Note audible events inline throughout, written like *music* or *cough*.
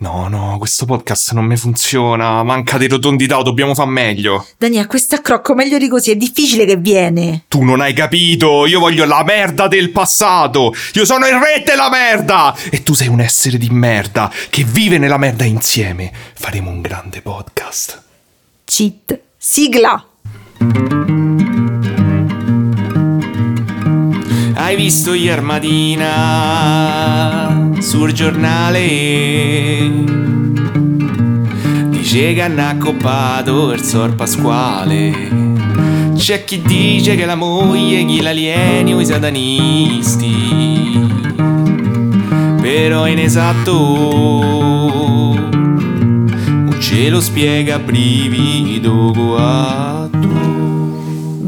No, no, questo podcast non mi funziona. Manca di rotondità, dobbiamo far meglio. Daniele, questo accrocco meglio di così, è difficile che viene. Tu non hai capito, io voglio la merda del passato. Io sono il re della merda. E tu sei un essere di merda che vive nella merda insieme. Faremo un grande podcast. Cheat. Sigla. Hai visto ieri mattina sul giornale? Dice che hanno accoppato il sor Pasquale. C'è chi dice che la moglie gli l'alieni o i satanisti. Però è inesatto. Non ce lo spiega brivido guatto.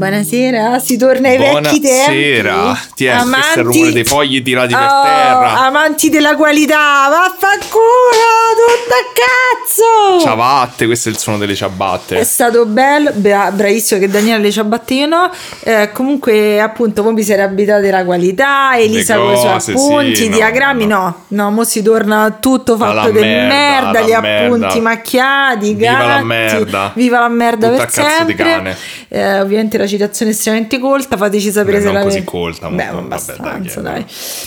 Buonasera, si torna ai vecchi tempi. Buonasera. Ti è questo è il rumore dei fogli tirati per Oh, terra. Amanti della qualità, vaffanculo, tutto a cazzo. Ciabatte, questo è il suono delle È ciabatte. stato bello, bra- bravissimo che Daniele le ciabatte io no. Eh, comunque, appunto, poi vi siete abitate la qualità, Elisa con i suoi appunti, sì, no, diagrammi, no. no. no, mo si torna tutto fatto del merda, gli merda. appunti macchiati, i Viva la gatti, merda. Viva la merda Tutta per di sempre. Eh, ovviamente la citazione è estremamente colta, fateci sapere Beh, se non la così colta, Beh, abbastanza, dai, dai.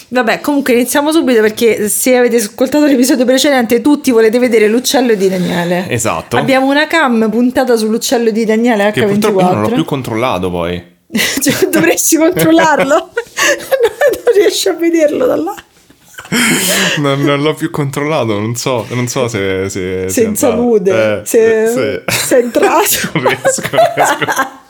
Vabbè, comunque iniziamo subito perché se avete ascoltato l'episodio precedente tutti volete vedere l'uccello di Daniele. Esatto. Abbiamo una cam puntata sull'uccello di Daniele Che purtroppo io non l'ho H24. più controllato poi. *laughs* Cioè, dovresti controllarlo. *laughs* *laughs* non riesci a vederlo da là. Non, non l'ho più controllato, non so, non so se... se se è andato. salute. Eh, se, sì. sei entrato. Non riesco, non riesco.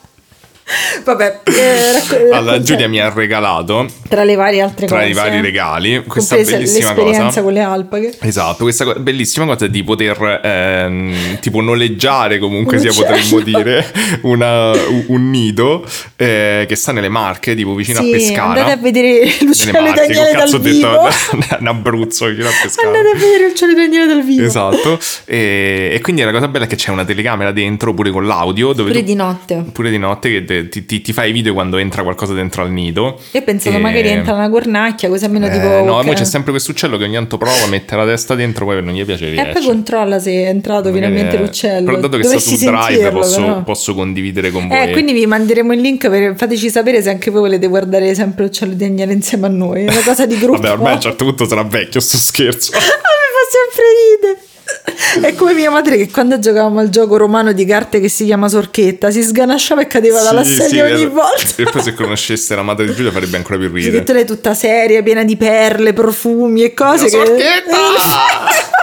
Vabbè, eh, racco- Allora, Giulia mi ha regalato, tra le varie altre tra cose. i vari regali, questa bellissima cosa. con le alpaghe. Esatto, questa co- bellissima cosa di poter ehm, tipo noleggiare comunque Un sia potremmo dire una- un, nido eh, che sta nelle Marche, tipo vicino sì, a Pescara. andate a vedere di Marche, Daniele dal ho vivo. detto? *laughs* in Abruzzo vicino a Pescara. Andate a vedere di Daniele dal vivo. Esatto, e, e quindi la cosa bella è che c'è una telecamera dentro pure con l'audio dove Pure tu- di notte. pure di notte che te- ti, ti- ti fai i video quando entra qualcosa dentro al nido. Io ho pensato E- magari entra una cornacchia, così almeno Eh, tipo... no, ok. poi c'è sempre questo uccello che ogni tanto prova, mette la testa dentro, poi non gli piace E riesce. poi controlla se è entrato finalmente Eh, l'uccello. Però dato che Dovresti sto su Drive posso, posso condividere con voi. Eh, quindi vi manderemo il link per fateci sapere se anche voi volete guardare sempre l'uccello di Daniele insieme a noi. È una cosa di *laughs* gruppo. Vabbè, ormai a un certo punto sarà vecchio sto scherzo. *laughs* Ah, mi fa sempre ridere. È come mia madre che quando giocavamo al gioco romano di carte che si chiama Sorchetta si sganasciava e cadeva dalla Sì, sedia sì, ogni volta. *laughs* E poi se conoscesse la madre di Giulia farebbe ancora più Sì, ridere. tu lei tutta seria, piena di perle, profumi e cose. Che... sorchetta!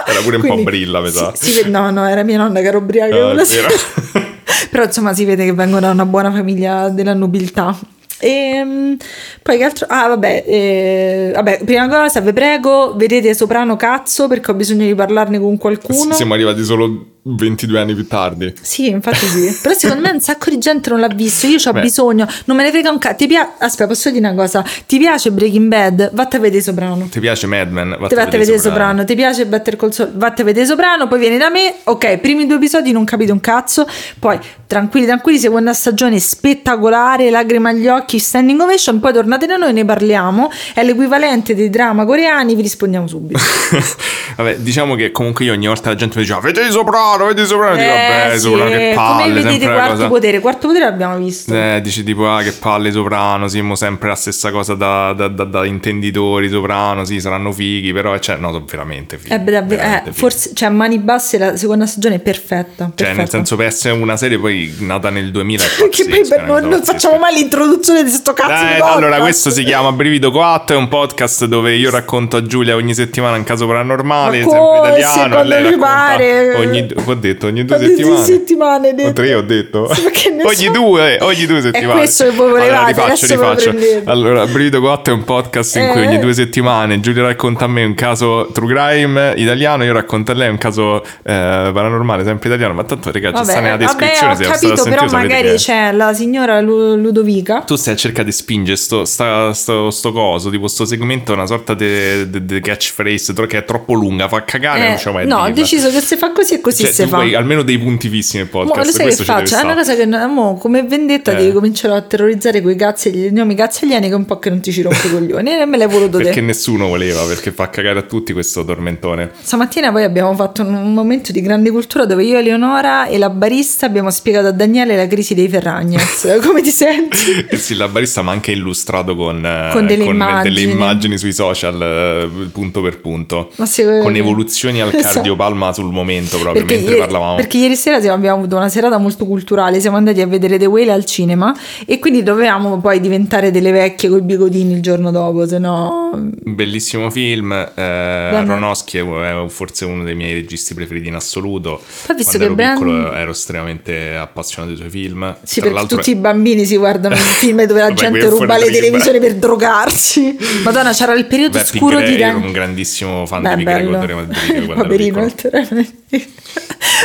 *laughs* Era pure un po' Quindi, brilla, mi sa. si- si vede- no, no, era mia nonna che era ubriaca. Ah, vero. sera. *laughs* Però insomma si vede che vengono da una buona famiglia della nobiltà. E poi che altro? Ah, vabbè, eh, vabbè, prima cosa, vi prego, vedete Soprano cazzo perché ho bisogno di parlarne con qualcuno. Siamo arrivati solo 22 anni più tardi. Sì, infatti sì. Però secondo me un sacco di gente non l'ha visto. Io ho bisogno. Non me ne frega un cazzo. Ti pia- Aspetta, posso dire una cosa? Ti piace Breaking Bad? Vatte a vedere Soprano. Ti piace Mad Men? Ti vatte a vedere Soprano. Ti piace Better Call Saul? Vatte a vedere Soprano. Poi vieni da me. Ok, primi due episodi non capite un cazzo. Poi tranquilli, tranquilli. Seconda stagione spettacolare. Lacrime agli occhi. Standing ovation. Poi tornate da noi, ne parliamo. È l'equivalente dei drama coreani. Vi rispondiamo subito. *laughs* Vabbè, diciamo che comunque io ogni volta la gente mi diceva Vedi Soprano, vedi Soprano. Dico, vabbè, Eh, sì, Soprano che palle, Come vedete, quarto cosa. potere. Quarto potere l'abbiamo visto. Eh, dici tipo, ah, che palle Soprano, sì, mo sempre la stessa cosa da, da- da- da intenditori Soprano, sì, saranno fighi, però, cioè, no, sono veramente fighi. Eh, davvero, veramente eh, fighi. forse, cioè, a mani basse la seconda stagione è perfetta. Cioè, nel senso, per essere una serie poi nata nel 2000 è *laughs* che poi per- non, non facciamo mai l'introduzione di sto cazzo Eh, di podcast. allora, questo si chiama Brivido 4, è un podcast dove io racconto a Giulia ogni settimana un caso paranormale, Ma sempre italiano, e lei racconta pare. ogni, ho detto, ogni due Ogni due settimane. settimane, detto. O tre ho detto. Sì, ogni so. due, ogni due *laughs* settimane. questo che voi Allora, volevate, rifaccio, rifaccio. Allora, Brivido 4 è un podcast in cui Eh. ogni due settimane Giulia racconta a me un caso true crime italiano, io racconto a lei un caso eh, paranormale, sempre italiano, ma tanto raga, ci sta nella Vabbè, descrizione, ho state a capito, sentire, però magari che è. c'è la signora Lu- Ludovica. Tu stai a cercare di spingere sto, sta- sto, sto coso, tipo sto segmento, una sorta di catchphrase che è troppo lunga, fa cagare, non Eh, c'è mai no, ho deciso che se fa così e così Cioè, se tu fa. vuoi almeno dei punti fissi nel podcast. lo sai che faccio? È una cosa che mo, come vendetta Eh. ti comincerò a terrorizzare quei cazzi gli nomi cazzagliani che un po' che non ti ci rompe i *laughs* coglioni. E me l'hai voluto Perché te. nessuno voleva, perché fa cagare a tutti questo tormentone. Stamattina poi abbiamo fatto un, momento di grande cultura dove io, Eleonora e la barista abbiamo spiegato a Daniele la crisi dei Ferragnez. *laughs* Come ti senti? Eh sì, la barista mi ha anche illustrato con, eh, Con delle immagini. delle immagini sui social, eh, punto per punto. Ma se- Con evoluzioni al *laughs* Esatto. cardiopalma sul momento, proprio Perché mentre ieri, parlavamo. perché ieri sera siamo- abbiamo avuto una serata molto culturale, siamo andati a vedere The Whale al cinema e quindi dovevamo poi diventare delle vecchie con i bigodini il giorno dopo, se no... Bellissimo film. Eh, Aronofsky è forse uno dei miei registi preferiti in assoluto. Poi visto Quando che ero Brand- piccolo ero estremamente appassionato dei suoi film. Sì, Tra perché l'altro- tutti i bambini si guardano i film dove la *laughs* Vabbè, gente ruba le televisioni per drogarsi. Madonna, c'era il periodo Beh, scuro Pink di Ray ero un grandissimo fan Beh, di Pink Ray quando ero a Madrid, quando *laughs* ero Poverino, piccolo.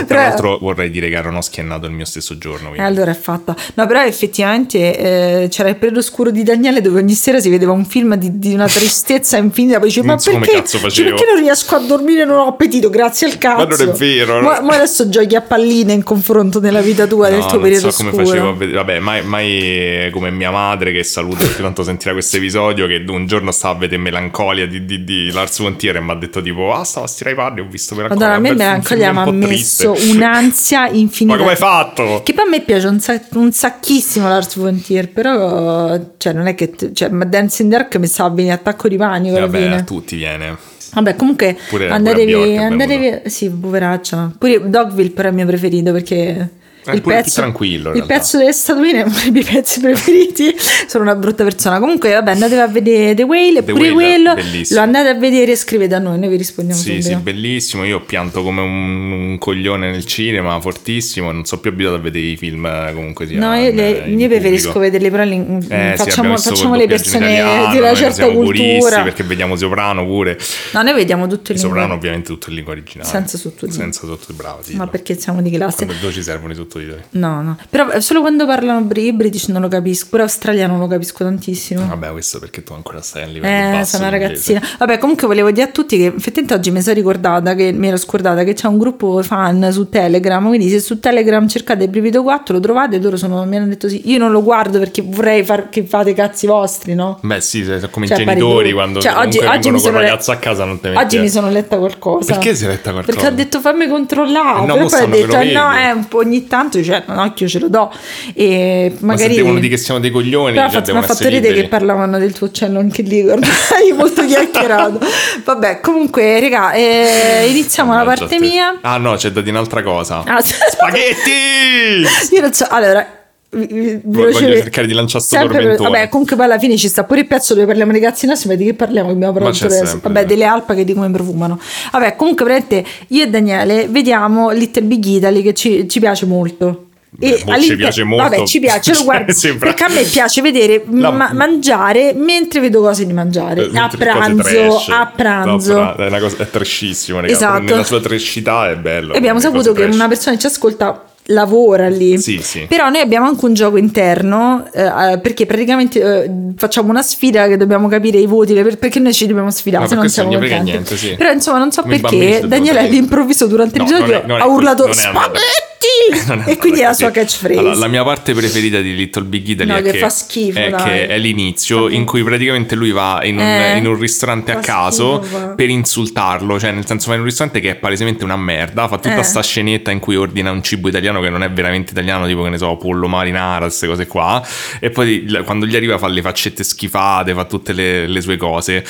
Tra l'altro vorrei dire che Aronofsky è nato il mio stesso giorno. Eh, quindi- allora è fatta. No, però effettivamente eh, c'era il periodo scuro di Daniele dove ogni sera si vedeva un film di, di una tristezza *laughs* infinita. Poi dice: Non Ma so perché, facevo." perché non riesco a dormire? Non ho appetito, grazie al cazzo. Ma non è vero. Ma, ma adesso giochi a palline in confronto nella vita tua del No, tuo non periodo so come scuro. facevo a vedere. Vabbè, mai, mai come mia madre che saluto perché tanto sentirà questo episodio. Che un giorno stava a vedere Melancolia di, di, di Lars von Trier e mi ha detto tipo, ah, stavo a stirare i panni, ho visto Melancolia. Madonna, a me Melancolia mi ha messo triste. un'ansia *laughs* infinita. Ma come hai fatto? Che poi a me piace un, sac- un sacchissimo Lars von Trier, però cioè, non è che t- cioè, ma Dance in the Dark mi sa venire attacco di panico Vabbè, a tutti viene. Vabbè, comunque Pure- andatevi, pure andatevi sì, poveraccia. Pure Dogville però è il mio preferito perché È il pezzo, tranquillo, il pezzo delle statuine è uno dei miei pezzi preferiti. Sono una brutta persona. Comunque, vabbè, andatevi a vedere The Whale, The pure Whale, quello. Lo andate a vedere e scrivete a noi, noi vi rispondiamo Sì, sì, bellissimo. Io ho pianto come un, un coglione nel cinema, fortissimo. Non so più abituato a vedere i film eh, comunque sia. No, io, le- io preferisco vederli, però li- Eh, sì, abbiamo facciamo, visto facciamo le persone italiano, di una certa cultura. perché vediamo Soprano pure. No, noi vediamo tutto il Soprano ovviamente tutto in lingua originale. Senza sottotitoli. Senza sottotitoli, bravo. sì, Ma perché siamo di classe? Quando ci servono i sottotitoli? No, no. Però eh, solo quando parlano i british non lo capisco. Pure australiano lo capisco tantissimo. Vabbè, questo perché tu ancora stai a livello Eh, basso sono una ragazzina. Vabbè, comunque volevo dire a tutti che effettivamente oggi mi sono ricordata che mi ero scordata che c'è un gruppo fan su Telegram. Quindi, se su Telegram cercate Brivido 4 lo trovate. Loro sono, mi hanno detto sì. Io non lo guardo perché vorrei far, che fate i cazzi vostri, no? Beh, sì, se- come Cioè, i genitori quando Cioè, oggi- oggi mi sono col le- ragazzo a casa non te metti Oggi mi sono letta qualcosa. Perché sei letta qualcosa? Perché ho detto fammi controllare. Eh no, però poi ho detto eh, no, eh, un po' tanto cioè, un occhio ce lo do. E Ma magari. se devono dire che siamo dei coglioni, Però fatto, mi ha fatto ridere liberi. che parlavano del tuo uccello anche lì, *laughs* ormai molto chiacchierato. Vabbè, comunque, raga, eh, iniziamo la Mannaggia parte te. mia. Ah no, c'è da dire un'altra cosa. Ah, Spaghetti! Io non so, allora. Vi- Voglio veloce- cercare di lanciare sto per- tormentone. Vabbè, comunque poi alla fine ci sta pure il pezzo dove parliamo di cazzi nostri, ma di che parliamo? Che abbiamo parlato adesso. Vabbè, delle alpaghe di come profumano. Vabbè, comunque, praticamente io e Daniele vediamo Little Big Italy che ci, ci piace molto. Beh, mo ci piace molto. Vabbè, ci piace, lo *laughs* guardo, Sembra- perché a me piace vedere La- ma- mangiare mentre vedo cose di mangiare. Eh, a pranzo, a pranzo. No, è una cosa è trashissimo, raga. Esatto. Nella sua trashità è bello. E abbiamo saputo che una persona che ci ascolta lavora lì. Sì, sì. Però noi abbiamo anche un gioco interno eh, eh, perché praticamente eh, facciamo una sfida che dobbiamo capire i voti per- perché noi ci dobbiamo sfidare, Ma se per non siamo non contenti. niente, sì. Però insomma non so Come perché Daniele all'improvviso durante No, non è ha urlato spaghetti *laughs* e quindi è la sua catchphrase. Allora, la mia parte preferita di Little Big Italy No, è che che, fa schifo, è, che è l'inizio in cui praticamente lui va in un, Eh, in un ristorante a caso schifo, per insultarlo, cioè nel senso va in un ristorante che è palesemente una merda, fa tutta Eh. sta scenetta in cui ordina un cibo italiano che non è veramente italiano, tipo che ne so, pollo marinara, queste cose qua, e poi quando gli arriva fa le faccette schifate, fa tutte le, le sue cose.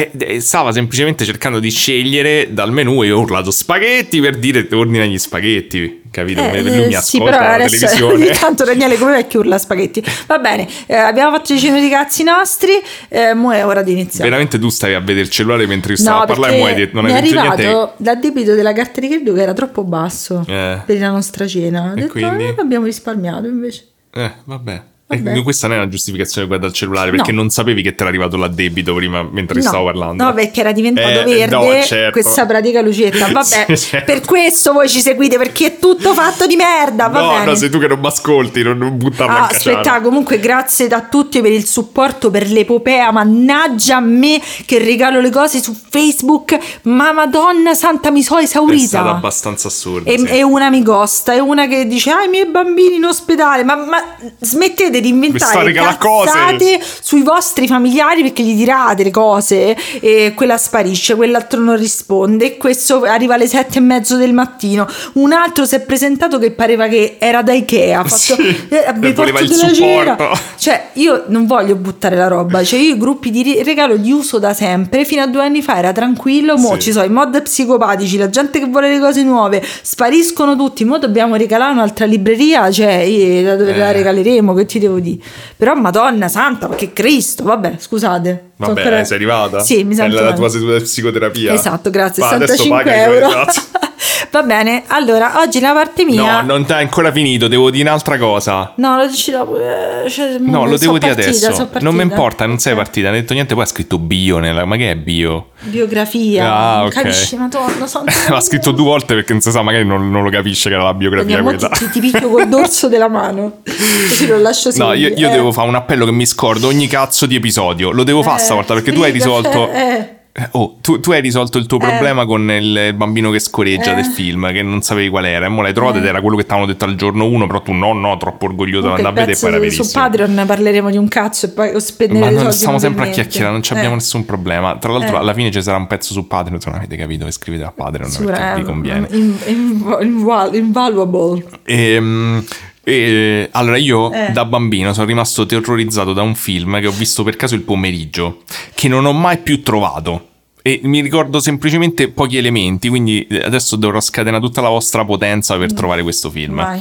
E e stava semplicemente cercando di scegliere dal menù e ho urlato spaghetti per dire ordina gli spaghetti, capito? Eh, lui mi eh, sì, ascolta però alla adesso televisione. ogni tanto Daniele come vecchio urla spaghetti. Va bene, eh, abbiamo fatto decine di cazzi nostri, eh, mo è ora di iniziare. Veramente tu stavi a vedere il cellulare mentre io stavo a parlare e mo hai detto, non mi è detto arrivato niente. l'addebito della carta di credito che era troppo basso Eh. per la nostra cena. Ho detto, quindi? "Eh, abbiamo risparmiato invece. Eh, vabbè. Vabbè. questa non è una giustificazione guarda il cellulare perché No. non sapevi che ti era arrivato l'addebito prima mentre No, stavo parlando. No, perché era diventato Eh, verde no, certo. questa pratica lucetta. *laughs* Vabbè, Sì, certo. per questo voi ci seguite perché è tutto fatto di merda. Va no, bene. no, sei tu che non mi ascolti, non, non buttarla Ah, aspetta, comunque grazie a tutti per il supporto per l'epopea, mannaggia a me che regalo le cose su Facebook, ma madonna santa mi so È stato esaurita. abbastanza assurdo. E, sì. e una mi costa, e una che dice: Ah, i miei bambini in ospedale. Ma, ma smettete di Mi sta inventare cazzate sui vostri familiari perché gli dirate le cose. E quella sparisce, quell'altro non risponde. E questo arriva alle sette e mezzo del mattino. Un altro si è presentato che pareva che era da Ikea. Fatto, *laughs* Sì, eh, voleva porto il della cera. Cioè, io non voglio buttare la roba. *laughs* Cioè, io i gruppi di regalo li uso da sempre. Fino a due anni fa era tranquillo. Mo' Sì. ci sono i mod psicopatici, la gente che vuole le cose nuove. Spariscono tutti. Mo' dobbiamo regalare un'altra libreria. Cioè, io da dove la Eh. regaleremo? Che ti devo dire? Però, Madonna Santa, ma che Cristo. Vabbè, scusate. Vabbè, ancora- sei arrivata? Sì, mi È sento. la, male. tua seduta di psicoterapia. Esatto, grazie. Adesso 65 pagami quelle euro. cazzo. *laughs* *laughs* Va bene, allora oggi la parte mia. No, non è ancora finito, devo dire un'altra cosa. No, lo dici dopo. eh, cioè, No, lo so devo dire adesso. non mi importa, non sei Ok. partita. Non hai detto niente, poi ha scritto bio nella. Ma che è bio? Biografia. Ah, non ok. Capisci, madonna. santo L'ha scritto due volte perché non si sa, magari non, non lo capisce che era la biografia Andiamo, quella. ti, ti picchio col dorso della mano. Così lo lascio No, io, io eh. devo fare un appello che mi scordo ogni cazzo di episodio. Lo devo fare Eh, stavolta perché tu hai risolto. eh, eh. Eh, Oh, tu, tu hai risolto il tuo Eh. problema con il, bambino che scoreggia Eh. del film, che non sapevi qual era. E mo l'hai trovato ed Eh. era quello che ti avevano detto al giorno 1, però tu no, no, troppo orgoglioso di andare a vedere e poi era di- su verissimo. Patreon parleremo di un cazzo e poi spenderemo Ma non stiamo sempre a chiacchierare, non ci abbiamo Eh. nessun problema. Tra l'altro, Eh. alla fine ci sarà un pezzo su Patreon. Se non avete capito, iscrivetevi a Patreon Sicura- perché vi eh, conviene. in- in- inval- invaluable. Ehm, e, allora, io Eh. da bambino sono rimasto terrorizzato da un film che ho visto per caso il pomeriggio, che non ho mai più trovato. E mi ricordo semplicemente pochi elementi, quindi adesso dovrò scatenare tutta la vostra potenza per trovare questo film. Mm.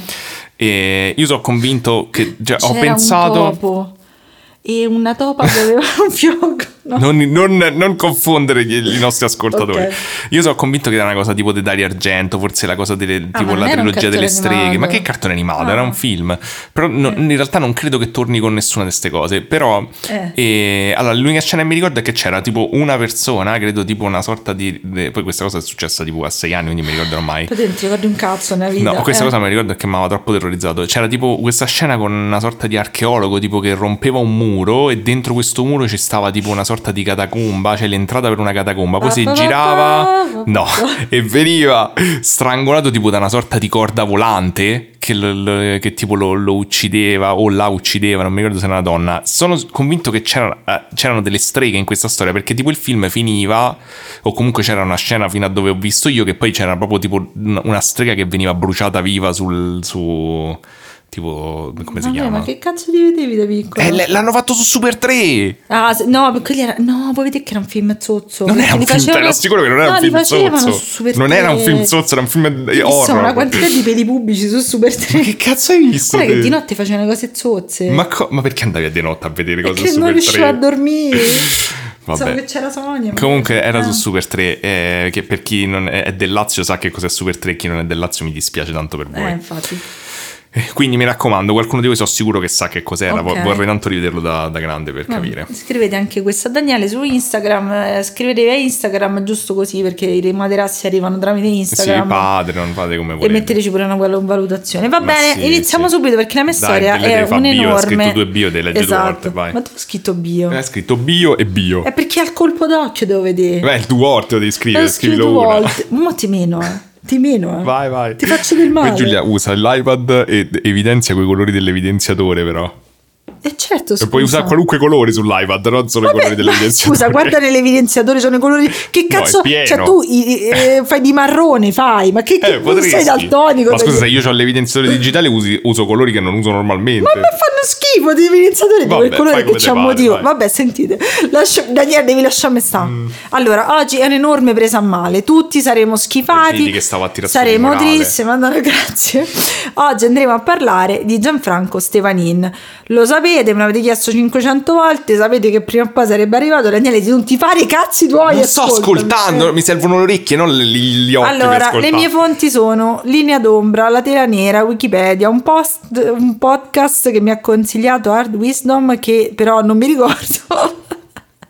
E io sono convinto che cioè, ho pensato. un topo e una topa che aveva *laughs* un fioco. No. Non, non- non confondere gli- i nostri ascoltatori. Ok. Io sono convinto che era una cosa tipo di Dario Argento, forse la cosa delle, Ah, tipo la trilogia delle streghe. Ma che cartone animato? Ah. Era un film. Però no- in realtà non credo che torni con nessuna di queste cose. Però, Eh. eh, allora, l'unica scena che mi ricordo è che c'era tipo una persona, credo tipo una sorta di. de- poi questa cosa è successa tipo a sei anni, quindi mi ricorderò mai. Poi non ti ricordi un cazzo nella vita. No, questa eh. cosa mi ricordo che mi aveva troppo terrorizzato. C'era tipo questa scena con una sorta di archeologo, tipo che rompeva un muro e dentro questo muro ci stava tipo una sorta di catacomba, cioè l'entrata per una catacomba. Poi si Pa, pa, pa, girava, no, *laughs* e veniva strangolato tipo da una sorta di corda volante che, che tipo lo, lo uccideva o la uccideva, non mi ricordo se era una donna. Sono convinto che c'era- eh, c'erano delle streghe in questa storia perché tipo il film finiva o comunque c'era una scena fino a dove ho visto io che poi c'era proprio tipo una una strega che veniva bruciata viva sul su tipo come si Vabbè, chiama? Ma che cazzo ti vedevi da piccolo? Eh, l'hanno fatto su Super 3. Ah, no, quelli era... no, voi vedete che era un film zozzo. Non era un film, facevano- te lo assicuro che non era No, un film zozzo. su Super non era un 3. film zozzo, era un film visto horror. una quantità di peli pubblici su Super 3. Che cazzo hai visto? Guarda che te? di notte facevano cose zozze. Ma, co- ma perché andavi a di notte a vedere cose Perché su non riuscivo 3? a dormire. *laughs* Vabbè. Pensavo che c'era Sonia. ma- Comunque era su. Super 3, eh, che per chi non è del Lazio sa che cos'è Super 3, chi non è del Lazio mi dispiace tanto per voi. Eh, infatti. *laughs* Quindi mi raccomando, qualcuno di voi sono sicuro che sa che cos'era, vo- Ok. vorrei tanto rivederlo da, da grande per Vabbè, capire. Scrivete anche questo a Daniele su Instagram. eh, scrivetevi a Instagram giusto così perché i materassi arrivano tramite Sì, Instagram. padre, non fate come e volete. metteteci pure una val- valutazione. Va Ma bene, sì, iniziamo sì. subito perché la mia Dai, storia è fa bio, un'enorme. scritto due bio, te le leggi due esatto. volte, vai. Ma tu hai scritto bio. Eh, È scritto bio e bio. È perché al colpo d'occhio devo vedere. Beh, due volte lo devi scrivere, scrivilo una. volte. Ma ti meno, eh. *laughs* Ti meno, eh. Vai, vai. Ti faccio del male. Poi Giulia usa l'iPad e evidenzia quei colori dell'evidenziatore, però. E certo, scusa. E puoi usare qualunque colore sull'iPad, non solo i Vabbè, colori ma dell'evidenziatore. Scusa, guarda nell'evidenziatore sono i colori. *laughs* Che No, cazzo? pieno. cioè, tu i- eh, *laughs* fai di marrone, fai. Ma che, Eh, sei daltonico? Ma scusa, se io ho l'evidenziatore digitale usi- uso colori che non uso normalmente. Ma mi fanno schifo di evidenziatore di Vabbè, quel colore che c'è un motivo. vai. Vabbè, sentite, lascia- Daniele, devi lasciarmi stare. Mm. Allora, oggi è un'enorme presa a male. Tutti saremo schifati. Saremo tristi, ma no, *laughs* grazie. Oggi andremo a parlare di Gianfranco Stevanin. Lo sapete sapete, me l'avete chiesto 500 volte, sapete che prima o poi sarebbe arrivato. Daniele, non ti fare i cazzi tuoi. Non sto ascoltando, mi servono le orecchie, non gli, occhi. Allora, le mie fonti sono Linea d'ombra, La Tela Nera, Wikipedia, un, post, un podcast che mi ha consigliato Hard Wisdom che però non mi ricordo. *laughs*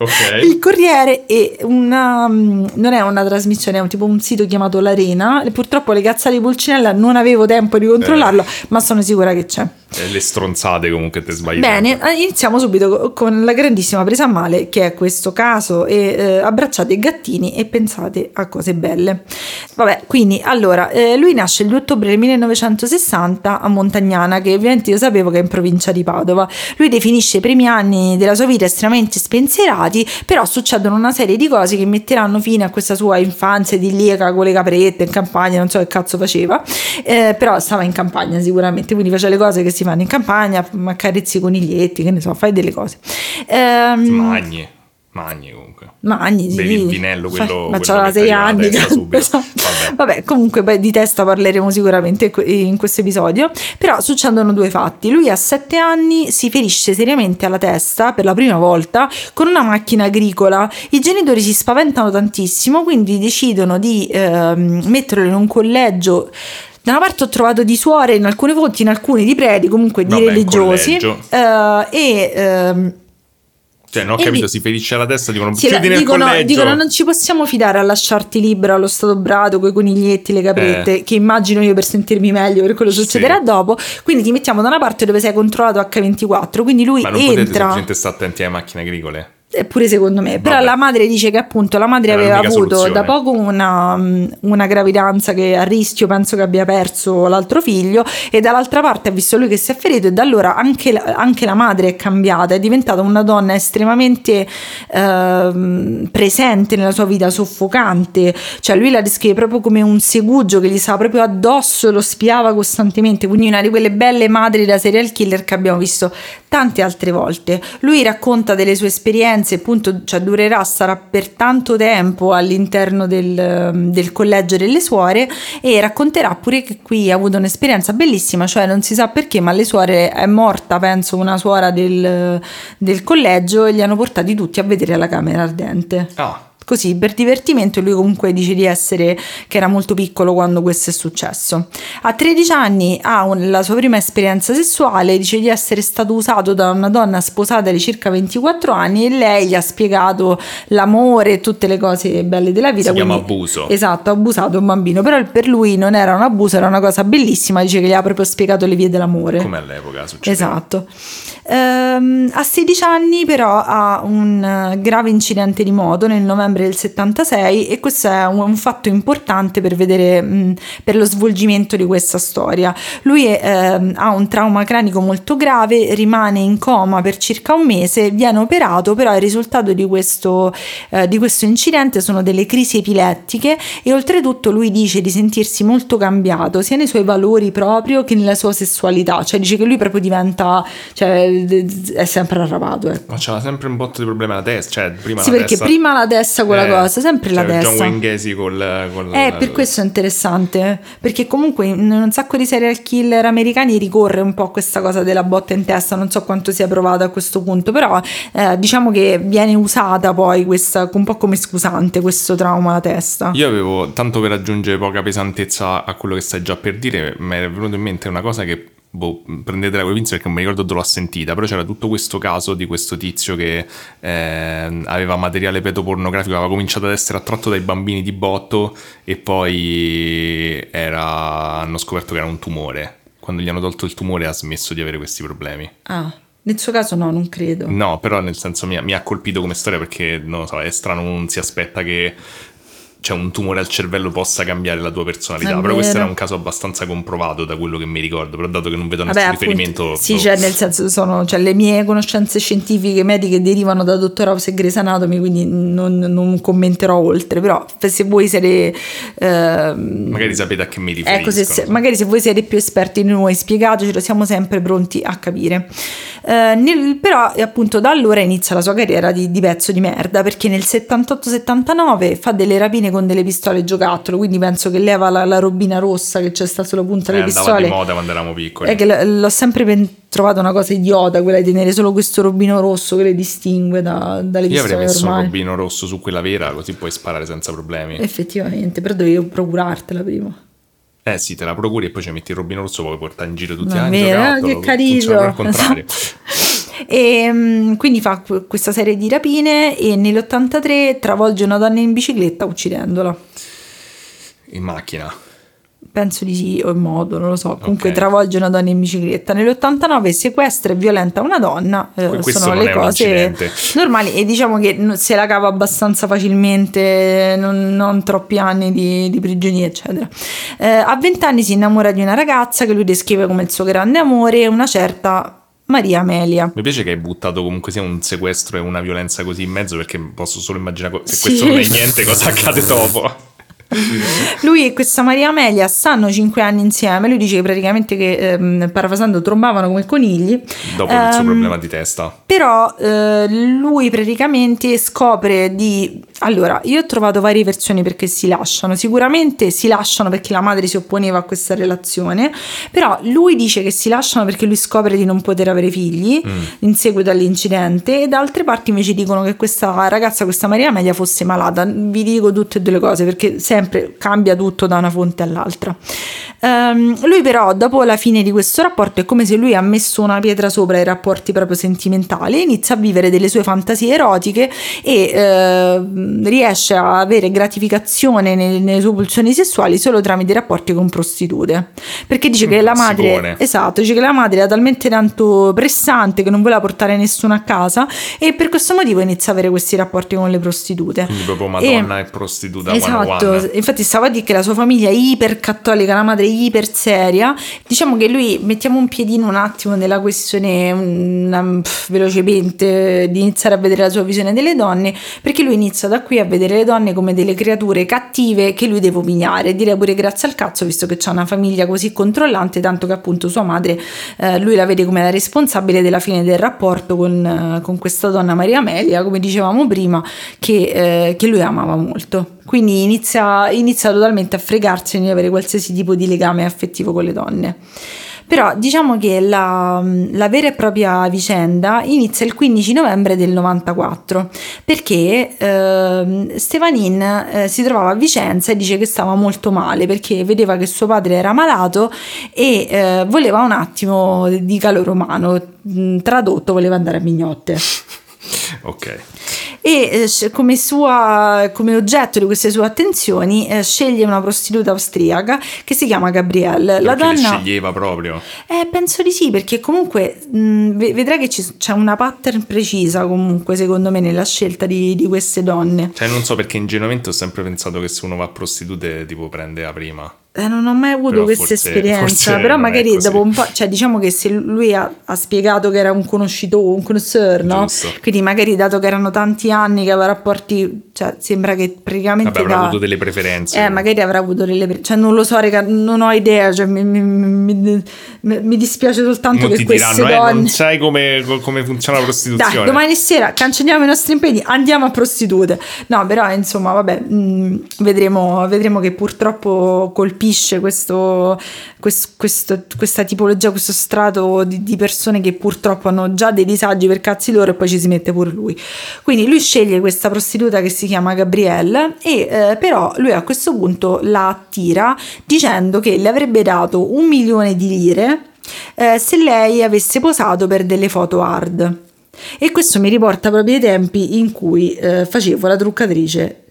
Ok. Il Corriere è una mm, non è una trasmissione, è un tipo un sito chiamato L'Arena. E Purtroppo le cazzate di Pulcinella non avevo tempo di controllarlo, ma sono sicura che c'è. Eh, le stronzate comunque te sbagli. Bene, eh, iniziamo subito co- con la grandissima presa a male che è questo caso e eh, abbracciate i gattini e pensate a cose belle. Vabbè, quindi allora, eh, lui nasce il 2 ottobre del 1960 a Montagnana, che ovviamente io sapevo che è in provincia di Padova. Lui definisce i primi anni della sua vita estremamente spensierati, però succedono una serie di cose che metteranno fine a questa sua infanzia idilliaca con le caprette in campagna, non so che cazzo faceva, eh, però stava in campagna sicuramente, quindi faceva le cose che si fanno in campagna, accarezzi i coniglietti, che ne so, fai delle cose. Ehm, Magni, magni comunque. Magni, sì. Bevi il vinello, quello- ma che sei anni. *laughs* Esatto. Vabbè. Vabbè, comunque poi di testa parleremo sicuramente in questo episodio. Però succedono due fatti. Lui a sette anni si ferisce seriamente alla testa per la prima volta con una macchina agricola. I genitori si spaventano tantissimo, quindi decidono di ehm, metterlo in un collegio. Da una parte ho trovato di suore in alcune fonti, in alcune di preti, comunque di Vabbè, religiosi. eh, e ehm, Cioè, non ho E capito, lì- si ferisce la testa, dicono sì, chiudi nel dicono, collegio. dicono non ci possiamo fidare a lasciarti libero allo stato brado con i coniglietti, le caprette, che immagino io per sentirmi meglio per quello Eh. Sì. succederà dopo. Quindi ti mettiamo da una parte dove sei controllato H24. Quindi lui Ma non potete entra. semplicemente stare attenti alle macchine agricole? Eppure secondo me, però Vabbè. la madre dice che appunto la madre Era aveva l'unica avuto soluzione. da poco una, una gravidanza che a rischio penso che abbia perso l'altro figlio e dall'altra parte ha visto lui che si è ferito e da allora anche la, anche la madre è cambiata, è diventata una donna estremamente ehm, presente nella sua vita, soffocante, cioè lui la descrive proprio come un segugio che gli stava proprio addosso e lo spiava costantemente, quindi una di quelle belle madri da serial killer che abbiamo visto tante altre volte. Lui racconta delle sue esperienze, appunto, cioè durerà, sarà per tanto tempo all'interno del, del collegio delle suore e racconterà pure che qui ha avuto un'esperienza bellissima, cioè non si sa perché, ma alle suore è morta, penso, una suora del, del collegio e li hanno portati tutti a vedere la camera ardente. Ah, Così per divertimento e lui comunque dice di essere che era molto piccolo quando questo è successo. A 13 anni ha un- la sua prima esperienza sessuale, dice di essere stato usato da una donna sposata di circa 24 anni e lei gli ha spiegato l'amore e tutte le cose belle della vita. Si chiama quindi- abuso. Esatto, ha abusato un bambino, però per lui non era un abuso, era una cosa bellissima, dice che gli ha proprio spiegato le vie dell'amore. come all'epoca succede. Esatto. Ehm, a 16 anni però ha un eh, grave incidente di moto nel novembre del 76 e questo è un, un fatto importante per vedere mh, per lo svolgimento di questa storia. Lui è, ehm, ha un trauma cranico molto grave, rimane in coma per circa un mese, viene operato, però il risultato di questo, eh, di questo incidente sono delle crisi epilettiche e oltretutto lui dice di sentirsi molto cambiato sia nei suoi valori proprio che nella sua sessualità, cioè dice che lui proprio diventa, cioè è sempre arrabbiato. Ecco. Ma c'era sempre un botto di problemi alla testa, cioè prima Sì, la perché testa... prima la testa con la Eh, cosa, sempre la cioè, John testa. Wayne Gacy col... col Eh, per questo è interessante, perché comunque in un sacco di serial killer americani ricorre un po' questa cosa della botta in testa, non so quanto sia provata a questo punto, però eh, diciamo che viene usata poi questa, un po' come scusante questo trauma alla testa. Io avevo, tanto per aggiungere poca pesantezza a quello che stai già per dire, mi è venuto in mente una cosa che, boh, prendetela con le pinze perché non mi ricordo dove l'ho sentita, però c'era tutto questo caso di questo tizio che eh, aveva materiale pedopornografico, aveva cominciato ad essere attratto dai bambini di botto e poi era, hanno scoperto che era un tumore. Quando gli hanno tolto il tumore ha smesso di avere questi problemi. Ah, nel suo caso no, non credo. No, però nel senso mi ha, mi ha colpito come storia perché non lo so, è strano, non si aspetta che cioè, un tumore al cervello possa cambiare la tua personalità. È però questo vero. era un caso abbastanza comprovato da quello che mi ricordo. Però dato che non vedo Vabbè, nessun appunto, riferimento. sì, boh. cioè nel senso sono, cioè, le mie conoscenze scientifiche mediche derivano da Dottor House e Grey's Anatomy, quindi non, non commenterò oltre, però se voi siete... ehm, Magari sapete a che mi riferisco. Ecco, se, se- magari se voi siete più esperti di noi, spiegatecelo, siamo sempre pronti a capire. Eh, nel- però, eh, appunto, da allora inizia la sua carriera di, di pezzo di merda perché nel 78-79 fa delle rapine rapine con delle pistole giocattolo, quindi penso che leva la, la robina rossa che c'è sta sulla punta Eh, delle andava di pistole. moda quando eravamo piccoli. È che l- l'ho sempre pen- trovato una cosa idiota quella di tenere solo questo robino rosso che le distingue da- dalle Io avrei pistole messo un ormai. robino rosso su quella vera, così puoi sparare senza problemi. Effettivamente, però dovevo procurartela prima. Eh sì, te la procuri e poi ci metti il robino rosso, puoi portare in giro tutti bene, giocattolo, che carino. al contrario. E mm, quindi fa que- questa serie di rapine e nell'83 travolge una donna in bicicletta uccidendola. In macchina. Penso di sì, o in modo, non lo so. Comunque Ok. travolge una donna in bicicletta. Nell'89 sequestra e violenta una donna. eh, sono le cose normali e diciamo che se la cava abbastanza facilmente, non, non troppi anni di, di prigionia, eccetera. Eh, a 20 anni si innamora di una ragazza che lui descrive come il suo grande amore, una certa Maria Amelia. Mi piace che hai buttato comunque sia un sequestro e una violenza così in mezzo perché posso solo immaginare se Sì. questo non è niente cosa accade dopo. Lui e questa Maria Amelia stanno 5 anni insieme. Lui dice che praticamente che, ehm, parafrasando, trombavano come conigli. Dopo il suo Ehm, problema di testa. Però eh, lui praticamente scopre di... Allora, io ho trovato varie versioni perché si lasciano. Sicuramente si lasciano perché la madre si opponeva a questa relazione, però lui dice che si lasciano perché lui scopre di non poter avere figli Mm. in seguito all'incidente e da altre parti invece dicono che questa ragazza, questa Maria Media fosse malata. Vi dico tutte e due le cose perché sempre cambia tutto da una fonte all'altra. Ehm, lui però dopo la fine di questo rapporto è come se lui ha messo una pietra sopra i rapporti proprio sentimentali, inizia a vivere delle sue fantasie erotiche e ehm, riesce a avere gratificazione nelle, nelle sue pulsioni sessuali solo tramite i rapporti con prostitute. Perché dice che Mm, la madre, siccone. esatto, dice che la madre era talmente tanto pressante che non voleva portare nessuno a casa e per questo motivo inizia a avere questi rapporti con le prostitute. Quindi proprio Madonna e, prostituta Esatto, 101. Infatti stavo a dire che la sua famiglia è iper cattolica, la madre è iper seria. Diciamo che lui mettiamo un piedino un attimo nella questione una- pff, velocemente di iniziare a vedere la sua visione delle donne, perché lui inizia da qui a vedere le donne come delle creature cattive che lui deve umiliare, direi pure grazie al cazzo, visto che c'ha una famiglia così controllante, tanto che appunto sua madre eh, lui la vede come la responsabile della fine del rapporto con, eh, con questa donna Maria Amelia, come dicevamo prima, che, eh, che lui amava molto. Quindi inizia, inizia totalmente a fregarsene di avere qualsiasi tipo di legame affettivo con le donne. Però diciamo che la, la vera e propria vicenda inizia il 15 novembre del 94 perché ehm, Stevanin eh, si trovava a Vicenza e dice che stava molto male perché vedeva che suo padre era malato e eh, voleva un attimo di calore umano, tradotto voleva andare a mignotte Ok. E eh, come, sua, come oggetto di queste sue attenzioni eh, sceglie una prostituta austriaca che si chiama Gabrielle. La donna... sceglieva proprio. Eh, penso di sì, perché comunque mh, ve- vedrai che ci- c'è una pattern precisa comunque secondo me nella scelta di, di queste donne. Cioè, non so perché ingenuamente ho sempre pensato che se uno va a prostitute, tipo, prende la prima. Eh, non ho mai avuto Però questa forse- esperienza, forse però non magari dopo un po', cioè diciamo che se lui ha, ha spiegato che era un conoscitore, un connoisseur, no? Quindi magari dato che erano tanti anni che aveva rapporti, cioè sembra che praticamente Vabbè, avrà da- avuto delle preferenze. Eh, magari avrà avuto delle. pre- Cioè, non lo so, raga, non ho idea. Cioè, mi, mi- mi- mi- dispiace soltanto Molti che queste diranno, eh, donne. non sai come, come funziona la prostituzione. Dai, domani sera cancelliamo i nostri impegni, andiamo a prostitute. No, però insomma, vabbè, mh, vedremo, vedremo che purtroppo colpisce questo, quest- questo- questa tipologia, questo strato di, di persone che purtroppo hanno già dei disagi per cazzi loro e poi ci si mette pure lui. Quindi lui sceglie questa prostituta che si chiama Gabrielle e eh, però lui a questo punto la attira dicendo che le avrebbe dato un milione di lire eh, se lei avesse posato per delle foto hard. E questo mi riporta proprio ai tempi in cui eh, facevo la truccatrice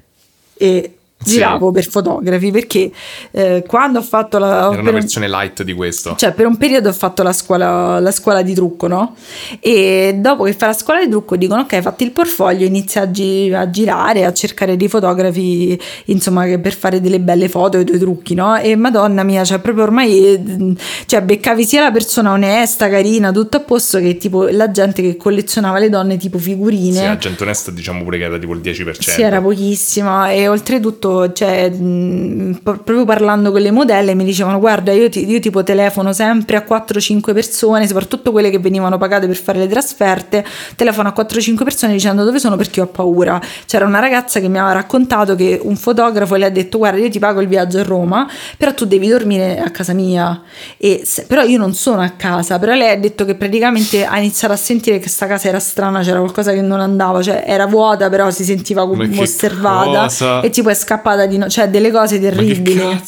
e Sì. giravo per fotografi perché eh, quando ho fatto la Era per una un- versione light di questo. cioè, per un periodo ho fatto la scuola, la scuola di trucco, no? E dopo che fai la scuola di trucco dicono: Ok, hai fatto il portfolio, inizia a, gi- a girare, a cercare dei fotografi, insomma, che- per fare delle belle foto e dei trucchi, no? E madonna mia, cioè, proprio ormai, cioè, beccavi sia la persona onesta, carina, tutto a posto, che tipo la gente che collezionava le donne tipo figurine. Sì, la gente onesta diciamo pure che era tipo il 10%. Sì, era pochissima e oltretutto punto, cioè, mh, pro- proprio parlando con le modelle, mi dicevano: Guarda, io, ti, io tipo telefono sempre a 4-5 persone, soprattutto quelle che venivano pagate per fare le trasferte. Telefono a 4-5 persone dicendo dove sono perché ho paura. C'era una ragazza che mi aveva raccontato che un fotografo le ha detto: Guarda, io ti pago il viaggio a Roma, però tu devi dormire a casa mia. E se- però io non sono a casa. Però lei ha detto che praticamente ha iniziato a sentire che sta casa era strana, c'era qualcosa che non andava, cioè era vuota, però si sentiva come osservata cosa? e tipo è scappata di no, cioè delle cose terribili.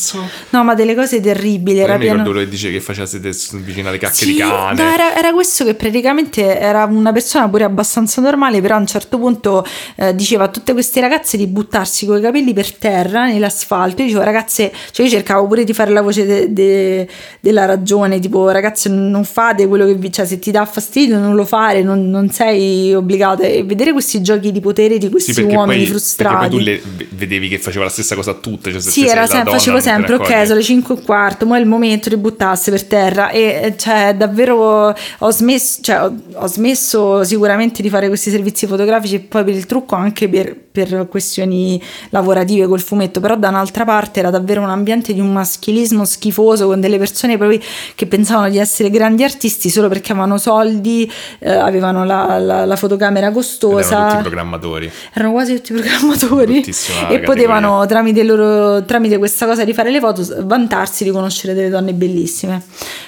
No, ma delle cose terribili. Era ricordo pieno... quello che dice che faceva sedere vicino alle cacche Sì, di cane. no, era, era questo che praticamente era una persona pure abbastanza normale, però a un certo punto eh, diceva a tutte queste ragazze di buttarsi con i capelli per terra nell'asfalto. Io dicevo, ragazze, cioè io cercavo pure di fare la voce de- de- della ragione, tipo, ragazze, non fate quello che vi, cioè, se ti dà fastidio, non lo fare, non, non sei obbligata. E vedere questi giochi di potere di questi Sì, uomini poi, frustrati. perché poi tu le, vedevi che faceva la stessa cosa a tutte. Cioè se Sì, era sempre, facevo sempre, ok, sono le 5 e un quarto, ma è il momento di buttarsi per terra e cioè davvero ho smesso, cioè, ho, ho smesso sicuramente di fare questi servizi fotografici e poi per il trucco anche per, per questioni lavorative col fumetto, però da un'altra parte era davvero un ambiente di un maschilismo schifoso con delle persone proprio che pensavano di essere grandi artisti solo perché avevano soldi, eh, avevano la, la- la fotocamera Ed erano costosa. tutti programmatori. erano quasi tutti programmatori. E potevano tramite, loro, tramite questa cosa di fare le foto vantarsi di conoscere delle donne bellissime.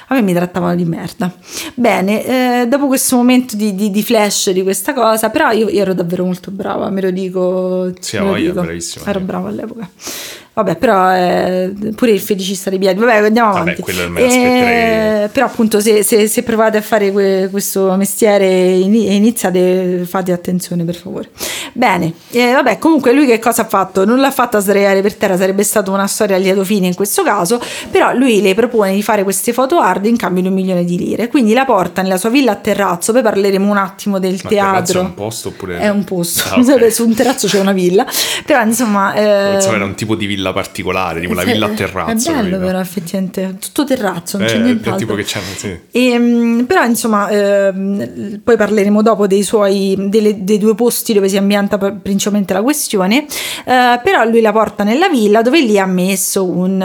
A me mi trattavano di merda. Bene eh, dopo questo momento di, di- di flash di questa cosa però io, io ero davvero molto brava me lo dico, Sì, me lo voglia, bravissima, ero sì. brava all'epoca Vabbè, però eh, pure il feticista dei piedi. Vabbè, andiamo Vabbè, avanti. l'aspetterei. Eh, però appunto se, se- se provate a fare que- questo mestiere e ini- iniziate, fate attenzione per favore. Bene, eh, vabbè, comunque lui che cosa ha fatto? Non l'ha fatta sdraiare per terra, sarebbe stata una storia a lieto fine in questo caso, però lui le propone di fare queste foto hard in cambio di un milione di lire. Quindi la porta nella sua villa a terrazzo, poi parleremo un attimo del Ma teatro. è un posto oppure... È un posto, Ah, ok. *laughs* su un terrazzo c'è una villa, però insomma... eh, Pensavo era un tipo di villa particolare, tipo sì, villa a terrazzo. È bello capito? però effettivamente, tutto terrazzo, non c'è Eh, nient'altro. tipo che c'hanno, sì. E, mm, però insomma ehm, poi parleremo dopo dei suoi delle- dei due posti dove si ambienta pr- principalmente la questione eh, però lui la porta nella villa dove lì ha messo un,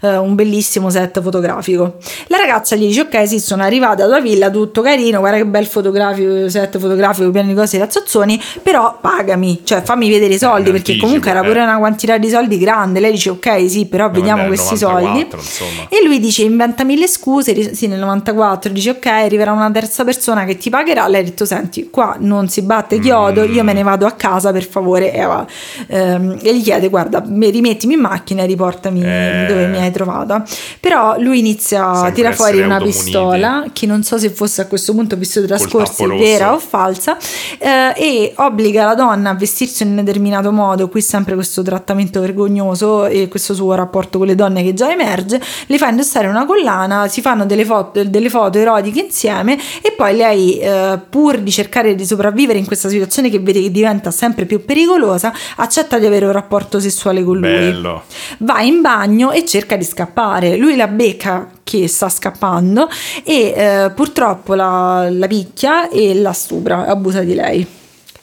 eh, un bellissimo set fotografico la ragazza gli dice ok sì sono arrivata alla villa tutto carino guarda che bel fotografico set fotografico pieno di cose razzozzoni però pagami cioè fammi vedere i soldi in perché comunque era eh. pure una quantità di soldi grande lei dice ok sì però vediamo vabbè, questi 94, soldi insomma. e lui dice inventa mille scuse, sì nel 94 dice ok arriverà una terza persona che ti pagherà, lei ha detto senti qua non si batte chiodo, io me ne vado a casa per favore e, va. Ehm, e gli chiede guarda mi- rimettimi in macchina e riportami Eh. dove mi hai trovata, però lui inizia a Sempre tirare fuori una pistola che non so se fosse a questo punto visto trascorsi vera o falsa eh, e obbliga la donna a vestirsi in un determinato modo, qui sempre questo trattamento vergognoso e questo suo rapporto con le donne che già emerge, le fa indossare una collana, si fanno delle foto, delle foto erotiche insieme e poi lei eh, pur di cercare di sopravvivere in questa situazione che vede che diventa sempre più pericolosa, accetta di avere un rapporto sessuale con lui. Bello. Va in bagno e cerca di scappare. Lui la becca che sta scappando e eh, purtroppo la, la picchia e la stupra, abusa di lei.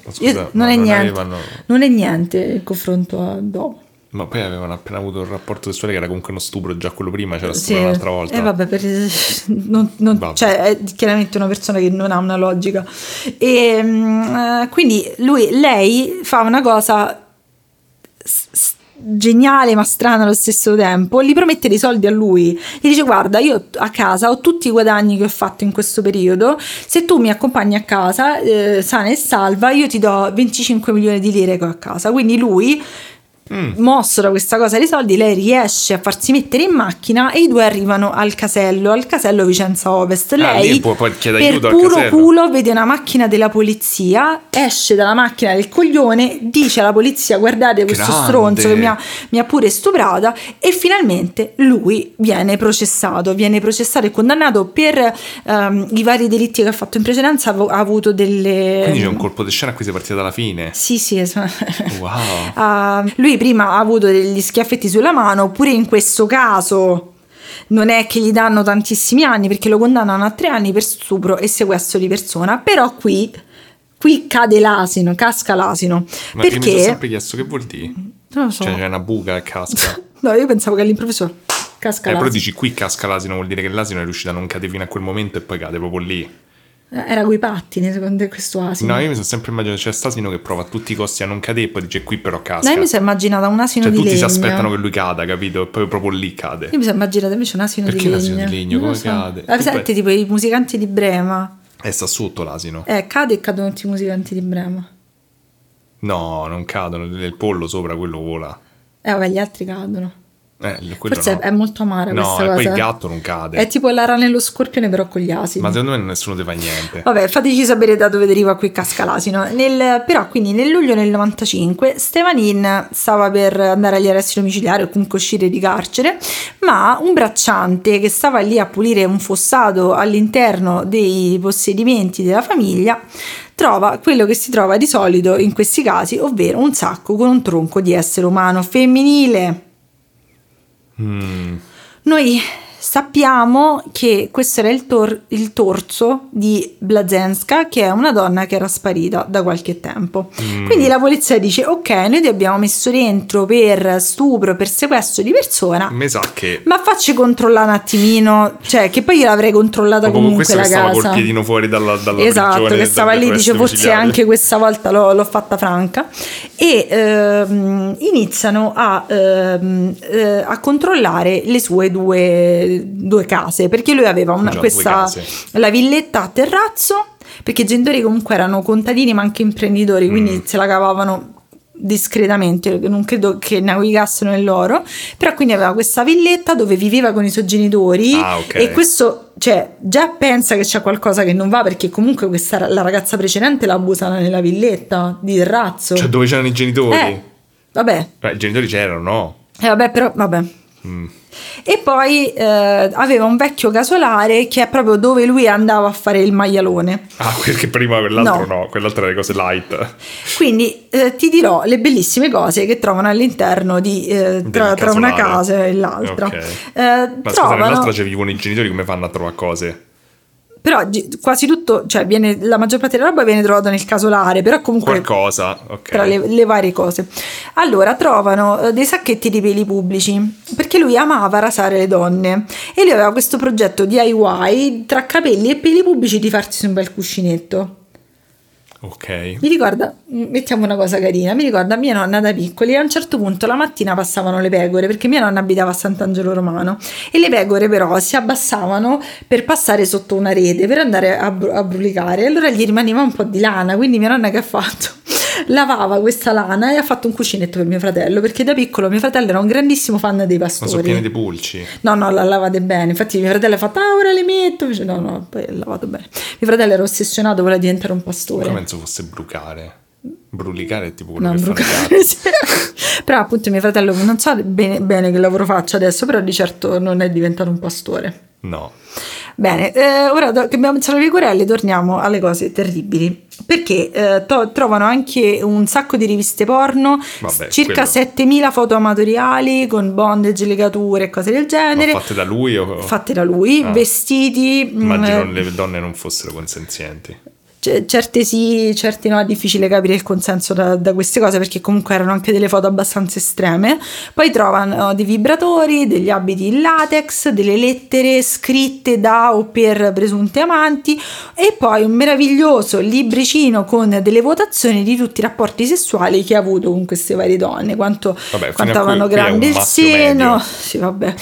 Scusa, Io- non, è niente, avevano- non è niente in confronto a dopo. Ma poi avevano appena avuto un rapporto sessuale che era comunque uno stupro, già quello prima c'era Sì, stupro un'altra volta. E vabbè, per- non- non- Vabbè. cioè, è chiaramente una persona che non ha una logica. E mm, eh, quindi lui, lei fa una cosa s- geniale ma strana allo stesso tempo gli promette dei soldi a lui gli dice guarda io a casa ho tutti i guadagni che ho fatto in questo periodo se tu mi accompagni a casa eh, sana e salva io ti do 25 milioni di lire che ho a casa quindi lui Mm. mosso da questa cosa dei soldi, lei riesce a farsi mettere in macchina e i due arrivano al casello, al casello Vicenza Ovest. Ah, Lei lì può- può per puro culo vede una macchina della polizia, esce dalla macchina del coglione, dice alla polizia guardate questo Grande. stronzo che mi ha, mi ha pure stuprata e finalmente lui viene processato, viene processato e condannato per ehm, i vari delitti che ha fatto in precedenza, ha avuto delle... Quindi c'è un colpo di scena a cui si è partita dalla fine. Sì, sì, esatto. Wow. *laughs* Ah, lui prima ha avuto degli schiaffetti sulla mano, pure in questo caso non è che gli danno tantissimi anni perché lo condannano a tre anni per stupro e sequestro di persona, però qui, qui cade l'asino, casca l'asino. Ma io mi sono perché sempre chiesto che vuol dire. Non lo so. Cioè c'è una buca e casca. *laughs* No, io pensavo che all'improvviso casca Eh, però l'asino. dici qui casca l'asino vuol dire che l'asino è riuscito a non cadere fino a quel momento e poi cade proprio lì. Eh, Era coi pattini, secondo questo asino. No, io mi sono sempre immaginato c'è quest'asino che prova a tutti i costi a non cadere e poi dice qui però No, casca. io mi sono immaginata un asino cioè di tutti legno. si aspettano che lui cada, capito? E poi proprio lì cade. Io mi sono immaginata invece un asino Perché di legno. asino di legno? Non Come cade? Ah, Tu senti, tipo i musicanti di Brema. E sta sotto l'asino. Eh, cade e cadono tutti i musicanti di Brema. No, non cadono. Il pollo sopra quello vola. Eh, vabbè, gli altri cadono. Eh, Forse no. è molto amara No, questa e cosa. poi il gatto non cade. È tipo la rana e lo scorpione, però con gli asini. Ma secondo me nessuno fa niente. Vabbè, fateci sapere da dove deriva qui casca l'asino. Nel- però, quindi nel luglio del 95 Stevanin stava per andare agli arresti domiciliari o comunque uscire di carcere, ma un bracciante che stava lì a pulire un fossato all'interno dei possedimenti della famiglia trova quello che si trova di solito in questi casi, ovvero un sacco con un tronco di essere umano femminile. Mm. Noi sappiamo che questo era il, tor- il torso di Blazenska, che è una donna che era sparita da qualche tempo. Mm. Quindi la polizia dice: Ok, noi ti abbiamo messo dentro per stupro, per sequestro di persona. Mi sa che Ma facci controllare un attimino, cioè che poi io l'avrei controllata proprio comunque questo la casa. col piedino fuori dalla, dalla Esatto, che stava lì, dice forse anche questa volta l'ho, l'ho fatta franca e ehm, iniziano a, ehm, eh, a controllare le sue due, due case perché lui aveva una, questa, la villetta a terrazzo perché i genitori comunque erano contadini ma anche imprenditori quindi Mm. se la cavavano discretamente, non credo che navigassero nell'oro, però quindi aveva questa villetta dove viveva con i suoi genitori Ah, ok. e questo, cioè, già pensa che c'è qualcosa che non va perché comunque questa, la ragazza precedente l'ha abusata nella villetta di terrazzo. Cioè dove c'erano i genitori? eh, vabbè, Eh, I genitori c'erano, no? eh, vabbè, però, vabbè. Mm. E poi eh, aveva un vecchio casolare che è proprio dove lui andava a fare il maialone. Ah, perché prima quell'altro No. no, quell'altro era le cose light. Quindi eh, ti dirò le bellissime cose che trovano all'interno di eh, tra, tra una casa e l'altra. Ok. Eh, Ma scusa, trovano, nell'altra ci vivono i genitori, come fanno a trovare cose? Però quasi tutto, cioè viene, la maggior parte della roba viene trovata nel casolare, però comunque Qualcosa, ok. tra le, le varie cose. Allora trovano eh, dei sacchetti di peli pubblici perché lui amava rasare le donne e lui aveva questo progetto DIY tra capelli e peli pubblici di farsi un bel cuscinetto. Ok. Mi ricorda, mettiamo una cosa carina, mi ricorda mia nonna da piccoli, a un certo punto la mattina passavano le pecore, perché mia nonna abitava a Sant'Angelo Romano, e le pecore però si abbassavano per passare sotto una rete, per andare a, bru- a brulicare, allora gli rimaneva un po' di lana, quindi mia nonna che ha fatto? Lavava questa lana e ha fatto un cuscinetto per mio fratello, perché da piccolo mio fratello era un grandissimo fan dei Ma sono pieni pastori. di pulci. No, no, la lavate bene. Infatti, mio fratello ha fatto, ah, ora le metto. Invece, no, no, poi ha lavato bene. Mio fratello era ossessionato, voleva diventare un pastore. Come penso fosse brucare. Brulicare è tipo quello No, brucare, sì. *laughs* però appunto mio fratello non so bene, bene che lavoro faccia adesso, però di certo non è diventato un pastore. No. Bene, eh, ora che abbiamo pensato alle pecorelle torniamo alle cose terribili, perché eh, to- trovano anche un sacco di riviste porno, Vabbè, circa quello- 7000 foto amatoriali con bondage, legature e cose del Ma genere, fatte da lui o... fatte da lui, Ah. vestiti... mm, Immagino eh, le donne non fossero consenzienti. C- certe sì, certe no, è difficile capire il consenso da, da queste cose perché comunque erano anche delle foto abbastanza estreme. Poi trovano dei vibratori, degli abiti in latex, delle lettere scritte da o per presunti amanti e poi un meraviglioso libricino con delle votazioni di tutti i rapporti sessuali che ha avuto con queste varie donne, quanto, Vabbè, quanto avevano grande il seno, medio. sì vabbè,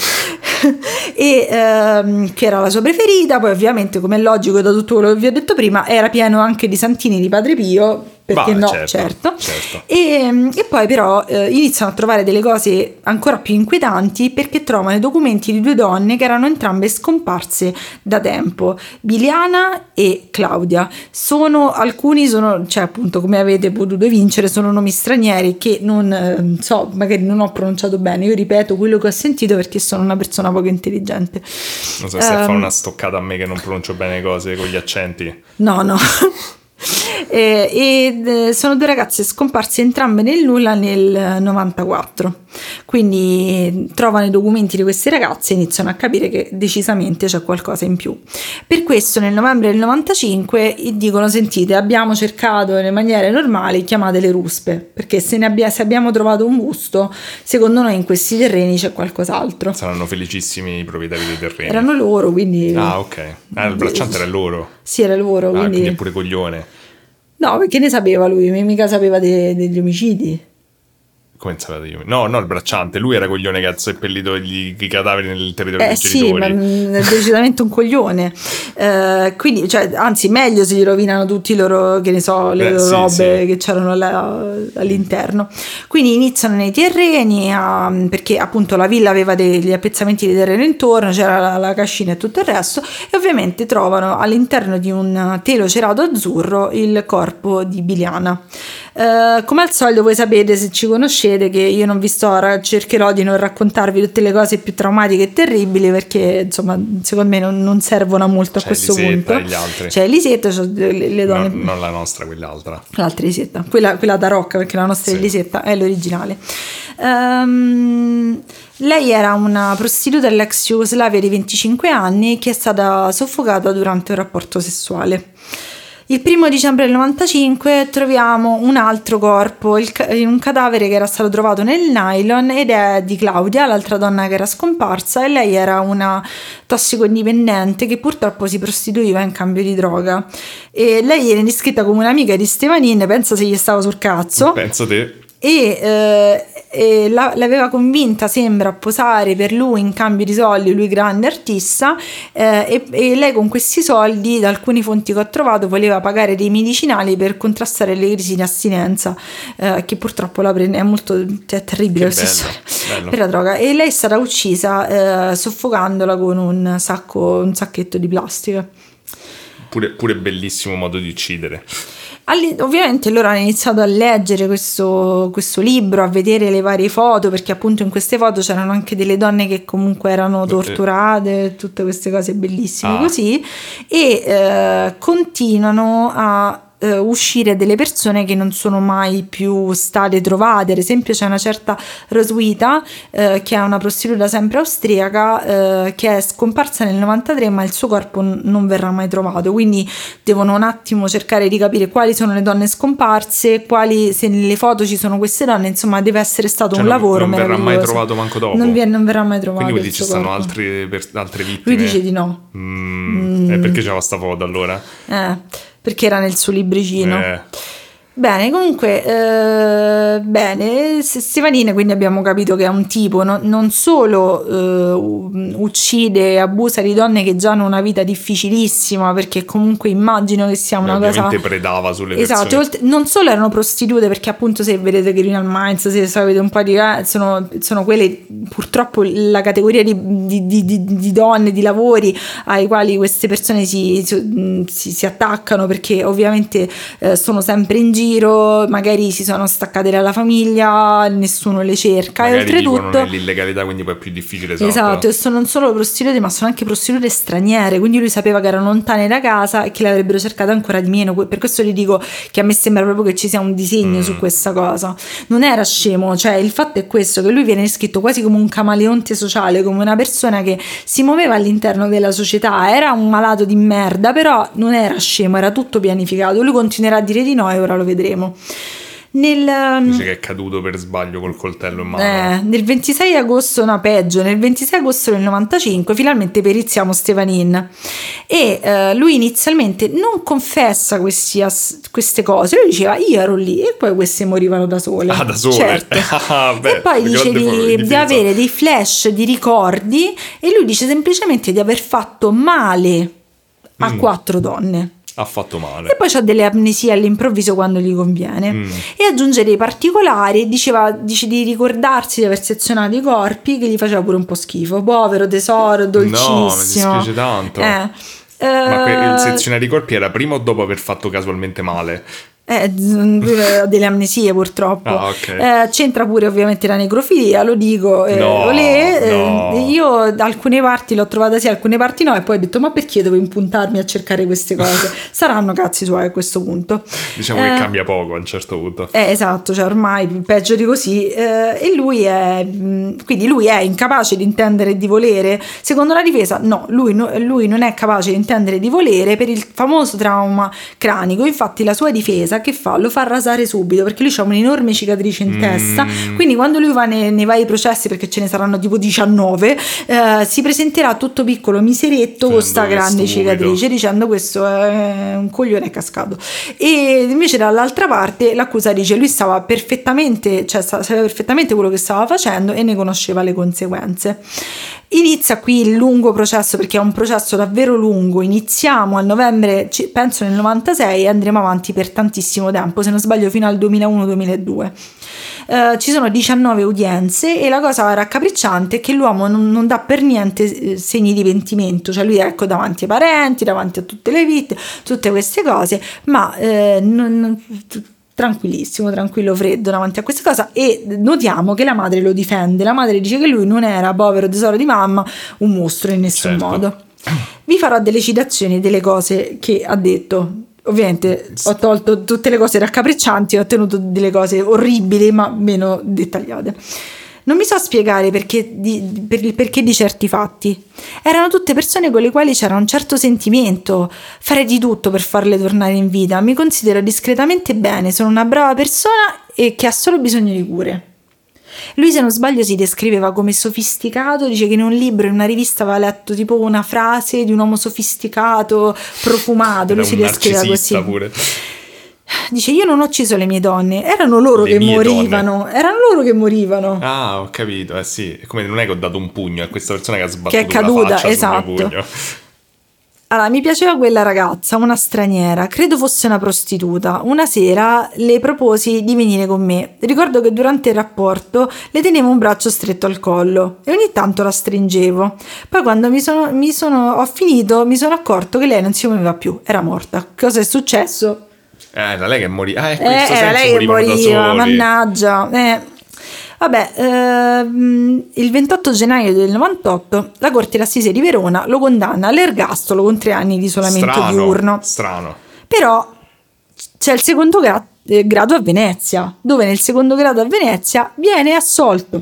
*laughs* e ehm, che era la sua preferita, poi ovviamente come è logico da tutto quello che vi ho detto prima era pieno anche di santini di Padre Pio, perché Bah, no, certo, certo. certo. E, e poi però eh, iniziano a trovare delle cose ancora più inquietanti perché trovano i documenti di due donne che erano entrambe scomparse da tempo, Biliana e Claudia. Sono alcuni sono, cioè appunto come avete potuto vincere, sono nomi stranieri che non eh, so, magari non ho pronunciato bene. Io ripeto quello che ho sentito perché sono una persona poco intelligente. Non so se Ehm, fa una stoccata a me che non pronuncio bene le cose con gli accenti. No, no. *laughs* *laughs* Eh, ed eh, sono due ragazze scomparse entrambe nel nulla nel 94. Quindi trovano i documenti di queste ragazze e iniziano a capire che decisamente c'è qualcosa in più. Per questo nel novembre del 95 dicono sentite abbiamo cercato nelle maniere normali chiamate le ruspe perché se, abbia, se abbiamo trovato un busto secondo noi in questi terreni c'è qualcos'altro. Saranno felicissimi i proprietari dei terreni. Erano loro quindi... Ah ok, ah, il bracciante era loro. Sì era loro. Ah, quindi... quindi è pure coglione. No perché ne sapeva lui, mica sapeva de- degli omicidi. Come io? No, no, il bracciante. Lui era coglione che ha seppellito gli, i cadaveri nel territorio Eh dei sì, genitori. ma mm, è decisamente un coglione. Eh, quindi, cioè, anzi, meglio se gli rovinano tutti i loro, che ne so, le Beh, loro sì, robe sì. che c'erano là- all'interno. Quindi iniziano nei terreni, a- perché appunto la villa aveva degli appezzamenti di terreno intorno, c'era la, la cascina e tutto il resto, e ovviamente trovano all'interno di un telo cerato azzurro il corpo di Biliana. Eh, come al solito voi sapete se ci conoscete che io non vi sto cercherò di non raccontarvi tutte le cose più traumatiche e terribili perché insomma secondo me non, non servono a molto a C'è questo Elisetta punto gli altri. c'è Elisetta c'è le, le donne non la nostra, quell'altra. l'altra Elisetta quella, quella da Rocca perché la nostra Sì. Elisetta è l'originale Ehm, lei era una prostituta dell'ex Jugoslavia di 25 anni che è stata soffocata durante un rapporto sessuale il primo dicembre del 95 troviamo un altro corpo il un cadavere che era stato trovato nel nylon ed è di Claudia, l'altra donna che era scomparsa e lei era una tossicodipendente che purtroppo si prostituiva in cambio di droga e lei viene descritta come un'amica di Stevanin, pensa se gli stava sul cazzo Penso te. E, eh, e la- l'aveva convinta, sembra, a posare per lui in cambio di soldi, lui grande artista, eh, e, e lei con questi soldi, da alcune fonti che ho trovato, voleva pagare dei medicinali per contrastare le crisi di astinenza, eh, che purtroppo la prende, è molto cioè, è terribile lo stesso bello, bello. *laughs* per la droga. E lei è stata uccisa eh, soffocandola con un sacco, un sacchetto di plastica. Pure, pure bellissimo modo di uccidere. Ovviamente loro hanno iniziato a leggere questo, questo libro, a vedere le varie foto, perché appunto in queste foto c'erano anche delle donne che comunque erano torturate, tutte queste cose bellissime Ah. così, e eh, continuano a eh, uscire delle persone che non sono mai più state trovate. Ad esempio, c'è una certa Roswitha, eh, che è una prostituta sempre austriaca, eh, che è scomparsa nel 93, ma il suo corpo n- non verrà mai trovato. Quindi devono un attimo cercare di capire quali sono le donne scomparse, quali, se nelle foto ci sono queste donne, insomma, deve essere stato Cioè, un non- lavoro non verrà mai trovato manco dopo. Non, vi- non verrà mai trovato. Quindi vuol ci stanno altri per- altre vittime. Lui dice di no. Mm, E perché c'era sta foto allora? Eh, perché era nel suo libricino. Eh, Bene, comunque, eh, bene, S- Stefanini quindi abbiamo capito che è un tipo, no- non solo eh, uccide e abusa di donne che già hanno una vita difficilissima, perché comunque immagino che sia una cosa... ovviamente predava sulle Esatto, persone. oltre- non solo erano prostitute, perché appunto se vedete Criminal Minds, se sapete un po' di... eh, sono, sono quelle purtroppo la categoria di, di- di- di- donne, di lavori ai quali queste persone si, si- si- si attaccano perché ovviamente eh, sono sempre in giro, magari si sono staccate dalla famiglia, nessuno le cerca Magari e oltretutto... vivono nell'illegalità, quindi poi è più difficile. Esatto, e sono non solo prostitute, ma sono anche prostitute straniere. Quindi lui sapeva che erano lontane da casa e che le avrebbero cercate ancora di meno. Per questo gli dico che a me sembra proprio che ci sia un disegno Mm. su questa cosa. Non era scemo, cioè il fatto è questo: che lui viene descritto quasi come un camaleonte sociale, come una persona che si muoveva all'interno della società. Era un malato di merda, però non era scemo, era tutto pianificato. Lui continuerà a dire di no e ora lo vedremo. Nel, Dice che è caduto per sbaglio col coltello in mano. eh, nel 26 agosto, no peggio, nel 26 agosto del 95 finalmente periziamo Stevanin e eh, lui inizialmente non confessa questi queste cose, lui diceva io ero lì e poi queste morivano da sole. Ah, da sole? Certo. *laughs* Ah, beh, e poi dice di, di difesa. avere dei flash di ricordi e lui dice semplicemente di aver fatto male a Mm. quattro donne. Ha fatto E male. poi c'ha delle amnesie all'improvviso quando gli conviene. Mm. E aggiunge dei particolari, diceva, dice di ricordarsi di aver sezionato i corpi, che gli faceva pure un po' schifo. Povero tesoro, dolcissimo. No, mi dispiace tanto. Eh, Ma que- eh, il sezionare i corpi era prima o dopo aver fatto casualmente male? Eh, ha *laughs* delle amnesie purtroppo. Ah, ok. Eh, c'entra pure ovviamente la necrofilia, lo dico. eh, No, olè, eh, no. io da alcune parti l'ho trovata sì, alcune parti no, e poi ho detto: Ma perché devo impuntarmi a cercare queste cose? *laughs* Saranno cazzi suoi a questo punto. Diciamo Eh, che cambia poco a un certo punto. eh, esatto, cioè ormai peggio di così. eh, e lui è. Quindi lui è incapace di intendere e di volere. Secondo la difesa, no, lui, no- lui non è capace di intendere e di volere per il famoso trauma cranico. Infatti, la sua difesa che fa? Lo fa rasare subito perché lui ha un'enorme cicatrice in Mm. testa. Quindi, quando lui va nei, nei vari processi, perché ce ne saranno tipo 19, eh, si presenterà tutto piccolo, miseretto, con Facendo sta grande stupido. cicatrice, dicendo questo è un coglione cascato. E invece dall'altra parte l'accusa dice lui stava perfettamente, cioè sa- sapeva perfettamente quello che stava facendo e ne conosceva le conseguenze. Inizia qui il lungo processo perché è un processo davvero lungo. Iniziamo a novembre, penso nel 96 e andremo avanti per tantissimo tempo, se non sbaglio fino al 2001-2002. Eh, ci sono 19 udienze e la cosa raccapricciante è che l'uomo non, non dà per niente eh, segni di pentimento, cioè lui è ecco davanti ai parenti, davanti a tutte le vittime, tutte queste cose, ma eh, non- non- tranquillissimo, tranquillo, freddo davanti a questa cosa e notiamo che la madre lo difende, la madre dice che lui non era povero tesoro di mamma, un mostro in nessun Certo. modo. Vi farò delle citazioni delle cose che ha detto. Ovviamente ho tolto tutte le cose raccapriccianti ho ottenuto delle cose orribili ma meno dettagliate. Non mi so spiegare perché di, per il perché di certi fatti. Erano tutte persone con le quali c'era un certo sentimento. Farei di tutto per farle tornare in vita. Mi considero discretamente bene, sono una brava persona e che ha solo bisogno di cure. Lui, se non sbaglio, si descriveva come sofisticato. Dice che in un libro, in una rivista, aveva letto tipo una frase di un uomo sofisticato, profumato. Lui si descriveva così. pure. Dice: Io non ho ucciso le mie donne, erano loro Le che morivano. Erano loro che morivano. Ah, ho capito, eh sì. Come non è che ho dato un pugno, è questa persona che ha sbattuto Che è caduta, esatto. pugno. Allora, mi piaceva quella ragazza, una straniera, credo fosse una prostituta. Una sera le proposi di venire con me. Ricordo che durante il rapporto le tenevo un braccio stretto al collo e ogni tanto la stringevo. Poi quando mi sono, mi sono- ho finito mi sono accorto che lei non si muoveva più, era morta. Cosa è successo? Eh, era lei che moriva. Ah, in Eh, questo senso lei che moriva, mannaggia. Eh. Vabbè, ehm, il 28 gennaio del 98 la Corte d'Assise di Verona lo condanna all'ergastolo con tre anni di isolamento Strano, diurno. Strano. Però c'è il secondo gra- eh, grado a Venezia, dove nel secondo grado a Venezia viene assolto.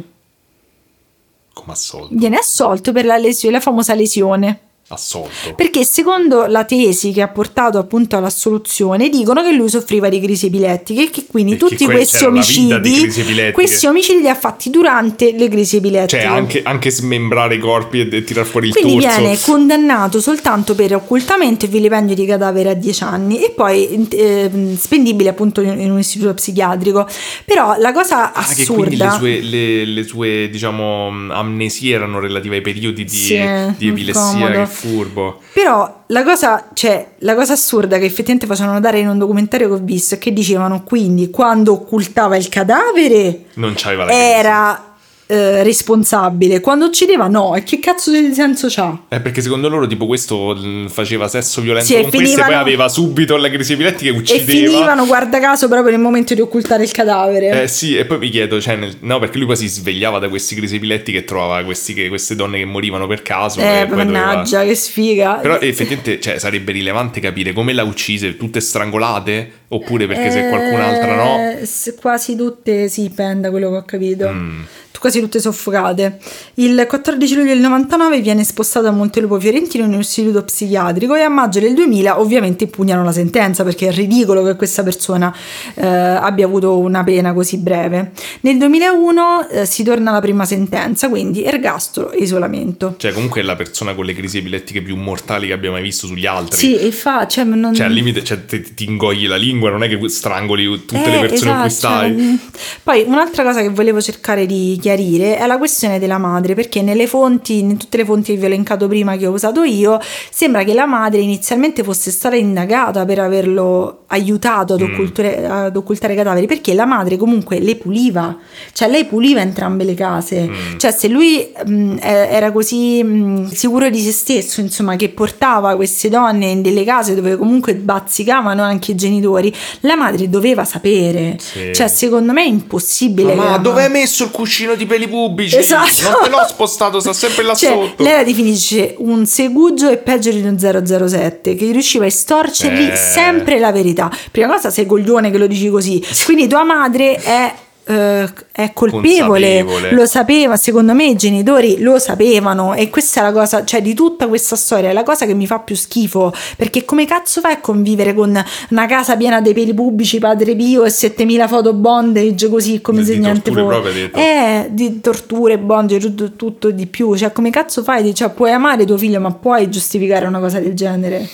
Come assolto. Viene assolto per la, lesione, la famosa lesione. Assolto. Perché secondo la tesi che ha portato appunto all'assoluzione dicono che lui soffriva di crisi epilettiche e che quindi Perché tutti que- questi omicidi questi omicidi li ha fatti durante le crisi epilettiche. Cioè, anche, anche smembrare i corpi e, e tirar fuori il quindi torso. viene condannato soltanto per occultamento e vilipendio di cadavere a 10 anni e poi eh, spendibile appunto in, in un istituto psichiatrico. Però la cosa Ah, che quindi le assurda sue, le, le sue, diciamo, amnesie erano relative ai periodi di, Sì, di epilessia, che furbo. Però la cosa, cioè, la cosa assurda che effettivamente facevano notare in un documentario che ho visto è che dicevano quindi quando occultava il cadavere Non c'aveva la era eh, responsabile, quando uccideva no, e che cazzo di senso c'ha? Eh, perché secondo loro, tipo, questo mh, faceva sesso violento Sì, e con queste, finivano- poi aveva subito la crisi epilettica e E uccideva. finivano, guarda caso, proprio nel momento di occultare il cadavere. Eh sì, e poi mi chiedo, cioè, nel- no, perché lui poi si svegliava da questi crisi epilettiche e trovava questi che- queste donne che morivano per caso. Eh, e poi doveva- mannaggia, che sfiga. Però effettivamente cioè, sarebbe rilevante capire come l'ha uccise, tutte strangolate? Oppure perché se qualcun'altra no? Eh, quasi tutte sì, penda quello che ho capito. Mm. Quasi tutte soffocate. Il 14 luglio del 99 viene spostato a Montelupo Fiorentino in un istituto psichiatrico e a maggio del 2000 ovviamente impugnano la sentenza perché è ridicolo che questa persona eh, abbia avuto una pena così breve. Nel 2001 eh, si torna alla prima sentenza, quindi ergastolo e isolamento. Cioè, comunque è la persona con le crisi epilettiche più mortali che abbiamo mai visto sugli altri. Sì, e fa, cioè, non... Cioè, al limite, cioè, ti, ti ingogli la lingua, non è che strangoli tutte Eh, le persone con cui esatto, stai. cioè. Poi un'altra cosa che volevo cercare di chiarire è la questione della madre, perché nelle fonti, in tutte le fonti che vi ho elencato prima che ho usato io, sembra che la madre inizialmente fosse stata indagata per averlo aiutato ad Mm. occultare, ad occultare i cadaveri, perché la madre comunque le puliva, cioè lei puliva entrambe le case, Mm. cioè se lui mh, eh, era così mh, sicuro di se stesso, insomma, che portava queste donne in delle case dove comunque bazzicavano anche i genitori, la madre doveva sapere, Sì. cioè secondo me è impossibile. Ma la dove hai messo il cuscino di peli pubblici? Esatto. Non te l'ho spostato, sta sempre là *laughs* Cioè, sotto. lei la definisce un segugio e peggio di uno 007 che riusciva a estorcergli Eh. sempre la verità. Prima cosa sei coglione che lo dici così. Quindi tua madre è eh, è colpevole, Consapevole. lo sapeva, secondo me i genitori lo sapevano e questa è la cosa, cioè di tutta questa storia, è la cosa che mi fa più schifo, perché come cazzo fai a convivere con una casa piena dei peli pubblici, padre Pio e 7000 foto bondage così come se niente fosse. Eh, di torture, bondage, tutto, tutto di più, cioè come cazzo fai, cioè puoi amare tuo figlio ma puoi giustificare una cosa del genere?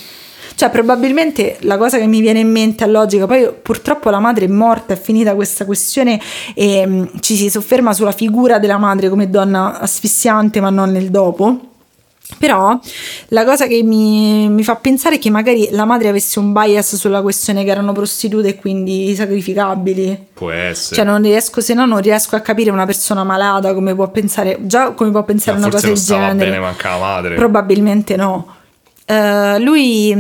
Cioè, probabilmente la cosa che mi viene in mente a logica, poi purtroppo la madre è morta, è finita questa questione e mm, ci si sofferma sulla figura della madre come donna asfissiante, ma non nel dopo. Però la cosa che mi, mi fa pensare è che magari la madre avesse un bias sulla questione che erano prostitute e quindi sacrificabili. Può essere. Cioè, non riesco, se no, non riesco a capire una persona malata come può pensare, già come può pensare Ma una cosa del genere. bene manca la madre. Probabilmente no. Eh, lui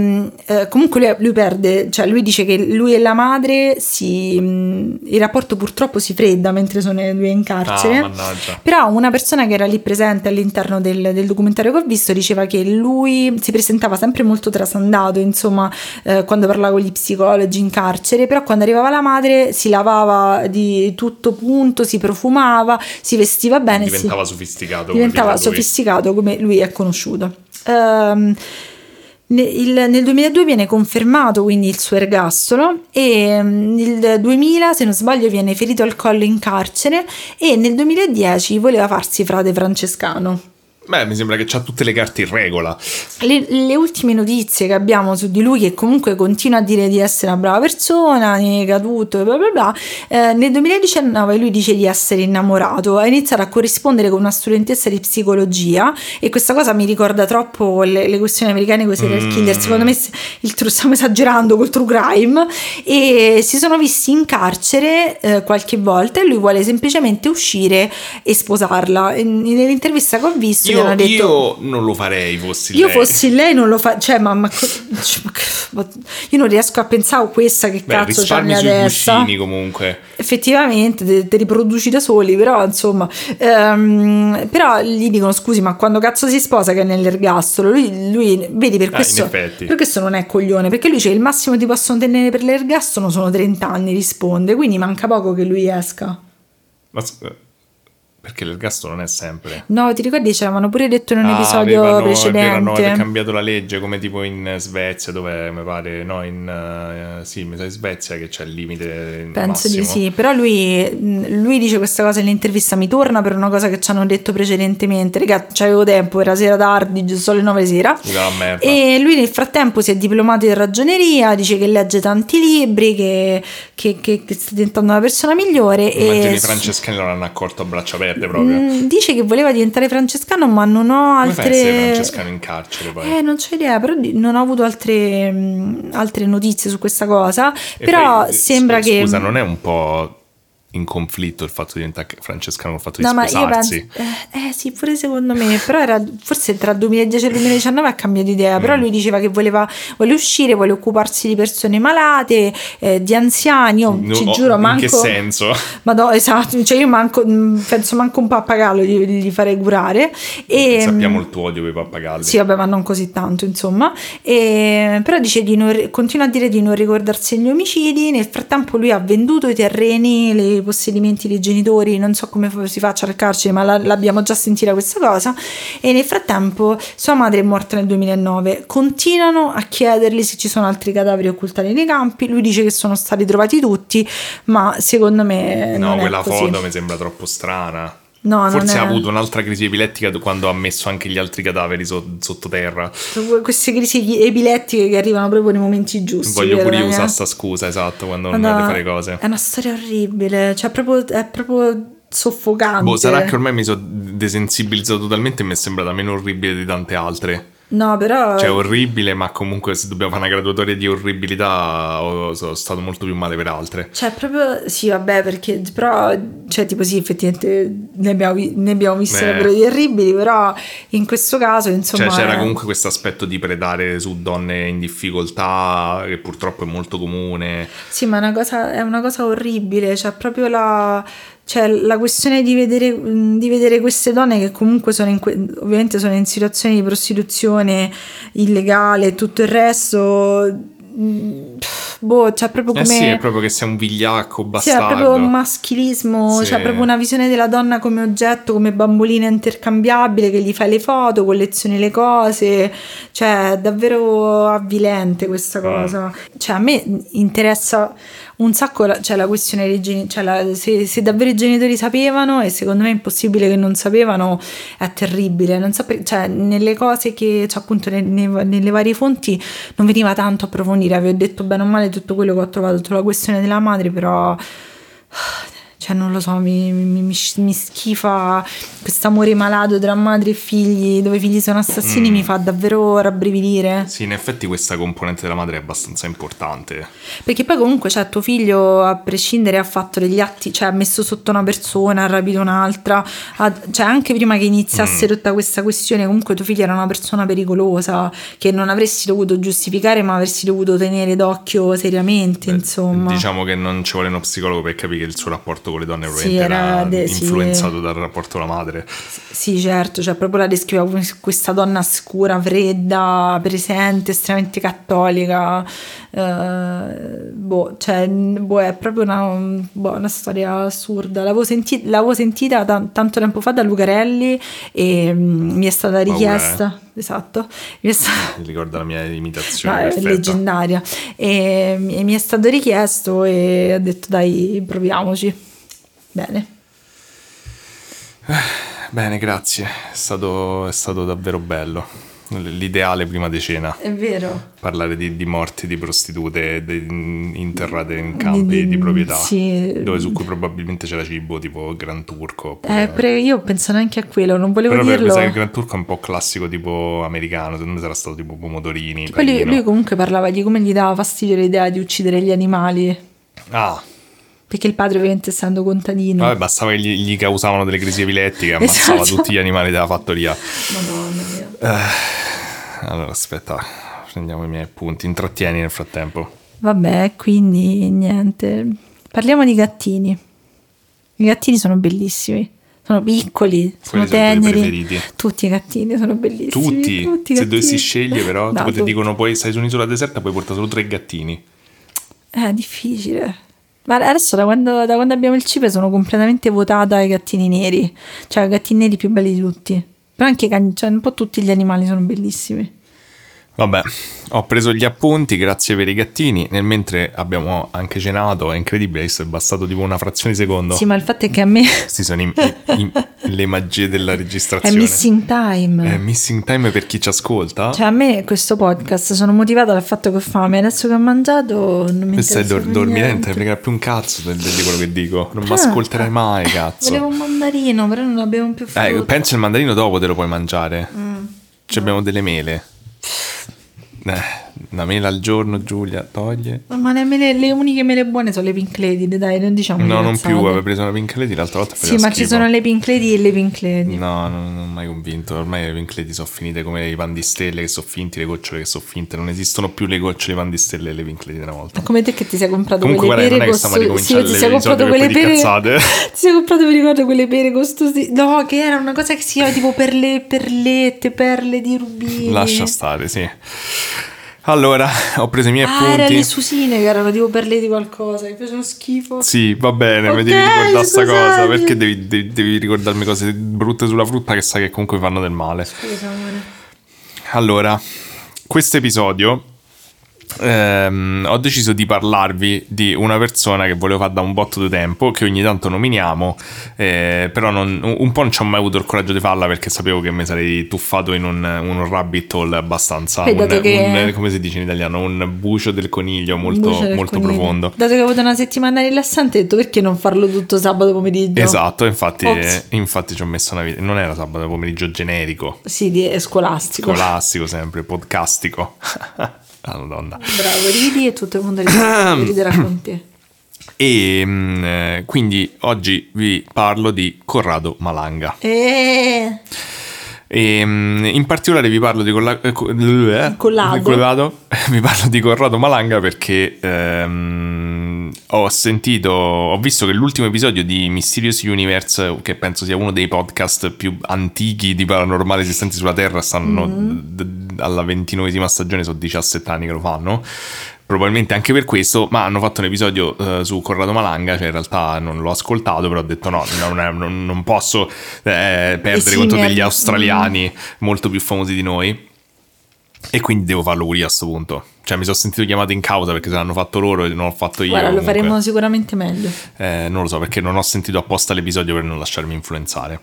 eh, comunque lui, lui perde, cioè lui dice che lui e la madre si, mh, il rapporto purtroppo si fredda mentre sono i due in carcere. Ah. Però una persona che era lì presente all'interno del, del documentario che ho visto diceva che lui si presentava sempre molto trasandato, insomma, eh, quando parlava con gli psicologi in carcere, però quando arrivava la madre si lavava di tutto punto, si profumava, si vestiva bene. si- Diventava sofisticato. come diventava lui. sofisticato come lui è conosciuto. Il- nel 2002 viene confermato quindi il suo ergastolo e mm, nel 2000 se non sbaglio viene ferito al collo in carcere e nel 2010 voleva farsi frate francescano. Beh, mi sembra che c'ha tutte le carte in regola. Le, le ultime notizie che abbiamo su di lui, che comunque continua a dire di essere una brava persona, nega tutto, e bla bla bla, eh, nel 2019 lui dice di essere innamorato, ha iniziato a corrispondere con una studentessa di psicologia e questa cosa mi ricorda troppo le, le questioni americane con i serial Mm. killer, secondo me il stiamo esagerando col true crime e si sono visti in carcere eh, qualche volta e lui vuole semplicemente uscire e sposarla. E nell'intervista che ho visto Io, hanno detto... io non lo farei, fossi Io lei. fossi lei non lo fa, cioè, ma, ma co- cioè, io non riesco a pensare a questa che Beh, cazzo c'ha nella testa. cuscini comunque. Effettivamente te, riproduci da soli, però insomma, ehm, però gli dicono scusi, ma quando cazzo si sposa che è nell'ergastolo? Lui, lui vedi per Ah, questo, per questo non è coglione, perché lui dice il massimo ti possono tenere per l'ergastolo sono 30 anni, risponde, quindi manca poco che lui esca. Ma perché l'ergastolo non è sempre. No, ti ricordi? Ci avevano pure detto in un Ah, episodio avevano- precedente. hanno cambiato la legge come tipo in Svezia dove mi pare no in eh, sì mi sa in Svezia che c'è il limite Penso di massimo. sì, però lui, mh, lui dice questa cosa nell'intervista, mi torna per una cosa che ci hanno detto precedentemente, raga, c'avevo tempo, era sera tardi, giusto alle 9 sera. Merda. E lui nel frattempo si è diplomato in ragioneria, dice che legge tanti libri, che, che- che- che sta diventando una persona migliore. Immagini e i francescani lo hanno accolto a braccia aperte proprio. mh, dice che voleva diventare francescano, ma non ho Come altre... fai a essere francescano in carcere poi? Eh, non c'ho idea, però non ho avuto altre, mh, altre notizie su questa cosa. E però poi, sembra scusa, che. Scusa, non è un po' in conflitto il fatto di diventare francescano il fatto di No, ma io sposarsi? penso. Eh, eh, sì, pure secondo me. Però era forse tra il 2010 e il 2019 ha cambiato idea. Però Mm. lui diceva che voleva, vuole uscire, vuole occuparsi di persone malate, eh, di anziani. Io No, ci oh, giuro, in manco. che senso? *laughs* Ma no, esatto, cioè io manco, mh, penso manco un pappagallo gli, gli farei curare. E, Sappiamo il tuo odio per i pappagalli. Sì, vabbè, ma non così tanto, insomma. E, però dice di non, continua a dire di non ricordarsi gli omicidi. Nel frattempo, lui ha venduto i terreni, i possedimenti dei genitori. Non so come si faccia al carcere, ma la- l'abbiamo già sentita questa cosa. E nel frattempo, sua madre è morta nel 2009. Continuano a chiedergli se ci sono altri cadaveri occultati nei campi. Lui dice che sono stati trovati tutti, ma secondo me. No, quella foto mi sembra troppo strana. No, Forse ha avuto un'altra crisi epilettica quando ha messo anche gli altri cadaveri so- sottoterra. Queste crisi epilettiche che arrivano proprio nei momenti giusti. Voglio pure io usare sta scusa, esatto, quando non deve fare cose. È una storia orribile, cioè proprio, è proprio soffocante. Boh, sarà che ormai mi sono desensibilizzato totalmente e mi è sembrata meno orribile di tante altre. No, però... Cioè, orribile, ma comunque se dobbiamo fare una graduatoria di orribilità, ho- sono stato molto più male per altre. Cioè, proprio sì, vabbè, perché però, cioè, tipo, sì, effettivamente ne abbiamo, vi- ne abbiamo viste davvero di orribili, però in questo caso, insomma. Cioè, c'era eh, comunque questo aspetto di predare su donne in difficoltà, che purtroppo è molto comune. Sì, ma è una cosa, è una cosa orribile, cioè, proprio la. Cioè, la questione di vedere, di vedere queste donne che comunque sono in, ovviamente sono in situazioni di prostituzione illegale e tutto il resto, mm, boh, cioè proprio Eh come... sì, è proprio che sei un vigliacco Sì, è bastardo. proprio un maschilismo, Sì. cioè proprio una visione della donna come oggetto, come bambolina intercambiabile che gli fai le foto, collezioni le cose, cioè è davvero avvilente questa Mm. cosa. Cioè a me interessa un sacco la, cioè, la questione dei genitori, cioè la- se, se davvero i genitori sapevano e secondo me è impossibile che non sapevano, è terribile, non so per- cioè nelle cose che, cioè appunto ne- ne- nelle varie fonti non veniva tanto approfondire, avevo detto bene o male tutto quello che ho trovato sulla questione della madre, però cioè non lo so, mi, mi, mi- mi schifa questo amore malato tra madre e figli, dove i figli sono assassini, Mm. mi fa davvero rabbrividire. Sì, in effetti questa componente della madre è abbastanza importante. Perché poi comunque cioè, tuo figlio, a prescindere, ha fatto degli atti, cioè ha messo sotto una persona, ha rapito un'altra, ha- cioè anche prima che iniziasse Mm. tutta questa questione, comunque tuo figlio era una persona pericolosa, che non avresti dovuto giustificare, ma avresti dovuto tenere d'occhio seriamente, insomma. Diciamo che non ci vuole uno psicologo per capire il suo rapporto con le donne Sì, era de- sì. influenzato dal rapporto con la madre. Sì, certo, cioè proprio la descriveva come questa donna scura, fredda, presente, estremamente cattolica. eh, boh, cioè, boh, è proprio una, boh, una storia assurda. L'avevo, senti- l'avevo sentita tan- tanto tempo fa da Lucarelli e mm, mi è stata Paura, richiesta. Esatto, mi è stata. Ricorda la mia imitazione No, leggendaria e, e mi è stato richiesto e ho detto dai proviamoci bene Bene, grazie. È stato, è stato davvero bello. L'ideale prima di cena. è vero Parlare di, di morti di prostitute de- interrate in campi Di- di, di- proprietà. sì. Dove su cui probabilmente c'era cibo tipo Gran Turco. oppure- Eh, pre- io penso neanche a quello, non volevo Però dirlo. sa che il Gran Turco è un po' classico tipo americano, secondo me sarà stato tipo pomodorini. Poi lui, lui comunque parlava di come gli dava fastidio l'idea di uccidere gli animali, Ah, perché il padre ovviamente essendo contadino. vabbè, bastava che gli, gli causavano delle crisi epilettiche *laughs* ammazzava Esatto. tutti gli animali della fattoria. Madonna mia. Allora, aspetta, prendiamo i miei appunti. Intrattieni nel frattempo. Vabbè, quindi niente. Parliamo di gattini. I gattini sono bellissimi. Sono piccoli, sono teneri. preferiti? Tutti i gattini sono bellissimi. Tutti? tutti Se dovessi scegliere, però, *laughs* No, tipo ti dicono poi stai su un'isola deserta, puoi portare solo tre gattini. È difficile. Ma adesso da quando, da quando abbiamo il cibo sono completamente votata ai gattini neri. Cioè i gattini neri più belli di tutti. Però anche cioè un po' tutti gli animali sono bellissimi. Vabbè, ho preso gli appunti, grazie per i gattini. Nel mentre abbiamo anche cenato, è incredibile, è bastato tipo una frazione di secondo. Sì, ma il fatto è che a me Questi sono i- i- i- le magie della è registrazione. missing time. È missing time per chi ci ascolta. Cioè a me questo podcast sono motivata dal fatto che ho fame. Adesso che ho mangiato non mi stai interessa dor- dormendo, non frega più un cazzo del- di quello che dico. Non mi Ah, ascolterai ah, mai, cazzo. Volevo un mandarino, però non abbiamo più frutta. Eh, pensa il mandarino dopo te lo puoi mangiare. Mm. Ci abbiamo delle mele. Eh, una mela al giorno, Giulia, toglie. Ma le, mele- le uniche mele buone sono le pink lady, dai, non diciamo No, non più, avevo preso una pink lady l'altra volta. Sì, ma ci schifo. sono le pink lady e le pink lady. No, non, non ho mai convinto. Ormai le pink lady sono finite come i pan di stelle che sono finti, le gocciole che sono finte. Non esistono più le gocciole, i pan di stelle e le pink lady una volta. Come te che ti sei comprato Comunque, quelle guarda, pere costose. ricominciare ti sei comprato quelle pere. *laughs* Ti sei comprato, mi ricordo, quelle pere costose. No, che era una cosa che si chiama tipo perle, perlette, perle di rubini. Lascia stare, sì. Allora, *laughs* ho preso i miei Ah, appunti. le susine che erano tipo perle di qualcosa, che facevano schifo. Sì, va bene, mi Ok, devi ricordare sta cosa. Perché devi, devi- devi ricordarmi cose brutte sulla frutta che sai che comunque fanno del male. Scusa, amore. Allora, questo episodio ehm, ho deciso di parlarvi di una persona che volevo fare da un botto di tempo, che ogni tanto nominiamo, eh, però non- un po' non ci ho mai avuto il coraggio di farla perché sapevo che mi sarei tuffato in un, un rabbit hole abbastanza, un, che- un- come si dice in italiano, un bucio del coniglio molto, del molto coniglio. profondo. Dato che ho avuto una settimana rilassante, ho detto perché non farlo tutto sabato pomeriggio? Esatto, infatti, Ops. infatti ci ho messo una vita. Non era sabato pomeriggio generico, Sì, di, è scolastico. scolastico sempre, podcastico. *laughs* ah, madonna. Bravo, ridi e tutto il mondo ride- *clears throat* riderà con te. E mm, eh, quindi oggi vi parlo di Corrado Malanga. E... E mm, in particolare vi parlo di Colla- eh, co- eh, Collado. Collado. *laughs* vi parlo di Corrado Malanga perché ehm, ho sentito, ho visto che l'ultimo episodio di Mysterious Universe, che penso sia uno dei podcast più antichi di paranormale esistenti sulla Terra, stanno d- d- alla ventinovesima stagione, sono 17 anni che lo fanno. Probabilmente anche per questo, ma hanno fatto un episodio eh, su Corrado Malanga, cioè in realtà non l'ho ascoltato, però ho detto no, non, non- non posso eh, perdere contro degli australiani molto più famosi di noi. E quindi devo farlo pure io a questo punto. Cioè, mi sono sentito chiamato in causa perché se l'hanno fatto loro e non l'ho fatto io. Guarda, lo comunque. faremo sicuramente meglio. Eh, non lo so perché non ho sentito apposta l'episodio per non lasciarmi influenzare.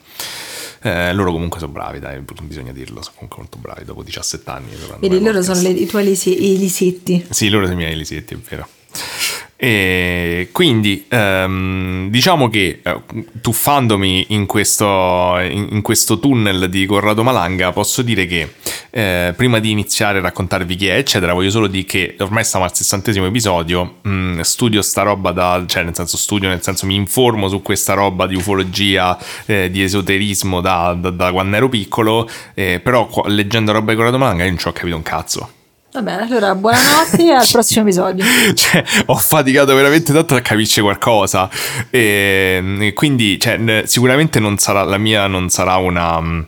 Eh, loro comunque sono bravi, dai, bisogna dirlo, sono comunque molto bravi dopo 17 anni. Vedi, loro podcast. sono le- i tuoi lisi- i lisetti. Sì, loro sono i miei lisetti, è vero. E quindi ehm, diciamo che eh, tuffandomi in questo, in, questo tunnel di Corrado Malanga posso dire che eh, prima di iniziare a raccontarvi chi è eccetera voglio solo dire che ormai stiamo al sessantesimo episodio mh, studio sta roba da cioè nel senso studio nel senso mi informo su questa roba di ufologia eh, di esoterismo da, da- da quando ero piccolo eh, però leggendo roba di Corrado Malanga io non ci ho capito un cazzo Va bene, allora buonanotte e al *laughs* prossimo episodio. cioè, ho faticato veramente tanto a capirci qualcosa. E, e quindi, cioè, sicuramente non sarà la mia, non sarà una.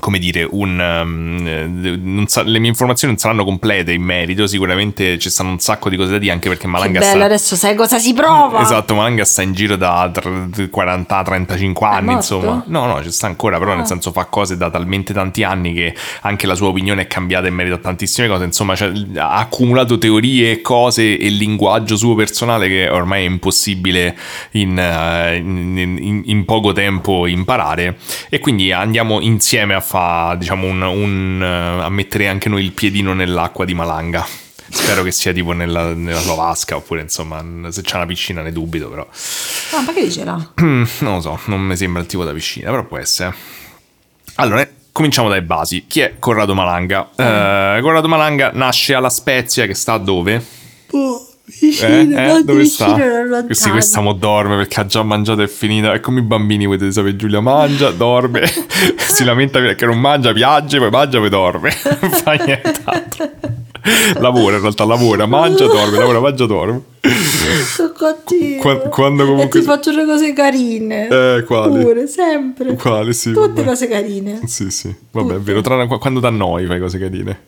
Come dire, un, um, sa- le mie informazioni non saranno complete in merito. Sicuramente ci stanno un sacco di cose da dire, anche perché Che Malanga bello, sta. adesso sai cosa si prova. Esatto, Malanga sta in giro da 40-35 anni, insomma. No, no, ci sta ancora, però Ah. nel senso fa cose da talmente tanti anni che anche la sua opinione è cambiata in merito a tantissime cose. Insomma, cioè, ha accumulato teorie, cose e linguaggio suo personale che ormai è impossibile in, eh, in- in- in poco tempo imparare. E quindi andiamo insieme a fa, diciamo, un, un, eh, a mettere anche noi il piedino nell'acqua di Malanga. Spero che sia tipo nella, nella sua vasca oppure insomma se c'è una piscina ne dubito però Ah, ma che ce l'ha? Mm, non lo so, non mi sembra il tipo da piscina, però può essere. Allora, cominciamo dai basi. Chi è Corrado Malanga? Eh, Corrado Malanga nasce alla Spezia, che sta dove? Eh, eh, dove sta? Sì, questa mo dorme perché ha già mangiato e finito. È come i bambini, potete sapere, Giulia mangia, *laughs* dorme, *laughs* si lamenta perché non mangia, piange, poi mangia, poi dorme. *laughs* Non fa nient'altro. Lavora, in realtà lavora, mangia, dorme, lavora, mangia, dorme. Sono cattivo. Qua- quando comunque- E ti faccio le cose carine. Eh, quali? Pure, sempre. Quale, sì. Tutte vabbè. cose carine. Sì, sì, vabbè, è vero, tranne qu- quando da noi fai cose carine.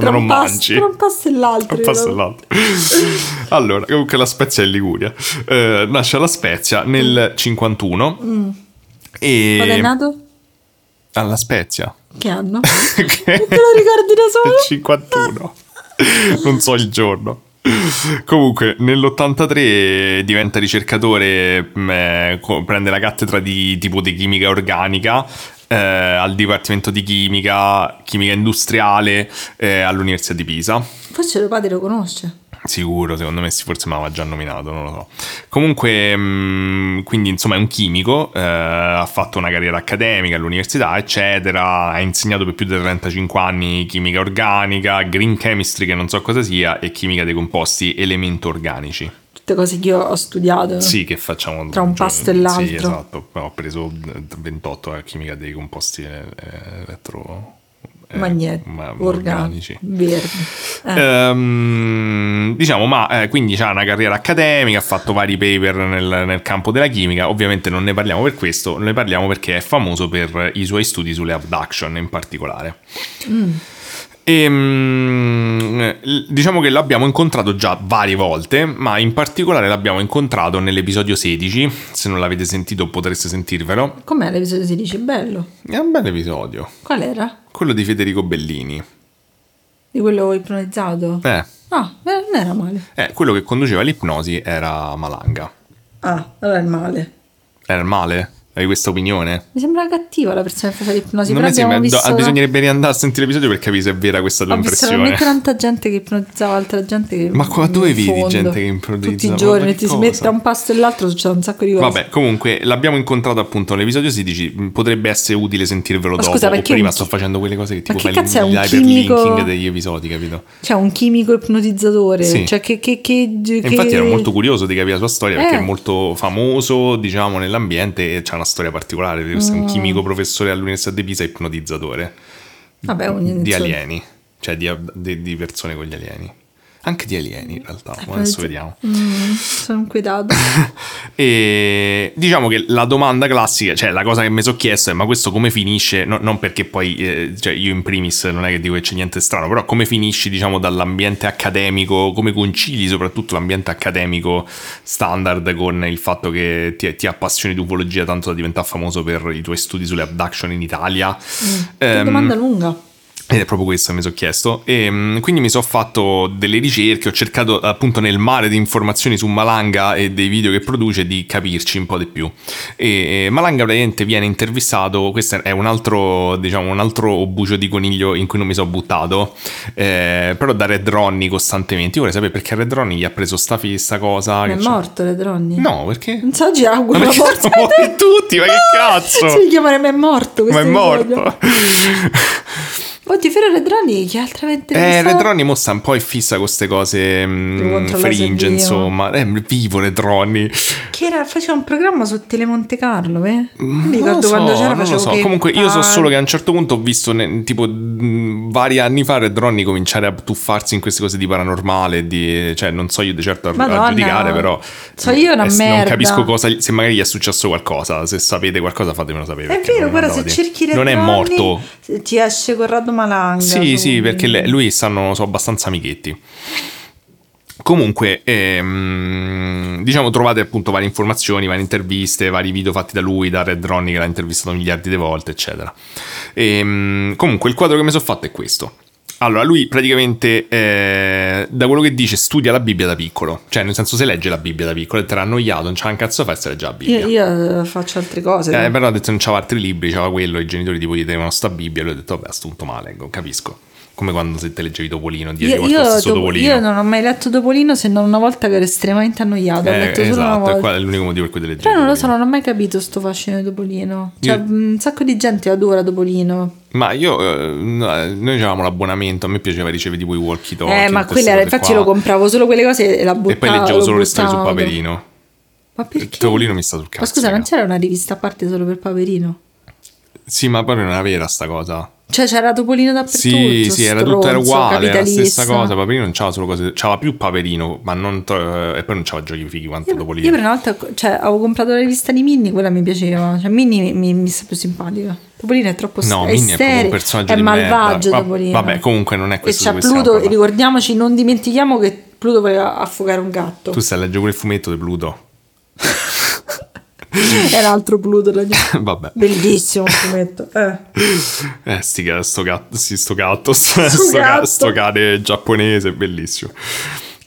Tra quando non mangi. Tra un passo e l'altro. Un passo e l'altro. *laughs* Allora, comunque la Spezia è in Liguria. Eh, nasce alla Spezia nel 51. E... Quando è nato? Alla Spezia. Che anno? *laughs* che... Te lo ricordi da *laughs* solo? Nel 51. non so il giorno. Comunque, nell'83 diventa ricercatore, mh, eh, co- prende la cattedra di tipo di chimica organica eh, al Dipartimento di Chimica, Chimica Industriale eh, all'Università di Pisa. Forse tuo padre lo conosce. Sicuro, secondo me sì, forse mi aveva già nominato, non lo so. Comunque, mh, quindi insomma è un chimico, eh, ha fatto una carriera accademica all'università, eccetera, ha insegnato per più di 35 anni chimica organica, green chemistry che non so cosa sia, e chimica dei composti elemento organici. Tutte cose che io ho studiato. Sì, che facciamo Tra un pasto e l'altro. Sì, esatto. Ho preso 28 a chimica dei composti eh, elettro... eh, Magneti, ma- organici, verdi. Eh. Ehm, diciamo, ma eh, quindi ha una carriera accademica, ha fatto vari paper nel, nel campo della chimica. Ovviamente non ne parliamo per questo, ne parliamo perché è famoso per i suoi studi sulle abduction in particolare. Ehm, l- diciamo che l'abbiamo incontrato già varie volte, ma in particolare l'abbiamo incontrato nell'episodio 16. Se non l'avete sentito, potreste sentirvelo. Com'è l'episodio 16? Bello. È un bel episodio, Qual era? quello di Federico Bellini. Di quello ipnotizzato? Eh, Ah, eh, non era male. eh, quello che conduceva l'ipnosi era Malanga. Ah, allora è male. Era il male? Hai questa opinione? Mi sembra cattiva la persona che faceva l'ipnosi. non mi sembra, visto... bisognerebbe riandare a sentire l'episodio per capire se è vera questa tua Ho impressione. talmente tanta gente che ipnotizzava altra gente che... Ma qua dove vedi gente che ipnotizza? Tutti i giorni, ti si mette da un pasto e l'altro, succede un sacco di cose. Vabbè, comunque l'abbiamo incontrato appunto nell'episodio 16. mh, Potrebbe essere utile sentirvelo Ma dopo. scusa, o perché prima un sto chi- facendo quelle cose che tipo che fai cazzo è un l'hyperlinking chimico? degli episodi, capito? Cioè, un chimico ipnotizzatore. Sì. Cioè, che... che, che, che- infatti ero molto curioso di capire la sua storia perché Eh. è molto famoso, diciamo, nell'ambiente e c'ha una storia particolare. Mm. un chimico professore all'Università di Pisa ipnotizzatore Vabbè, di insomma. alieni, cioè di, di- di persone con gli alieni. Anche di alieni in realtà, ma adesso vediamo. Mm, sono inquietato. *laughs* E diciamo che la domanda classica, cioè la cosa che mi sono chiesto è: ma questo come finisce? No- non perché poi, eh, cioè io in primis non è che dico che c'è niente strano, però come finisci, diciamo, dall'ambiente accademico, come concili soprattutto l'ambiente accademico standard con il fatto che ti, ti appassioni di ufologia tanto da diventare famoso per i tuoi studi sulle abduction in Italia? Che Ehm, domanda lunga. Ed è proprio questo che mi sono chiesto. E mm, quindi mi sono fatto delle ricerche, ho cercato appunto nel mare di informazioni su Malanga e dei video che produce di capirci un po' di più. E Malanga praticamente viene intervistato, questo è un altro, diciamo, un altro bucio di coniglio in cui non mi sono buttato, eh, però da Red Ronnie costantemente. Io vorrei sapere perché Red Ronnie gli ha preso sta, fi- sta cosa. Ma è c'è- morto le dronne? No, perché? Non so, ci auguro Ma morte. morti tutti, ma che *laughs* cazzo? Si chiamare ma è morto. Ma è episodio. *laughs* morto. Oddio, Ferro Redroni, chi altra avente Eh, Redroni mo sta un po' fissa con queste cose mh, è fringe, insomma. È vivo Redroni. Che era, faceva un programma su Telemonte Carlo, eh? Non mi Non lo ricordo so, quando c'era, non lo so. che- Comunque io so solo che a un certo punto ho visto ne- tipo mh, vari anni fa Redroni cominciare a tuffarsi in queste cose di paranormale, di, cioè non so io di certo a, a Madonna. giudicare, però So io una eh, non merda. capisco cosa, se magari gli è successo qualcosa, se sapete qualcosa fatemelo sapere. È vero, non guarda, se di- cerchi Non è morto. Ti esce Corrado Malanga. Sì, su- sì, perché lui stanno, sono abbastanza amichetti. Comunque, ehm, diciamo, trovate appunto varie informazioni, varie interviste, vari video fatti da lui, da Red Ronnie che l'ha intervistato miliardi di volte, eccetera. Ehm, comunque, il quadro che mi sono fatto è questo. Allora, lui praticamente, eh, da quello che dice, studia la Bibbia da piccolo. Cioè, nel senso, se legge la Bibbia da piccolo e te l'ha annoiato, non c'ha un cazzo da fare se legge la Bibbia. Io, io faccio altre cose. Eh, però ha detto non c'aveva altri libri, c'aveva quello, i genitori tipo gli tenevano sta Bibbia, e lui ha detto vabbè a sto punto ma la leggo, capisco. Come quando se te leggevi Topolino, dieci Io, io Topo- Topolino. io non ho mai letto Topolino se non una volta che ero estremamente annoiato. Ho Eh, letto solo una esatto, volta. e qua è l'unico motivo per cui te leggevi Però non lo so, non ho mai capito sto fascino di Topolino. Cioè, Io- un sacco di gente adora Topolino. Ma io, eh, no, eh, noi avevamo l'abbonamento, a me piaceva ricevere tipo i walkie talkie. eh, ma queste infatti lo compravo solo quelle cose e la buttavo. E poi leggevo lo solo le storie su. Paperino. Ma Il perché? Topolino mi sta sul cazzo. Ma scusa, non c'era una rivista a parte solo per Paperino? Sì, ma poi non era vera sta cosa. Cioè c'era Topolino dappertutto. Sì, sì, era tutto era stronzo, uguale, era la stessa cosa. Paperino non c'aveva solo cose, c'aveva più Paperino, ma non to- e poi non c'aveva giochi fighi quanto Io, Topolino. io per una volta cioè, avevo comprato la rivista di Minnie, quella mi piaceva. Cioè, Minnie mi, mi, sta più simpatica. Topolino è troppo No, è Minnie è proprio un personaggio è di malvagio merda. Topolino. vabbè, comunque non è E questo c'è cui stiamo Pluto, ricordiamoci, non dimentichiamo che Pluto voleva affogare un gatto. Tu stai a leggere pure il fumetto di Pluto. È l'altro Pluto. ragazzi. Vabbè. Bellissimo fumetto. Eh. Eh, sti, sto gatto, sì, sto gatto, sto, Sto ca- gatto. sto cane giapponese, bellissimo.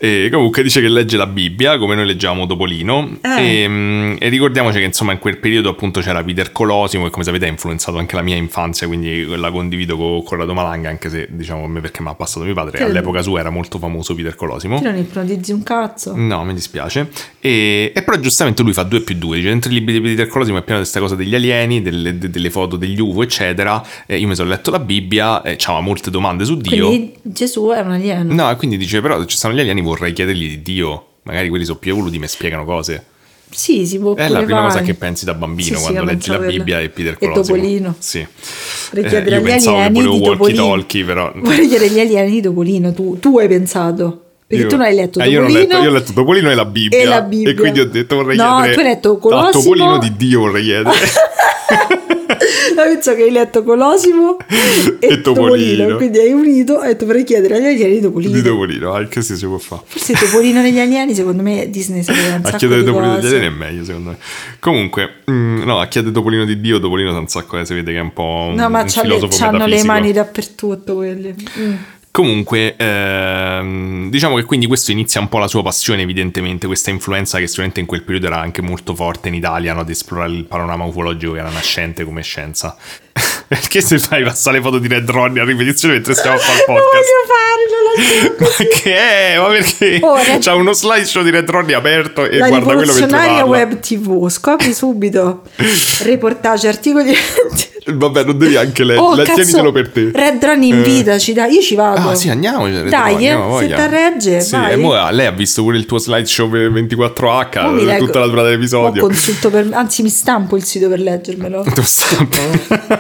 E comunque dice che legge la Bibbia, come noi leggiamo Topolino. Eh. E, mm, e ricordiamoci che insomma in quel periodo appunto c'era Peter Colosimo, che come sapete ha influenzato anche la mia infanzia, quindi la condivido con Corrado Malanga, anche se diciamo a me perché mi ha passato mio padre. Che- All'epoca sua era molto famoso Peter Colosimo. Tu non ipnotizzi un cazzo. No, mi dispiace. E, e però giustamente lui fa 2 più 2. Dice, dentro i libri di Peter Colosimo è pieno di queste cose degli alieni, delle, de- delle foto degli UFO, eccetera. E io mi sono letto la Bibbia e c'aveva molte domande su Dio. Quindi Gesù è un alieno. No, e quindi dice, però se ci stanno gli alieni vorrei chiedergli di Dio. Magari quelli sono più evoluti, mi spiegano cose. Sì, si può È la prima cosa fare. che pensi da bambino Sì, sì, quando io leggi la Bibbia e Peter E Colosimo. Topolino. Sì. Vorrei Eh, chiedere agli alieni volevo di walkie Topolino. talkie, però... Vorrei chiedere agli alieni di Topolino. Tu, tu hai pensato. Perché Io- tu non hai letto Eh, io, Topolino. letto, io ho letto Topolino e la Bibbia. e la Bibbia. E quindi ho detto vorrei No, chiedere... tu hai letto Colosimo. Topolino di Dio vorrei chiedere. *laughs* *laughs* No, penso che hai letto Colosimo *laughs* e, E Topolino. Quindi hai unito e tu vorrei chiedere agli alieni di Topolino. di Topolino, anche se si può fare. Forse Topolino negli alieni, secondo me Disney sapeva un A chiedere Topolino degli cose. alieni è meglio, secondo me. Comunque, mm, no, a chiedere Topolino di Dio, Topolino sa un sacco, eh, si vede che è un po' un, No, ma un c'ha le, c'hanno le mani dappertutto quelli. Mm. Comunque, ehm, diciamo che quindi questo inizia un po' la sua passione, evidentemente, questa influenza che sicuramente in quel periodo era anche molto forte in Italia, no? ad esplorare il panorama ufologico che era nascente come scienza. *laughs* Perché se fai passare le foto di Red Ronnie a ripetizione mentre stiamo a fare il Lo podcast? voglio fare, non lo so. *laughs* Ma che è? Ma perché? C'ha uno slideshow di Red Ronnie aperto e La guarda quello mentre rivoluzionaria parla. web tv, scopri subito *laughs* reportage, articoli. Vabbè, non devi anche leggere, Oh, Le- tienitelo per te. Red Run invitaci, dai, io ci vado. Ah sì, andiamo. Red Dai, Ronnie, eh, andiamo, se t'arregge, sì, vai. e mo, lei ha visto pure il tuo slideshow per 24H, Mo mi leggo- tutta la durata dell'episodio. consulto per, anzi mi stampo il sito per leggermelo. Tu stampi.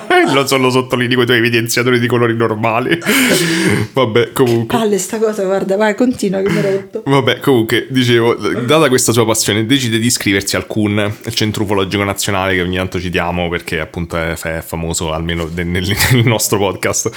*laughs* lo solo sottolinei con i tuoi evidenziatori di colori normali. *laughs* Vabbè, comunque. Palle sta cosa, guarda, vai, continua che mi rotto. Vabbè, comunque, dicevo, data questa sua passione, decide di iscriversi al CUN, il Centro Ufologico Nazionale, che ogni tanto citiamo perché appunto è, è famoso, almeno nel, nel nostro podcast.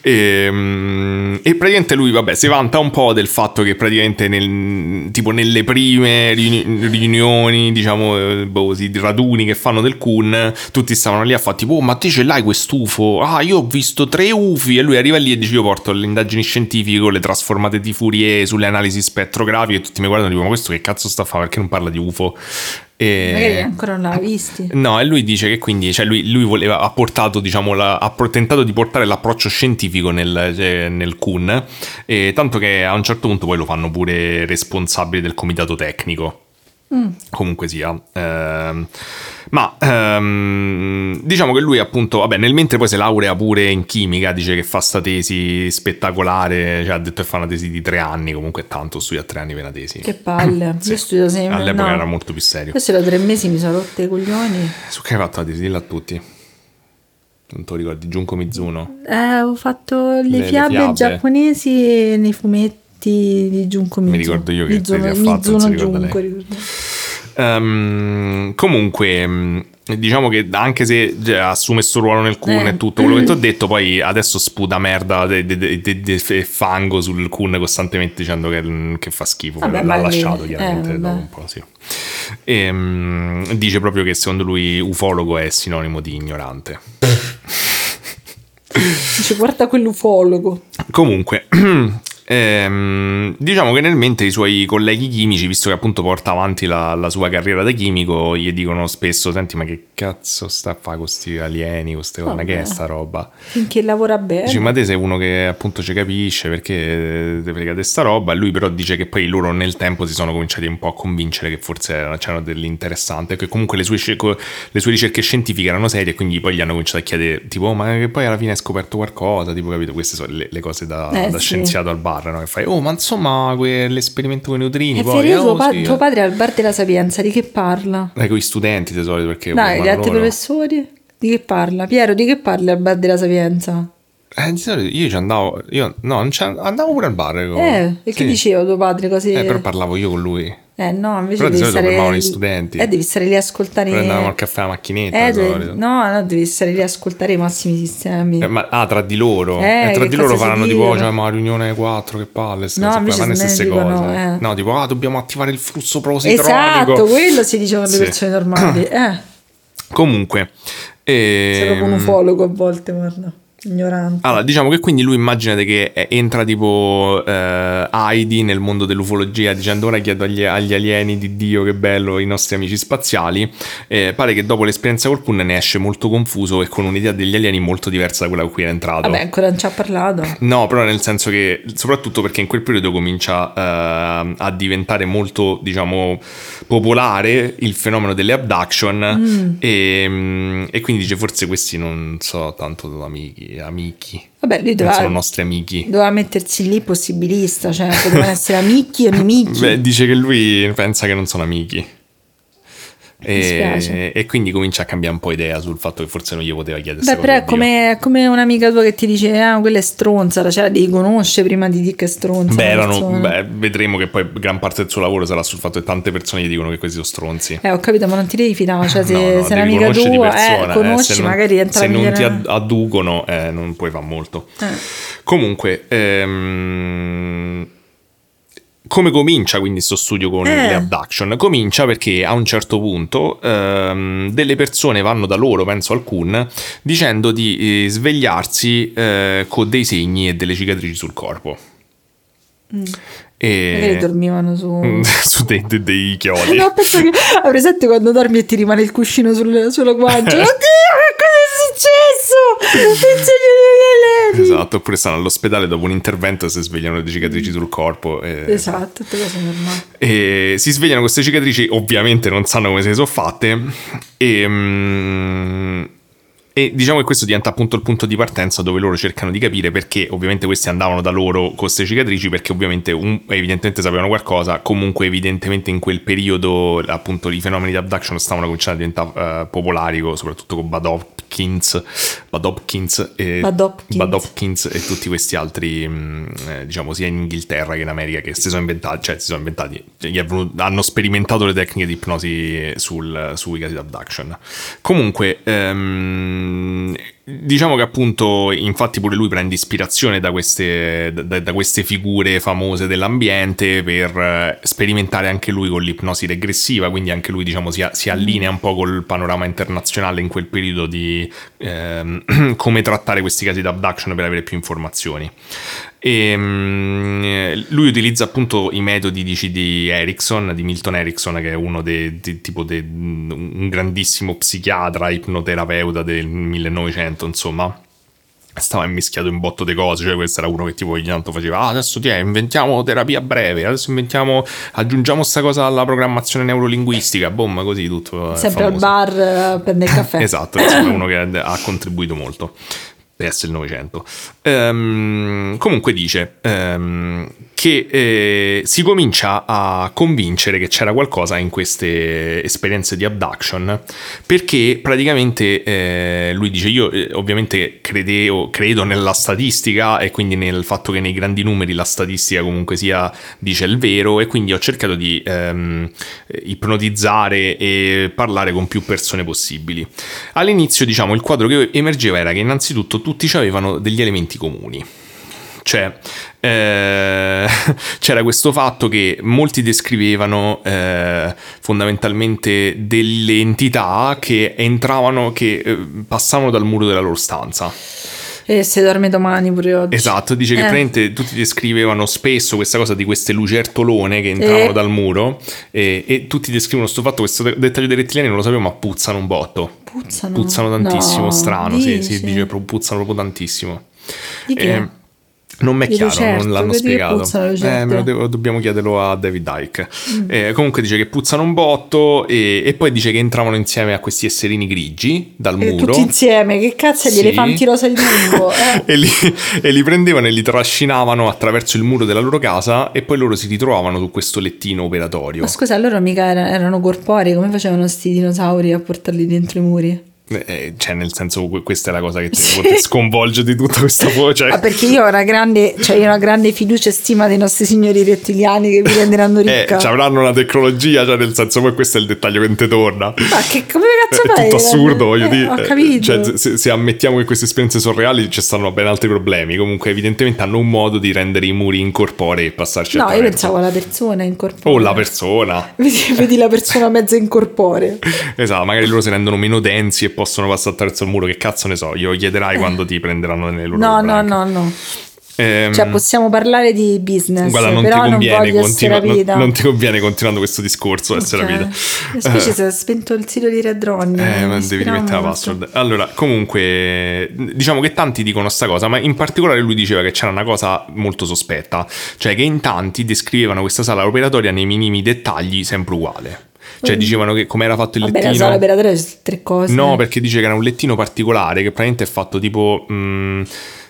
E, mm, e praticamente lui, vabbè, si vanta un po' del fatto che praticamente nel, tipo nelle prime riuni- riunioni, diciamo, eh, boh, così, di raduni che fanno del CUN, tutti stavano lì a fare tipo, oh, ma te ce l'hai quest'UFO? Ah, io ho visto tre UFI e lui arriva lì e dice, io porto le indagini scientifiche con le trasformate di Fourier sulle analisi spettrografiche e tutti mi guardano e dicono, ma questo che cazzo sta a fare? Perché non parla di UFO? E... Magari ancora non l'ha visti. No, e lui dice che quindi, cioè lui, lui voleva, ha portato, diciamo, la- ha tentato di portare l'approccio scientifico nel, cioè, nel CUN, e tanto che a un certo punto poi lo fanno pure responsabile del comitato tecnico. Comunque sia. Ehm, ma ehm, diciamo che lui appunto, vabbè, nel mentre poi si laurea pure in chimica, dice che fa sta tesi spettacolare, cioè ha detto che fa una tesi di tre anni, comunque tanto, studia tre anni per una tesi. Che palle. *clears throat* Io studio sempre. All'epoca no. era molto più serio. Questo da tre mesi mi sono rotte i coglioni. Su che hai fatto la tesi? Dillo a tutti. Non te lo ricordi, Junko Mizuno. Eh, ho fatto le, Le- le fiabe, fiabe. giapponesi nei fumetti di Junko Mizuno. ricordo io che Mizuno, tesi ha fatto, non si Mizuno ricorda Junko, lei. ricordo. Ehm, comunque, mh, diciamo che anche se cioè, assume sto ruolo nel Kun Eh. e tutto quello che ti ho *clears throat* detto, poi adesso sputa merda e fango sul Kun costantemente dicendo che, che fa schifo. Vabbè, l'ha lasciato chiaramente eh, dopo un po', sì. E, mh, dice proprio che secondo lui ufologo è sinonimo di ignorante. Dice, guarda quell'ufologo. Comunque, *clears throat* ehm, diciamo che nel mente i suoi colleghi chimici, visto che appunto porta avanti la, la sua carriera da chimico, gli dicono spesso: Senti, ma che cazzo sta a fare con questi alieni, con queste cose? Che è sta roba? Finché lavora bene. Dice, ma te sei uno che appunto ci capisce perché te frega di sta roba. Lui però dice che poi loro nel tempo si sono cominciati un po' a convincere che forse era- c'erano dell'interessante, che comunque le sue, le sue ricerche scientifiche erano serie e quindi poi gli hanno cominciato a chiedere tipo, "Oh, ma che poi alla fine hai scoperto qualcosa, tipo capito, queste sono le, le cose da, Eh, da sì. scienziato al bar, no? Che fai, oh ma insomma quell'esperimento con i neutrini, poi, vero, oh, tuo, pa- sì, tuo eh." padre al bar della Sapienza, di che parla? Dai, con gli studenti di solito perché... Dai, gli altri loro. professori? Di che parla? Piero, di che parli al bar della Sapienza? Eh, di solito io ci andavo, io no, andavo pure al bar. con- Eh, e che sì. diceva tuo padre? Cose... Eh, però parlavo io con lui. Eh, no, invece Però di solito stare gli lì- studenti. Eh, devi stare lì a ascoltare. Prendevamo al caffè alla macchinetta. Eh, devi- no, no, devi stare lì a ascoltare i massimi sistemi. Eh, ma, ah, tra di loro. Eh, Eh, tra che di loro faranno tipo, dicono? oh, cioè, ma riunione 4, che palle. No, qua, invece le stesse dicono, cose. eh. No, tipo, ah, dobbiamo attivare il flusso positronico. Esatto, quello si dicevano le Sì. persone normali. *clears throat* Eh, Comunque. sei proprio un ehm, ufologo a volte, guarda. Ignorante. Allora, diciamo che quindi lui immaginate che eh, entra tipo eh, Heidi nel mondo dell'ufologia dicendo ora chiedo agli, agli alieni di Dio che bello i nostri amici spaziali. Eh, pare che dopo l'esperienza col Kun ne esce molto confuso e con un'idea degli alieni molto diversa da quella con cui era entrato. Vabbè, ancora non ci ha parlato. No, però nel senso che, soprattutto perché in quel periodo comincia eh, a diventare molto, diciamo, popolare il fenomeno delle abduction e, mm, e quindi dice forse questi non so tanto amici, amici, Vabbè, lui non doveva, sono nostri amici. doveva mettersi lì possibilista, cioè potevano essere amici o nemici. *laughs* Beh, dice che lui pensa che non sono amici. E, e quindi comincia a cambiare un po' idea sul fatto che forse non gli poteva chiedere Beh, però è come, come un'amica tua che ti dice, ah, quella è stronza, cioè devi conoscere prima di dire che è stronza. Beh, erano- beh, vedremo che poi gran parte del suo lavoro sarà sul fatto che tante persone gli dicono che questi sono stronzi. Eh, ho capito, ma non ti devi fidare, cioè se, No, no, se è devi un'amica tua, persona, eh, conosci, se non- magari entra Se non ti adducono, eh, non puoi fare molto. Eh. Comunque, ehm, come comincia quindi questo studio con Eh. le abduction? Comincia perché a un certo punto ehm, delle persone vanno da loro, penso al Kun, dicendo di eh, svegliarsi eh, con dei segni e delle cicatrici sul corpo. E... Magari dormivano su... Mm, *laughs* su dei, dei- dei chiodi. *laughs* No, penso che hai presente quando dormi e ti rimane il cuscino sul- sulla guancia. *laughs* Oddio, che cosa è successo? Esatto, oppure stanno all'ospedale dopo un intervento si svegliano delle cicatrici sul corpo. E... Esatto, tutte cose normali. E si svegliano con queste cicatrici, ovviamente non sanno come se ne sono fatte. E, mm, e diciamo che questo diventa appunto il punto di partenza dove loro cercano di capire perché ovviamente questi andavano da loro con queste cicatrici perché ovviamente un- evidentemente sapevano qualcosa, comunque evidentemente in quel periodo appunto i fenomeni di abduction stavano cominciando a diventare eh, popolari, soprattutto con Bud Hopkins, Bud Hopkins, e, Bud Hopkins. Bud Hopkins e tutti questi altri, mh, eh, diciamo sia in Inghilterra che in America che si sono inventati, cioè si sono inventati, cioè, venuto- hanno sperimentato le tecniche di ipnosi sul, sui casi di abduction. Comunque, ehm, diciamo che appunto, infatti pure lui prende ispirazione da queste, da, da queste figure famose dell'ambiente per eh, sperimentare anche lui con l'ipnosi regressiva, quindi anche lui diciamo si, si allinea un po' col panorama internazionale in quel periodo di ehm, *clears throat* come trattare questi casi di abduction per avere più informazioni. E, mm, lui utilizza appunto i metodi dici, di Erickson, di Milton Erickson, che è uno dei tipo de- un grandissimo psichiatra, ipnoterapeuta del 1900, insomma. Stava immischiato in botto di cose, cioè questo era uno che tipo ogni tanto faceva ah, adesso ti inventiamo terapia breve, adesso inventiamo, aggiungiamo sta cosa alla programmazione neurolinguistica, boom, così tutto. *laughs* è Sempre al bar eh, prendere il caffè. Esatto, è uno che ha contribuito molto per essere il Novecento. Ehm, comunque dice ehm, che eh, si comincia a convincere che c'era qualcosa in queste esperienze di abduction perché praticamente eh, lui dice io eh, ovviamente credeo, credo nella statistica e quindi nel fatto che nei grandi numeri la statistica comunque sia dice il vero e quindi ho cercato di ehm, ipnotizzare e parlare con più persone possibili. All'inizio, diciamo, il quadro che emergeva era che innanzitutto tutti avevano degli elementi comuni. Cioè, eh, *laughs* c'era questo fatto che molti descrivevano eh, fondamentalmente delle entità che entravano, che eh, passavano dal muro della loro stanza. E se dorme domani pure oggi. Esatto, dice che Eh. praticamente tutti descrivevano spesso questa cosa di queste lucertolone che entravano Eh. dal muro e, e tutti descrivono questo fatto, questo de- dettaglio dei rettiliani non lo sapevo ma puzzano un botto. Puzzano. Puzzano tantissimo, No, strano, sì, dici? si dice puzzano proprio tantissimo. Di che? Eh, non mi è chiaro, lucerto, non l'hanno spiegato. puzzano Eh, lucerte? me lo devo- dobbiamo chiederlo a David Dyke. Mm. Eh, comunque dice che puzzano un botto e, e poi dice che entravano insieme a questi esserini grigi dal E muro. tutti insieme, che cazzo gli Sì. elefanti rosa di Dumbo? *laughs* Eh. e, li, e li prendevano e li trascinavano attraverso il muro della loro casa e poi loro si ritrovavano su questo lettino operatorio. Ma scusa, loro mica era- erano corporei, come facevano sti dinosauri a portarli dentro i muri? Eh, cioè, nel senso, que- questa è la cosa che ti, sconvolge di tutta questa voce. Ah, perché io ho una grande, cioè una grande fiducia e stima dei nostri signori rettiliani che mi renderanno Eh, ricca. ci avranno una tecnologia, cioè nel senso poi questo è il dettaglio che ti torna. Ma che come cazzo È fai? tutto assurdo, voglio Eh, dire. Ho capito. Cioè, se, se ammettiamo che queste esperienze sono reali, ci stanno ben altri problemi. Comunque, evidentemente hanno un modo di rendere i muri incorporei e passarci no, io pensavo alla persona incorporea. O la persona. Vedi, vedi la persona mezza incorporea. *laughs* Esatto, magari loro si rendono meno densi e possono passare attraverso il muro. Che cazzo ne so, glielo chiederai quando ti prenderanno nelle loro Eh. *laughs* No, no, no, no. Ehm, Cioè, possiamo parlare di business, Guarda, non ti, però non conviene essere continua- non, non ti conviene continuando questo discorso, essere Ok. a vita. Mi spiace se ha spento il sito di Red Ronnie. Eh, ma devi rimettere la password. Allora, comunque, diciamo che tanti dicono sta cosa, ma in particolare lui diceva che c'era una cosa molto sospetta, cioè che in tanti descrivevano questa sala operatoria nei minimi dettagli sempre uguale. Cioè dicevano che come era fatto il Mm. Vabbè, la lettino... sala operatoria tre cose. No, perché dice che era un lettino particolare che praticamente è fatto tipo. mm,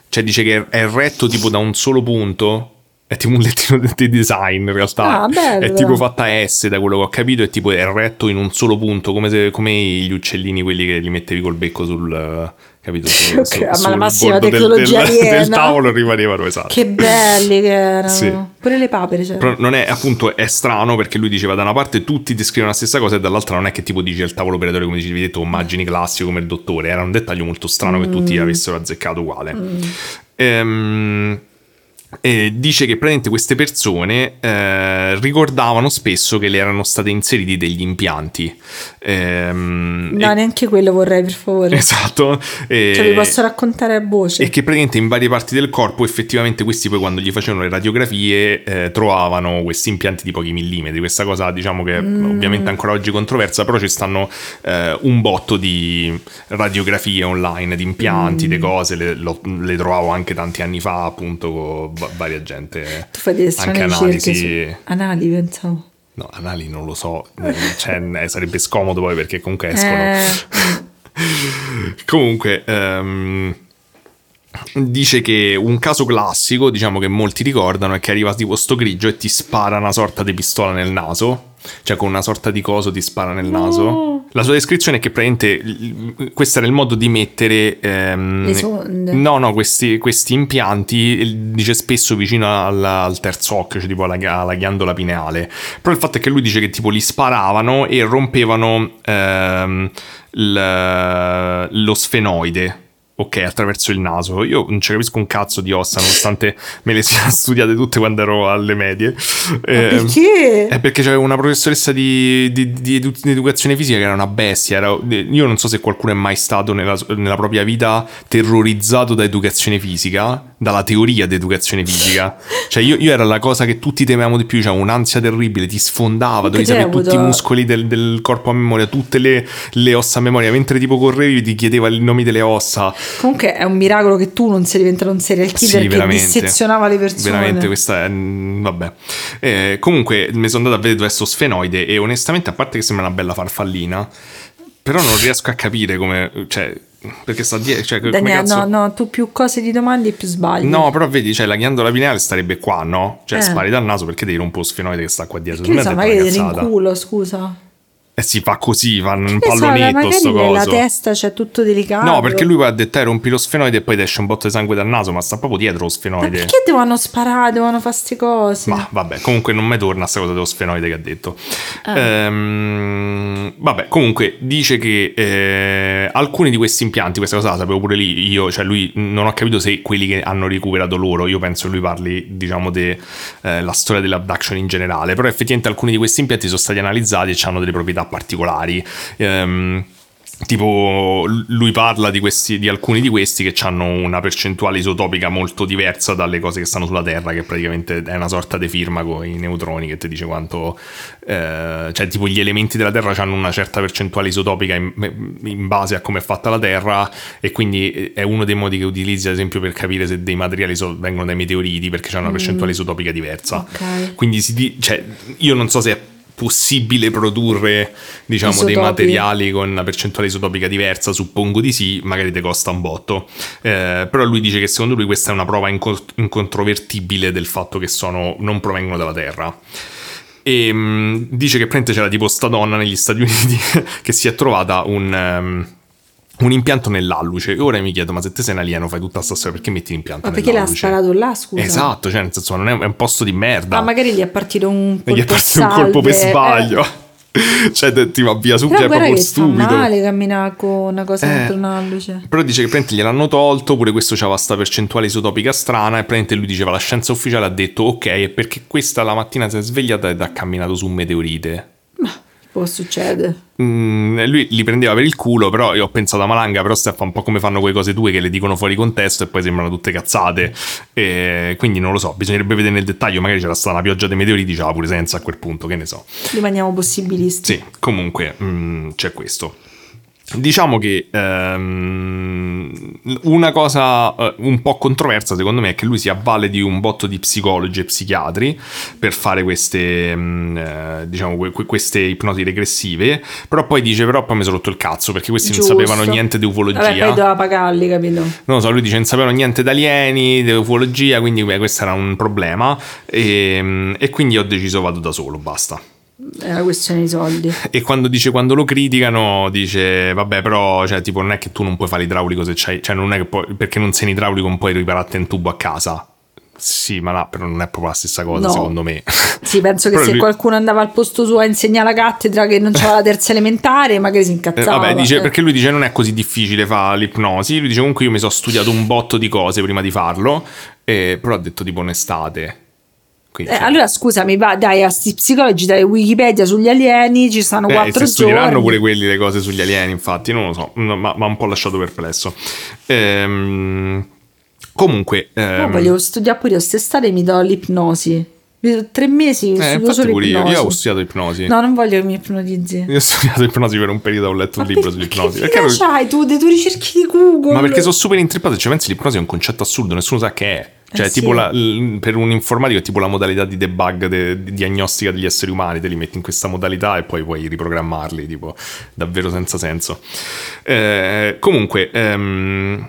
cioè, dice che è retto tipo da un solo punto. È tipo un lettino di- design in realtà. Ah, bello. È tipo fatta a S da quello che ho capito. È tipo è retto in un solo punto, come, se, come gli uccellini quelli che li mettevi col becco sul. Capito? Sul, *laughs* Ok, sul- ma la massima del- tecnologia del, *laughs* del aliena. tavolo rimanevano esatto. Che belli che erano. Sì. Pure le papere c'erano. Però non è appunto è strano perché lui diceva da una parte tutti descrivono la stessa cosa e dall'altra non è che tipo dice il tavolo operatorio come dicevi detto immagini classico come il dottore era un dettaglio molto strano che Mm. tutti avessero azzeccato uguale Ehm, E dice che praticamente queste persone eh, ricordavano spesso che le erano state inseriti degli impianti. Ehm, No, e- neanche quello vorrei, per favore. *laughs* Esatto. e- Cioè, vi posso raccontare a voce. e che praticamente in varie parti del corpo effettivamente questi poi quando gli facevano le radiografie eh, trovavano questi impianti di pochi millimetri. Questa cosa diciamo che Mm. ovviamente ancora oggi controversa, però ci stanno eh, un botto di radiografie online, di impianti, Mm. di cose, le, lo- le trovavo anche tanti anni fa appunto con va- varia gente. tu fai delle strane anche analisi. su anali, pensavo. No, anali non lo so, cioè, eh, sarebbe scomodo poi perché comunque escono. Eh, *laughs* Comunque, ehm, dice che un caso classico, diciamo che molti ricordano, è che arriva tipo sto grigio e ti spara una sorta di pistola nel naso. Cioè, con una sorta di coso ti spara nel naso. No. La sua descrizione è che praticamente l- questo era il modo di mettere. ehm, Le sonde. No, no, questi, questi impianti, dice spesso vicino al, al terzo occhio, cioè tipo alla, alla ghiandola pineale. Però il fatto è che lui dice che tipo li sparavano e rompevano ehm, il- lo sfenoide. Ok, attraverso il naso. Io non ci capisco un cazzo di ossa, nonostante me le sia *laughs* studiate tutte quando ero alle medie. Eh, perché? è perché c'era una professoressa di, di- di edu- di educazione fisica che era una bestia. era- io non so se qualcuno è mai stato nella, nella propria vita terrorizzato da educazione fisica, dalla teoria di educazione fisica. Cioè, io, io era la cosa che tutti temevamo di più. C'era un'ansia terribile, ti sfondava, dovevi sapere tutti i avuto- muscoli del, del corpo a memoria, tutte le, le ossa a memoria. Mentre tipo correvi, ti chiedeva i nomi delle ossa. Comunque è un miracolo che tu non sei diventato un serial killer Sì, che dissezionava le persone. Veramente questa è... mm, vabbè. Eh, comunque mi sono andato a vedere dove è sto sfenoide e onestamente a parte che sembra una bella farfallina, però non riesco a capire come... Cioè, perché sta dietro... Cioè, come Daniele, cazzo... no, no, tu più cose di domande più sbagli. No, però vedi, cioè la ghiandola pineale starebbe qua, no? Cioè Eh. spari dal naso perché devi rompere lo sfenoide che sta qua dietro. che ne so, magari in culo, scusa. E si fa così, fa un pallonetto sto coso. testa c'è tutto delicato. No, perché lui poi ha detto, eh, rompi lo sfenoide e poi ti esce un botto di sangue dal naso, ma sta proprio dietro lo Ma sfenoide. perché devono sparare, devono fare queste cose? Ma vabbè, comunque non mi torna sta cosa dello sfenoide che ha detto. Ah. Ehm, vabbè, comunque dice che eh, alcuni di questi impianti, questa cosa la sapevo pure lì, io, cioè lui non ho capito se quelli che hanno recuperato loro, io penso che lui parli, diciamo, della storia dell'abduction in generale, però effettivamente alcuni di questi impianti sono stati analizzati e hanno delle proprietà particolari. Ehm, Tipo, lui parla di, questi, di alcuni di questi che hanno una percentuale isotopica molto diversa dalle cose che stanno sulla Terra, che praticamente è una sorta di firma con i neutroni che ti dice quanto. eh, cioè, tipo, gli elementi della Terra hanno una certa percentuale isotopica in, in base a come è fatta la Terra, e quindi è uno dei modi che utilizzi, ad esempio, per capire se dei materiali so- vengono dai meteoriti, perché c'è una percentuale isotopica diversa. Ok. Quindi si cioè, io non so se è possibile produrre diciamo dei Isotopi. materiali con una percentuale isotopica diversa suppongo di sì magari ti costa un botto Eh, però lui dice che secondo lui questa è una prova inco- incontrovertibile del fatto che sono, non provengono dalla Terra e mm, dice che praticamente c'era tipo sta donna negli Stati Uniti *laughs* che si è trovata un, ehm, un impianto nell'alluce e ora mi chiedo ma se te sei un alieno fai tutta sta storia perché metti l'impianto Ma perché l'ha sparato là, scusa? esatto cioè nel senso non è, è un posto di merda Ma magari gli è partito un colpo gli è partito un colpo per salve, sbaglio. eh. *laughs* cioè, ti va via su, Però che è proprio che fa stupido. male camminare con una cosa Eh. contro una luce. Però dice che praticamente gliel'hanno tolto, pure questo c'aveva sta percentuale isotopica strana, e praticamente lui diceva la scienza ufficiale ha detto ok, è perché questa la mattina si è svegliata ed ha camminato su un meteorite. Può succedere. Mm, lui li prendeva per il culo, però io ho pensato a Malanga, però Stefano un po' come fanno quelle cose tue che le dicono fuori contesto e poi sembrano tutte cazzate. E quindi non lo so, bisognerebbe vedere nel dettaglio, magari c'era stata una pioggia dei meteoriti, diceva pure senza a quel punto, che ne so. Rimaniamo possibilisti. Sì, comunque mm, c'è questo. Diciamo che ehm, una cosa eh, un po' controversa secondo me è che lui si avvale di un botto di psicologi e psichiatri per fare queste, mm, eh, diciamo, que- que- queste ipnosi regressive, però poi dice però poi mi sono rotto il cazzo perché questi Giusto. non sapevano niente di ufologia. Vabbè, poi doveva pagarli, capito? Non lo so, lui dice non sapevano niente di alieni, di ufologia, quindi beh, questo era un problema e, e quindi ho deciso vado da solo, basta. È una questione di soldi. E quando dice quando lo criticano, dice vabbè, però, cioè, tipo, non è che tu non puoi fare l'idraulico se c'hai, cioè, non è che puoi, perché non sei un idraulico non puoi ripararti un tubo a casa. Sì, ma no, però non è proprio la stessa cosa, No. secondo me. *laughs* Sì, penso che se lui- qualcuno andava al posto suo a insegnare la cattedra che non c'era la terza elementare, magari si Eh, incazzava. vabbè, dice, eh. perché lui dice non è così difficile fare l'ipnosi. Lui dice comunque io mi sono studiato un botto di cose prima di farlo, eh, però ha detto tipo un'estate. Quindi, Eh, cioè, allora scusami, va, dai, a sti psicologi dai Wikipedia sugli alieni, ci stanno eh, quattro se studieranno giorni. pure quelli le cose sugli alieni, infatti, non lo so, no, ma ma un po' lasciato perplesso. Ehm, comunque, No, ehm, voglio studiare pure io, quest'estate mi do l'ipnosi. Tre mesi eh, solo pure io, io ho studiato ipnosi. No, non voglio che mi ipnotizzi. Io ho studiato ipnosi per un periodo, ho letto un Ma libro perché- sull'ipnosi. Perché figata c'hai tu dei tuoi ricerchi di Google? Ma perché sono super intrippato, cioè pensi l'ipnosi è un concetto assurdo, nessuno sa che è. Cioè, Eh, tipo sì. la- per un informatico è tipo la modalità di debug, de- di diagnostica degli esseri umani, te li metti in questa modalità e poi puoi riprogrammarli, tipo, davvero senza senso. Eh, comunque, ehm,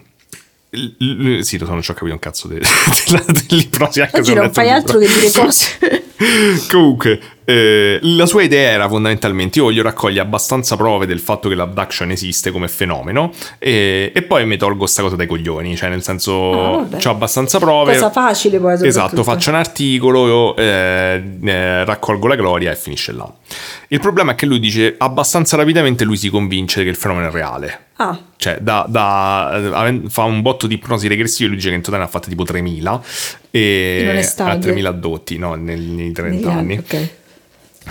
l- l- sì, lo so, non ci ho capito un cazzo de- *laughs* della- dell'ipnosi, anche Oggi non fai altro libro. che dire cose. *laughs* Comunque, eh, la sua idea era fondamentalmente: io voglio raccogliere abbastanza prove del fatto che l'abduction esiste come fenomeno, e, e poi mi tolgo sta cosa dai coglioni. Cioè, nel Ah, senso, vabbè. ho abbastanza prove. Cosa facile poi Esatto, faccio un articolo, eh, eh, raccolgo la gloria e finisce là. Il problema è che lui dice abbastanza rapidamente lui si convince che il fenomeno è reale. Ah, Cioè, da, da- aven- fa un botto di ipnosi regressive, lui dice che in totale ne ha fatte tipo 3.000. E In a un'estate? 3.000 addotti, no, negli, nei 30 negli anni. Ok.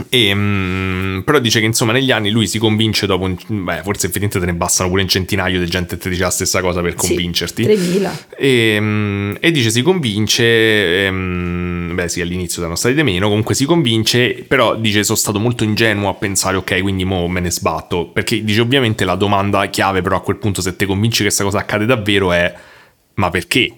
E, mm, però dice che insomma negli anni lui si convince dopo, un- beh, forse effettivamente te ne bastano pure un centinaio di gente che ti dice la stessa cosa per Sì, convincerti. 3.000. E, mm, e dice si convince, ehm, beh sì all'inizio erano stati di meno, comunque si convince, però dice sono stato molto ingenuo a pensare ok quindi mo me ne sbatto, perché dice ovviamente la domanda chiave però a quel punto se ti convinci che questa cosa accade davvero è ma perché?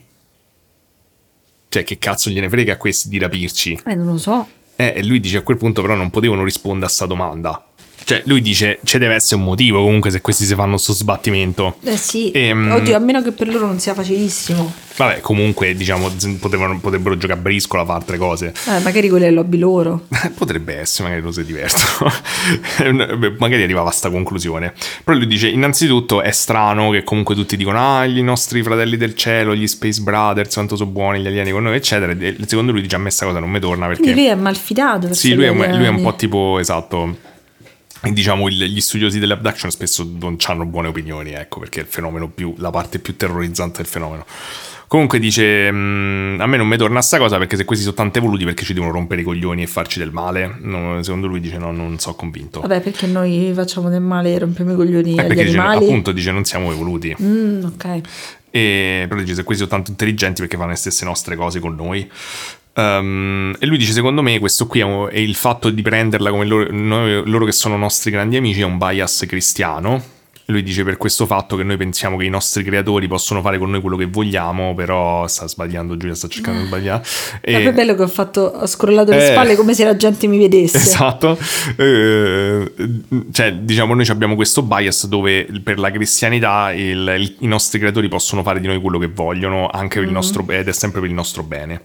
Cioè che cazzo gliene frega a questi di rapirci? Eh, non lo so. Eh, e lui dice a quel punto però non potevano rispondere a sta domanda. Cioè, lui dice c'è deve essere un motivo comunque se questi si fanno sto sbattimento. Eh sì. Ehm, Oddio, a meno che per loro non sia facilissimo. Vabbè, comunque, diciamo, potevano- potrebbero giocare a briscola, fare altre cose. Eh, magari quello è il lobby loro. *laughs* Potrebbe essere, magari lo si divertono. *laughs* Beh, magari arrivava a sta conclusione. Però lui dice, innanzitutto è strano che comunque tutti dicono, ah, i nostri fratelli del cielo, gli Space Brothers, quanto sono buoni gli alieni con noi, eccetera. E secondo lui dice, a me sta cosa non mi torna perché... Quindi lui è malfidato. Sì, lui è, lui è un po' tipo, esatto. Diciamo, gli studiosi dell'abduction spesso non hanno buone opinioni, ecco, perché è il fenomeno più, la parte più terrorizzante del fenomeno. Comunque dice, "Mm, a me non mi torna sta cosa perché se questi sono tanto evoluti perché ci devono rompere i coglioni e farci del male. No, secondo lui dice no, non sono convinto. Vabbè, perché noi facciamo del male e rompiamo i coglioni Eh, agli perché dice, appunto dice non siamo evoluti. Mm, ok. E, però dice se questi sono tanto intelligenti perché fanno le stesse nostre cose con noi. Ehm, e lui dice secondo me questo qui è, un- è il fatto di prenderla come loro, noi- loro che sono nostri grandi amici è un bias cristiano. Lui dice per questo fatto che noi pensiamo che i nostri creatori possono fare con noi quello che vogliamo, però sta sbagliando Giulia, sta cercando di sbagliare. È E- poi bello che ho fatto, ho scrollato le Eh. spalle come se la gente mi vedesse. Esatto, Eh, cioè diciamo noi abbiamo questo bias dove per la cristianità il- il- i nostri creatori possono fare di noi quello che vogliono anche per il nostro, ed è sempre per il nostro bene.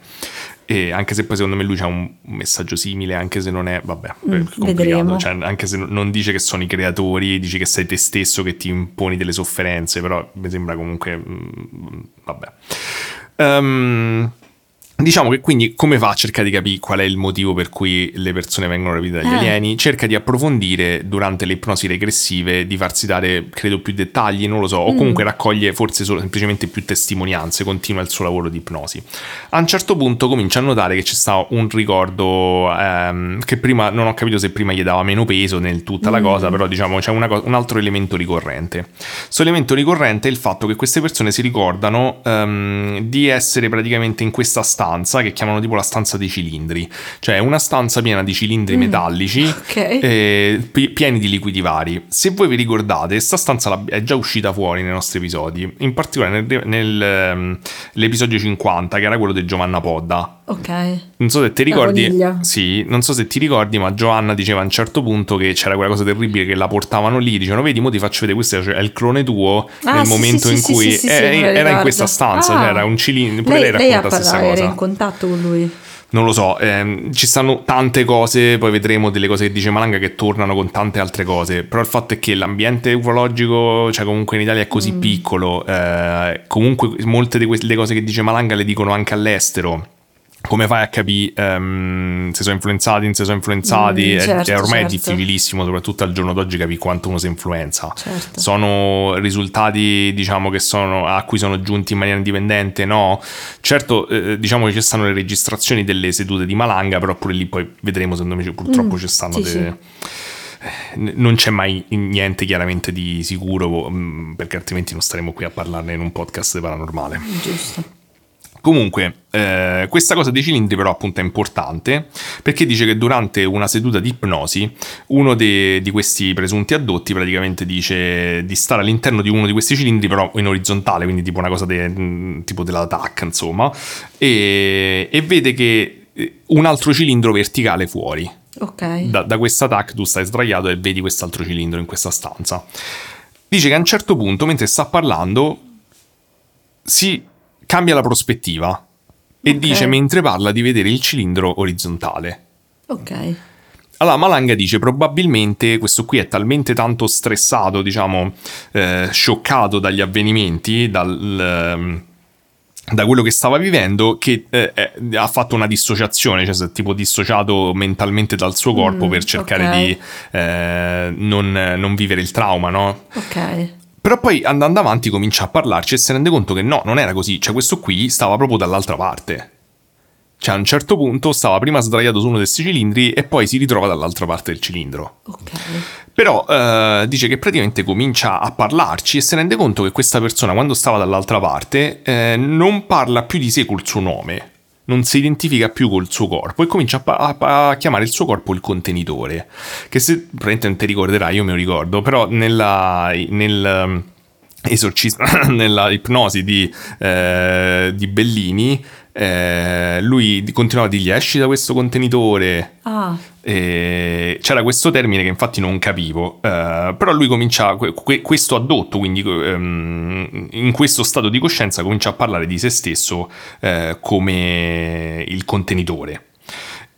E anche se poi secondo me lui c'ha un messaggio simile, anche se non è, vabbè, è complicato. Cioè, anche se non dice che sono i creatori, dici che sei te stesso che ti imponi delle sofferenze, però mi sembra comunque, mm, vabbè. Ehm, Diciamo che quindi come fa a cercare di capire qual è il motivo per cui le persone vengono rapite dagli Eh. alieni? Cerca di approfondire durante le ipnosi regressive, di farsi dare, credo, più dettagli, non lo so, o comunque raccoglie forse solo, semplicemente più testimonianze, continua il suo lavoro di ipnosi. A un certo punto comincia a notare che c'è stato un ricordo ehm, che prima non ho capito se prima gli dava meno peso nel tutta la cosa, però diciamo c'è co- un altro elemento ricorrente. Questo elemento ricorrente è il fatto che queste persone si ricordano ehm, di essere praticamente in questa stanza che chiamano tipo la stanza dei cilindri, cioè una stanza piena di cilindri metallici ok. eh, pi- pieni di liquidi vari. Se voi vi ricordate, questa stanza è già uscita fuori nei nostri episodi, in particolare nel- nel, ehm, nell'episodio 50 che era quello di Giovanna Podda. Ok. Non so se ti ricordi, sì, non so se ti ricordi, ma Giovanna diceva a un certo punto che c'era quella cosa terribile che la portavano lì, dicevano "Vedi, mo ti faccio vedere questo è il clone tuo" Ah, nel sì, momento sì, in sì, cui lo era in questa stanza, Ah. cioè era un cilindro, pure Lei, lei, racconta la stessa parlato, era cosa. in contatto con lui. Non lo so, ehm, ci stanno tante cose, poi vedremo delle cose che dice Malanga che tornano con tante altre cose, però il fatto è che l'ambiente ufologico, cioè comunque in Italia è Mm. così piccolo, eh, comunque molte di queste cose che dice Malanga le dicono anche all'estero. Come fai a capire ehm, se sono influenzati, se sono influenzati? Mm, È- certo, è ormai è certo. difficilissimo, soprattutto al giorno d'oggi, capire quanto uno si influenza. Certo. Sono risultati, diciamo, che sono, a cui sono giunti in maniera indipendente? No. Certo, eh, diciamo che ci stanno le registrazioni delle sedute di Malanga, però pure lì poi vedremo, secondo me purtroppo Mm, ci stanno sì, delle... Eh, Non c'è mai niente chiaramente di sicuro, mm, perché altrimenti non staremo qui a parlarne in un podcast paranormale. Giusto. Comunque, eh, questa cosa dei cilindri però appunto è importante perché dice che durante una seduta di ipnosi uno de- di questi presunti addotti praticamente dice di stare all'interno di uno di questi cilindri però in orizzontale, quindi tipo una cosa de- mh, tipo della TAC insomma, e, e vede che eh, un altro cilindro verticale fuori. Ok. Da, da questa TAC tu stai sdraiato e vedi quest'altro cilindro in questa stanza. Dice che a un certo punto, mentre sta parlando, si cambia la prospettiva e Ok. dice mentre parla di vedere il cilindro orizzontale. Ok. Allora Malanga dice probabilmente questo qui è talmente tanto stressato, diciamo, eh, scioccato dagli avvenimenti, dal, ehm, da quello che stava vivendo, che eh, ha fatto una dissociazione, cioè si è tipo dissociato mentalmente dal suo corpo Mm, per cercare ok. di eh, non, non vivere il trauma, no? Ok. Però poi andando avanti comincia a parlarci e si rende conto che no, non era così, cioè questo qui stava proprio dall'altra parte. Cioè a un certo punto stava prima sdraiato su uno di questi cilindri e poi si ritrova dall'altra parte del cilindro. Ok. Però eh, dice che praticamente comincia a parlarci e si rende conto che questa persona quando stava dall'altra parte eh, non parla più di sé col suo nome, non si identifica più col suo corpo e comincia a, a- a chiamare il suo corpo il contenitore, che se probabilmente non ti ricorderai, io me lo ricordo, però nella, nel ehm, esorcismo, *coughs* nella ipnosi di, eh, di Bellini, eh, lui continuava a dirgli esci da questo contenitore, Ah, e c'era questo termine che infatti non capivo, eh, però lui comincia, que- que- questo addotto, quindi ehm, in questo stato di coscienza comincia a parlare di se stesso eh, come il contenitore.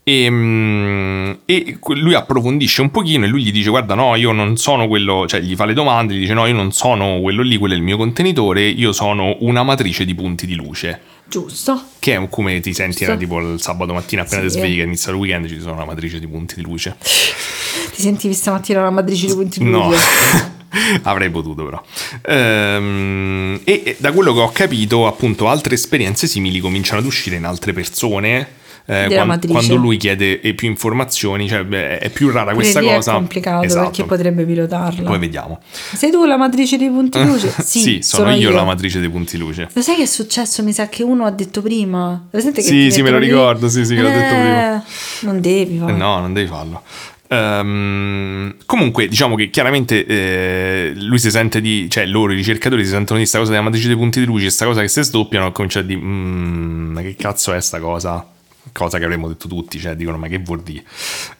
E, mm, e que- lui approfondisce un pochino e lui gli dice guarda no io non sono quello cioè gli fa le domande gli dice no io non sono quello lì quello è il mio contenitore io sono una matrice di punti di luce giusto. che è come ti senti Giusto. era tipo il sabato mattina appena Sì. ti svegli che inizia il weekend ci sono una matrice di punti di luce Ti sentivi stamattina una matrice di punti di no luce? *laughs* avrei potuto però Ehm, e da quello che ho capito appunto altre esperienze simili cominciano ad uscire in altre persone eh, Della quan- matrice. quando lui chiede eh, più informazioni cioè beh, è più rara questa lì cosa è complicato Esatto. perché potrebbe pilotarla. poi vediamo Sei tu la matrice dei punti *laughs* luce? Sì, sono, io, la matrice dei punti luce Lo sai che è successo? Mi sa che uno ha detto prima. Presente che Sì, sì, me lo ricordo, sì, sì, che l'ho detto prima. Eh, Non devi. Eh, No, non devi farlo. Ehm, comunque, diciamo che chiaramente eh, lui si sente di, cioè loro, i ricercatori, si sentono di sta cosa della matrice dei punti di luce, questa cosa che si sdoppiano e cominciano a dire, "Mm, ma che cazzo è sta cosa? Cosa che avremmo detto tutti, cioè dicono, ma che vuol dire?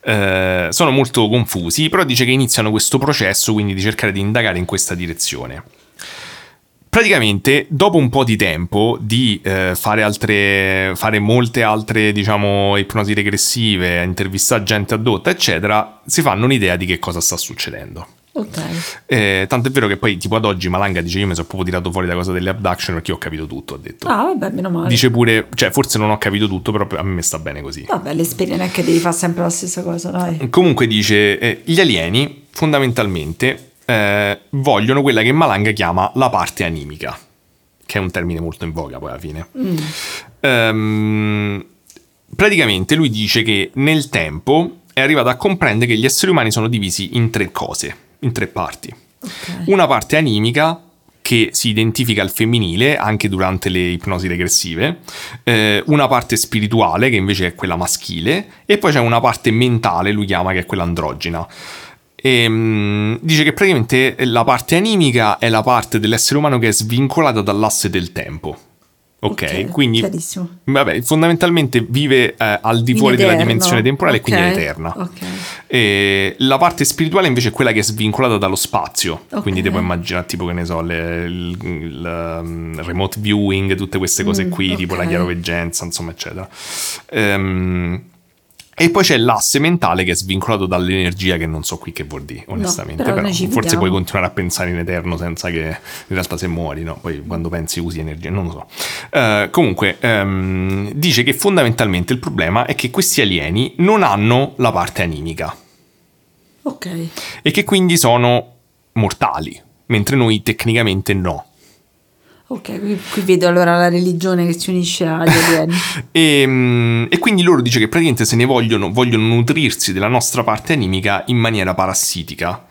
Eh, sono molto confusi, però dice che iniziano questo processo, quindi di cercare di indagare in questa direzione. Praticamente, dopo un po' di tempo di eh, fare altre, fare molte altre, diciamo, ipnosi regressive, intervistare gente addotta, eccetera, si fanno un'idea di che cosa sta succedendo. Ok. Eh, tanto è vero che poi, tipo ad oggi, Malanga dice: Io mi sono proprio tirato fuori da cosa delle abduction perché ho capito tutto. Ha detto. Ah, vabbè, meno male. Dice pure, cioè, forse non ho capito tutto, però a me sta bene così. Vabbè, l'esperienza è che devi fare sempre la stessa cosa, dai. Comunque dice, eh, gli alieni fondamentalmente eh, vogliono quella che Malanga chiama la parte animica, che è un termine molto in voga poi alla fine. Ehm, praticamente lui dice che nel tempo è arrivato a comprendere che gli esseri umani sono divisi in tre cose, in tre parti. Ok. Una parte animica che si identifica al femminile anche durante le ipnosi regressive, eh, una parte spirituale che invece è quella maschile e poi c'è una parte mentale, lui chiama che è quella androgina. E, mm, dice che praticamente la parte animica è la parte dell'essere umano che è svincolata dall'asse del tempo. Ok, Ok, quindi vabbè, fondamentalmente vive eh, al di fuori della dimensione temporale e quindi è eterna. Ok. E la parte spirituale invece è quella che è svincolata dallo spazio. Ok. Quindi devo immaginare tipo che ne so, le- il, il, um, remote viewing, tutte queste cose Mm, qui, tipo la chiaroveggenza, insomma, eccetera. Ehm, E poi c'è l'asse mentale che è svincolato dall'energia, che non so qui che vuol dire, onestamente. però Però, ci forse puoi continuare a pensare in eterno senza che in realtà se muori, no? Poi quando pensi usi energia, non lo so. Eh, comunque, ehm, dice che fondamentalmente il problema è che questi alieni non hanno la parte animica Ok. e che quindi sono mortali, mentre noi tecnicamente no. Ok, qui, qui vedo allora la religione che si unisce agli alieni. *laughs* E, mm, e quindi loro dice che praticamente se ne vogliono, vogliono nutrirsi della nostra parte animica in maniera parassitica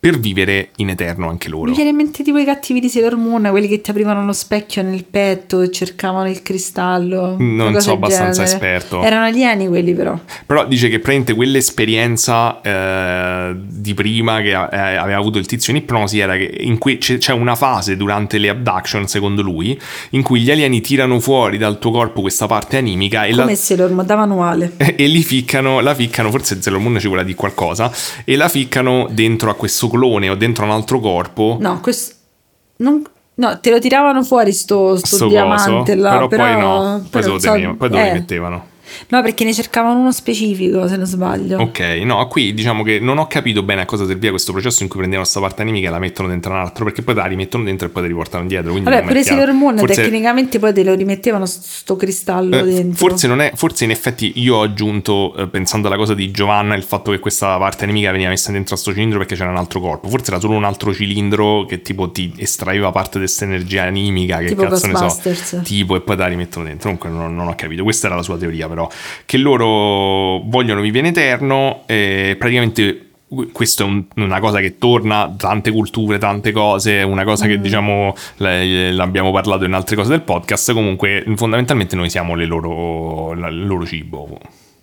per vivere in eterno anche loro. Mi viene in mente tipo i cattivi di Sailor Moon, quelli che ti aprivano lo specchio nel petto e cercavano il cristallo. Non so abbastanza genere. esperto. Erano alieni quelli però. Però dice che praticamente quell'esperienza eh, di prima che eh, aveva avuto il tizio in ipnosi era che in cui c'è, c'è una fase durante le abduction, secondo lui, in cui gli alieni tirano fuori dal tuo corpo questa parte animica e la, Come Sailor Moon, da manuale. *laughs* e li ficcano, la ficcano, forse Sailor Moon ci vuole dire qualcosa, e la ficcano dentro a questo clone o dentro un altro corpo. No, questo... Non... No, te lo tiravano fuori sto, sto, sto diamante coso, là, però, però, poi no, poi, però se lo so- poi dove eh. li mettevano? No, perché ne cercavano uno specifico, se non sbaglio. Ok, no, qui diciamo che non ho capito bene a cosa serviva questo processo in cui prendevano questa parte animica e la mettono dentro un altro, perché poi la rimettono dentro e poi la riportano indietro. Vabbè, pure. Sailor Moon Forse- tecnicamente poi te lo rimettevano sto cristallo eh, dentro. Forse non è, forse in effetti io ho aggiunto, eh, pensando alla cosa di Giovanna, il fatto che questa parte nemica veniva messa dentro a sto cilindro perché c'era un altro corpo. Forse era solo un altro cilindro che tipo ti estraeva parte di questa energia animica, che Tipo cazzo ne so, tipo e poi la rimettono dentro. Comunque non, non ho capito, questa era la sua teoria però, che loro vogliono vivere in eterno e praticamente questo è un- una cosa che torna tante culture, tante cose, una cosa Mm. che diciamo l- l'abbiamo parlato in altre cose del podcast, comunque fondamentalmente noi siamo loro, il loro cibo.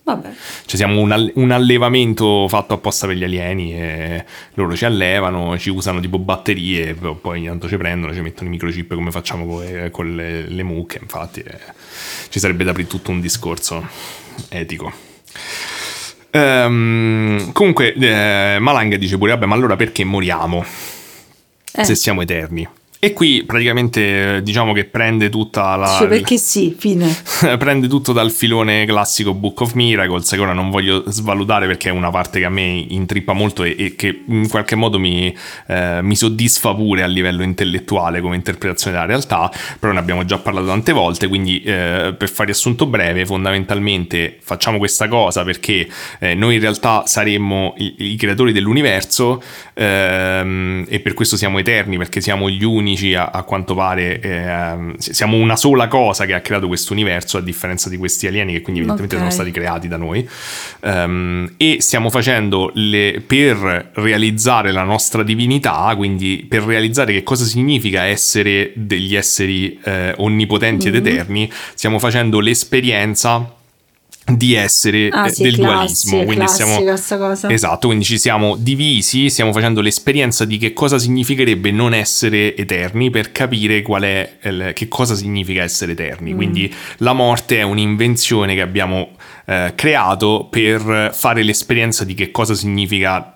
Vabbè. Cioè siamo un, all- un allevamento fatto apposta per gli alieni e loro ci allevano, ci usano tipo batterie, poi ogni tanto ci prendono, ci mettono i microchip come facciamo co- eh, con le, le mucche, infatti eh, ci sarebbe da aprire tutto un discorso etico. Ehm, comunque eh, Malanga dice pure, vabbè ma allora perché moriamo Eh, se siamo eterni? E qui praticamente eh, diciamo che prende tutta la... dice perché sì, fine. *laughs* prende tutto dal filone classico Book of Miracles che ora non voglio svalutare perché è una parte che a me intrippa molto e, e che in qualche modo mi, eh, mi soddisfa pure a livello intellettuale come interpretazione della realtà però ne abbiamo già parlato tante volte quindi eh, per fare riassunto breve fondamentalmente facciamo questa cosa perché eh, noi in realtà saremmo i, i creatori dell'universo ehm, e per questo siamo eterni perché siamo gli unici a, a quanto pare ehm, siamo una sola cosa che ha creato questo universo a differenza di questi alieni che quindi evidentemente Ok. sono stati creati da noi Ehm, e stiamo facendo le, per realizzare la nostra divinità quindi per realizzare che cosa significa essere degli esseri eh, onnipotenti ed eterni stiamo facendo l'esperienza di essere Ah, eh, sì, del classi, dualismo quindi cosa. Esatto, quindi ci siamo divisi, stiamo facendo l'esperienza di che cosa significherebbe non essere eterni per capire qual è il- che cosa significa essere eterni. Mm. Quindi la morte è un'invenzione che abbiamo eh, creato per fare l'esperienza di che cosa significa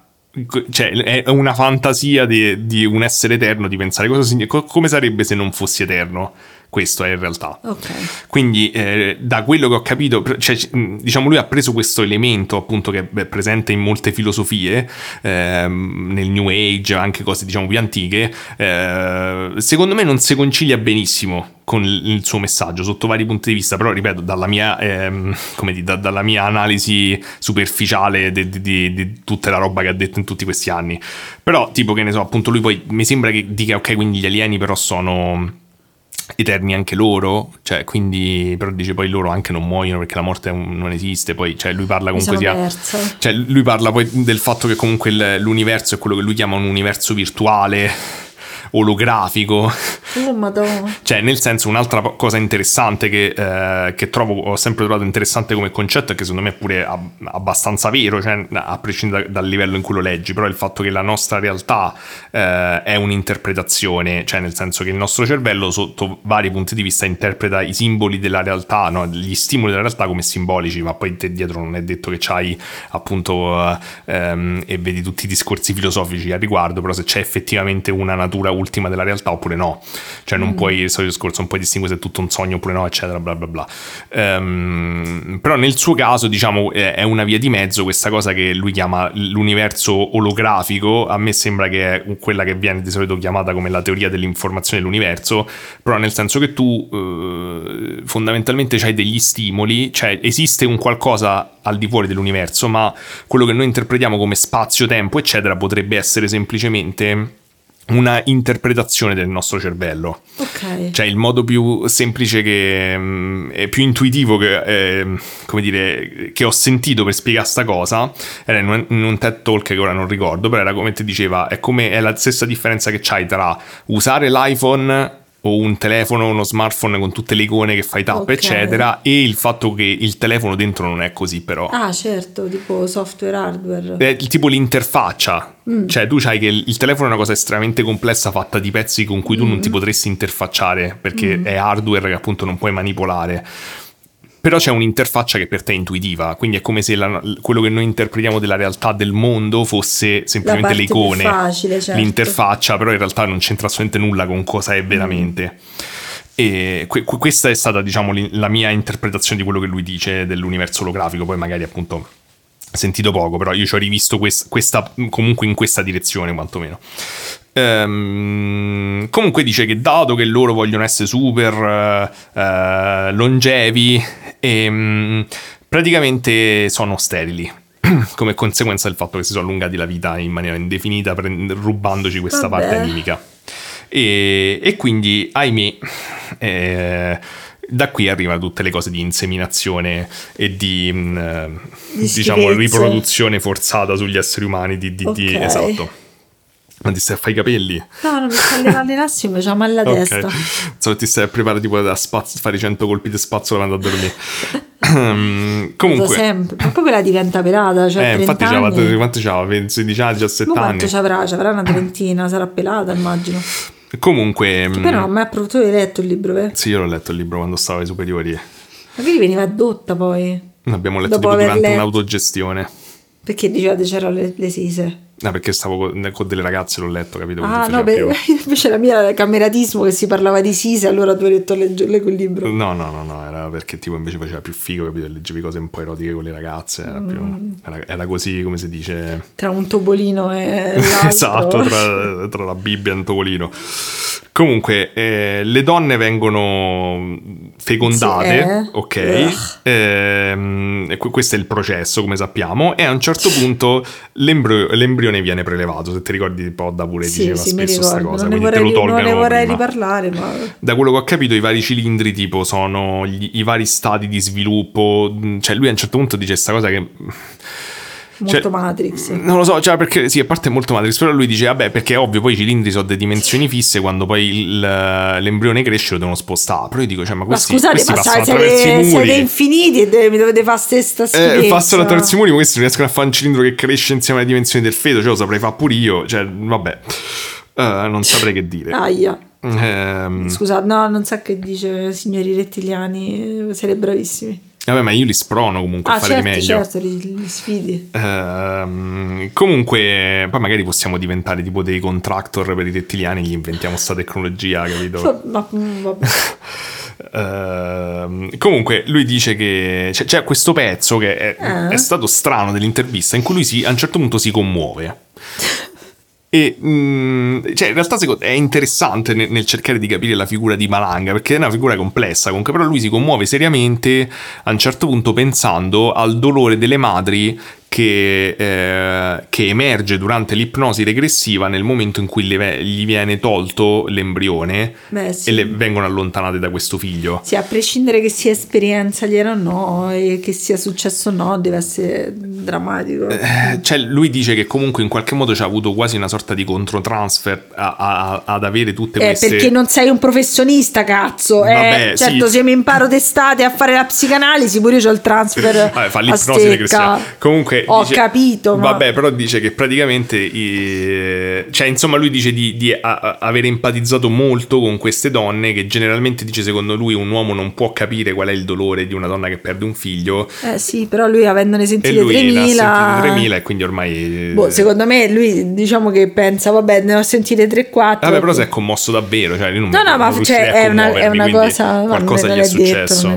cioè è una fantasia di, di un essere eterno di pensare cosa come sarebbe se non fossi eterno questo è in realtà. Ok. quindi eh, da quello che ho capito, cioè, mh, diciamo lui ha preso questo elemento appunto che è presente in molte filosofie, ehm, nel New Age, anche cose diciamo più antiche, eh, secondo me non si concilia benissimo con il suo messaggio sotto vari punti di vista, però ripeto, dalla mia, ehm, come dire, da- dalla mia analisi superficiale di tutta la roba che ha detto in tutti questi anni, però tipo che ne so, appunto lui poi mi sembra che dica ok, quindi gli alieni però sono eterni anche loro, cioè quindi però dice poi loro anche non muoiono perché la morte non esiste, poi cioè lui parla comunque sia cioè lui parla poi del fatto che comunque l'universo è quello che lui chiama un universo virtuale olografico Oh, madonna. cioè, nel senso, un'altra cosa interessante che, eh, che trovo, ho sempre trovato interessante come concetto e che secondo me è pure ab- abbastanza vero, cioè, a prescindere da- dal livello in cui lo leggi, però il fatto che la nostra realtà eh, è un'interpretazione, cioè nel senso che il nostro cervello sotto vari punti di vista interpreta i simboli della realtà, no? gli stimoli della realtà come simbolici, ma poi te dietro non è detto che c'hai appunto eh, ehm, e vedi tutti i discorsi filosofici al riguardo, però se c'è effettivamente una natura ultima della realtà oppure no. cioè non puoi, il solito discorso, non puoi distinguere se è tutto un sogno oppure no, eccetera, bla bla bla. Ehm, però nel suo caso, diciamo, è una via di mezzo questa cosa che lui chiama l'universo olografico, a me sembra che è quella che viene di solito chiamata come la teoria dell'informazione dell'universo, però nel senso che tu eh, fondamentalmente hai degli stimoli, cioè esiste un qualcosa al di fuori dell'universo, ma quello che noi interpretiamo come spazio-tempo, eccetera, potrebbe essere semplicemente una interpretazione del nostro cervello. Ok. Cioè il modo più semplice che mm, è più intuitivo che, eh, come dire, che ho sentito per spiegare sta cosa era in un, in un TED Talk che ora non ricordo, però era come ti diceva, è come è la stessa differenza che c'hai tra usare l'iPhone o un telefono, uno smartphone con tutte le icone che fai tap, Ok. eccetera, e il fatto che il telefono dentro non è così però. Ah, certo, tipo software, hardware. È tipo l'interfaccia, cioè tu sai che il il telefono è una cosa estremamente complessa fatta di pezzi con cui tu non ti potresti interfacciare perché è hardware che appunto non puoi manipolare. Però c'è un'interfaccia che per te è intuitiva, quindi è come se la- quello che noi interpretiamo della realtà del mondo fosse semplimente le icone, facile, certo. l'interfaccia, però in realtà non c'entra assolutamente nulla con cosa è veramente. E que- que- questa è stata, diciamo, la mia interpretazione di quello che lui dice dell'universo olografico, poi magari appunto sentito poco, però io ci ho rivisto quest- questa, comunque in questa direzione quantomeno. Ehm, comunque dice che dato che loro vogliono essere super eh, eh, longevi, ehm, praticamente sono sterili. *clears throat* Come conseguenza del fatto che si sono allungati la vita in maniera indefinita, prend- rubandoci questa Vabbè. parte animica. E, e quindi, ahimè, eh, da qui arrivano tutte le cose di inseminazione e di, mh, eh, Di diciamo, riproduzione forzata sugli esseri umani. Di, di- di- Ok. esatto. Ma ti stai a fare i capelli? No, non mi sta allenarsi, mi c'ha male la Ok. testa. So, ti stai a preparare tipo da spaz- fare 100 colpi di spazzola quando a dormire. Ehm, Comunque, sempre. Ma poi quella diventa pelata, cioè eh, 30 infatti c'aveva, quanto c'aveva? 16 anni, 17 Ma anni. quanto ci avrà? Ci avrà una trentina, sarà pelata, immagino. Comunque, mm, Però approvato, tu hai letto il libro, vero? sì, io l'ho letto il libro quando stavo ai superiori. Ma quindi veniva dotta poi. L'abbiamo letto tipo durante letto. un'autogestione. Perché dicevate c'erano le, le sise. No, perché stavo con, delle ragazze, l'ho letto, capito? Ah, no, beh, *laughs* invece la mia era cameratismo che si parlava di sise, allora tu hai letto legge- leggo il libro. No, no, no, no, era perché tipo invece faceva più figo, capito? Leggevi cose un po' erotiche con le ragazze, era, più, Mm. era, era così, come si dice... Tra un topolino e *laughs* l'altro. esatto, tra, tra la Bibbia e un topolino. Comunque, eh, le donne vengono fecondate, Sì, eh? ok? Ehm, e que- questo è il processo, come sappiamo, e a un certo punto l'embrio- l'embrione viene prelevato. Se ti ricordi, Podda pure Sì, diceva sì, spesso questa cosa, Non quindi te lo non tolgono ne vorrei prima. riparlare, ma... Da quello che ho capito, i vari cilindri, tipo, sono gli- i vari stati di sviluppo. Cioè, lui a un certo punto dice questa cosa che. Molto Cioè, Matrix. Non lo so, cioè perché sì, a parte è molto Matrix, però lui dice, vabbè, perché è ovvio, poi i cilindri sono delle dimensioni fisse, quando poi il- l'embrione cresce lo devono spostare. Però io dico, cioè, ma Ma questi, scusate, questi ma passano attraverso siete, i muri. siete infiniti e mi dovete fare stessa. Eh, passano attraverso i muri, ma questi non riescono a fare un cilindro che cresce insieme alle dimensioni del feto, cioè lo saprei fare pure io, cioè, vabbè, Eh, non saprei che dire. Aia. Ehm, Scusate, no, non sa che dice signori rettiliani, eh, siete bravissimi. Vabbè, ma io li sprono comunque Ah, a fare certo, di meglio. certo, li, li sfidi. Ehm, comunque, poi magari possiamo diventare tipo dei contractor per i rettiliani, gli inventiamo sta tecnologia, capito? *laughs* Ma, mm, vabbè. *laughs* Ehm, comunque, lui dice che c'è, c'è questo pezzo che è, Ah. è stato strano dell'intervista in cui lui si, a un certo punto si commuove. E mm, cioè, in realtà è interessante nel, nel cercare di capire la figura di Malanga perché è una figura complessa. Comunque, però, lui si commuove seriamente a un certo punto pensando al dolore delle madri che, eh, che emerge durante l'ipnosi regressiva nel momento in cui le gli viene tolto l'embrione Beh, sì. e le vengono allontanate da questo figlio. Sì, a prescindere che sia esperienza aliena o no, e che sia successo o no, deve essere drammatico. Eh, Cioè, lui dice che comunque in qualche modo c'ha avuto quasi una sorta di controtransfer a- a- ad avere tutte Eh, queste. perché non sei un professionista, cazzo. eh. Vabbè, certo, sì. se mi imparo d'estate a fare la psicanalisi, pure io ho il transfer. Vabbè, fa l'ipnosi regressiva. Comunque ho dice- capito. Ma... Vabbè, però dice che praticamente i- cioè, insomma, lui dice di, di a- aver empatizzato molto con queste donne che generalmente dice secondo lui un uomo non può capire qual è il dolore di una donna che perde un figlio Eh sì, però lui avendone l'ha 3000. 3000 e quindi ormai... Boh, secondo me lui diciamo che pensa, vabbè, ne ho sentite 3-4. Vabbè, però si è commosso davvero. Cioè, No, no, ma cioè, è una, è una quindi cosa. Qualcosa gli è detto, successo.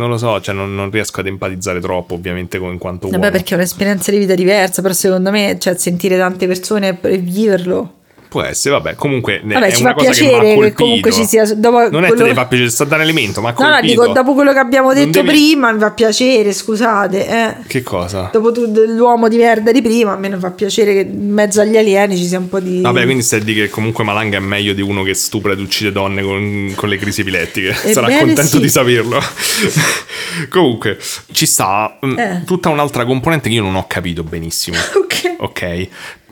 Non lo so, cioè non, non riesco ad empatizzare troppo, ovviamente, con in quanto uomo. Vabbè, perché è un'esperienza di vita diversa, però secondo me, cioè, sentire tante persone e viverlo. Può essere, vabbè, comunque Vabbè, è ci una fa cosa che piacere che, colpito. comunque ci sia. Dopo Non è che quello- ti fa piacere, sta dando elemento, ma No, no, dico, dopo quello che abbiamo detto devi- prima, mi fa piacere, scusate. Eh. Che cosa? Dopo tu, l'uomo di merda di prima, a me non fa piacere che in mezzo agli alieni ci sia un po' di. Vabbè, quindi stai a dire che comunque Malanga è meglio di uno che stupra ed uccide donne con, con le crisi epilettiche. Sarà contento sì. di saperlo. *laughs* comunque, ci sta mm, Eh. tutta un'altra componente che io non ho capito benissimo. *laughs* Ok. Ok.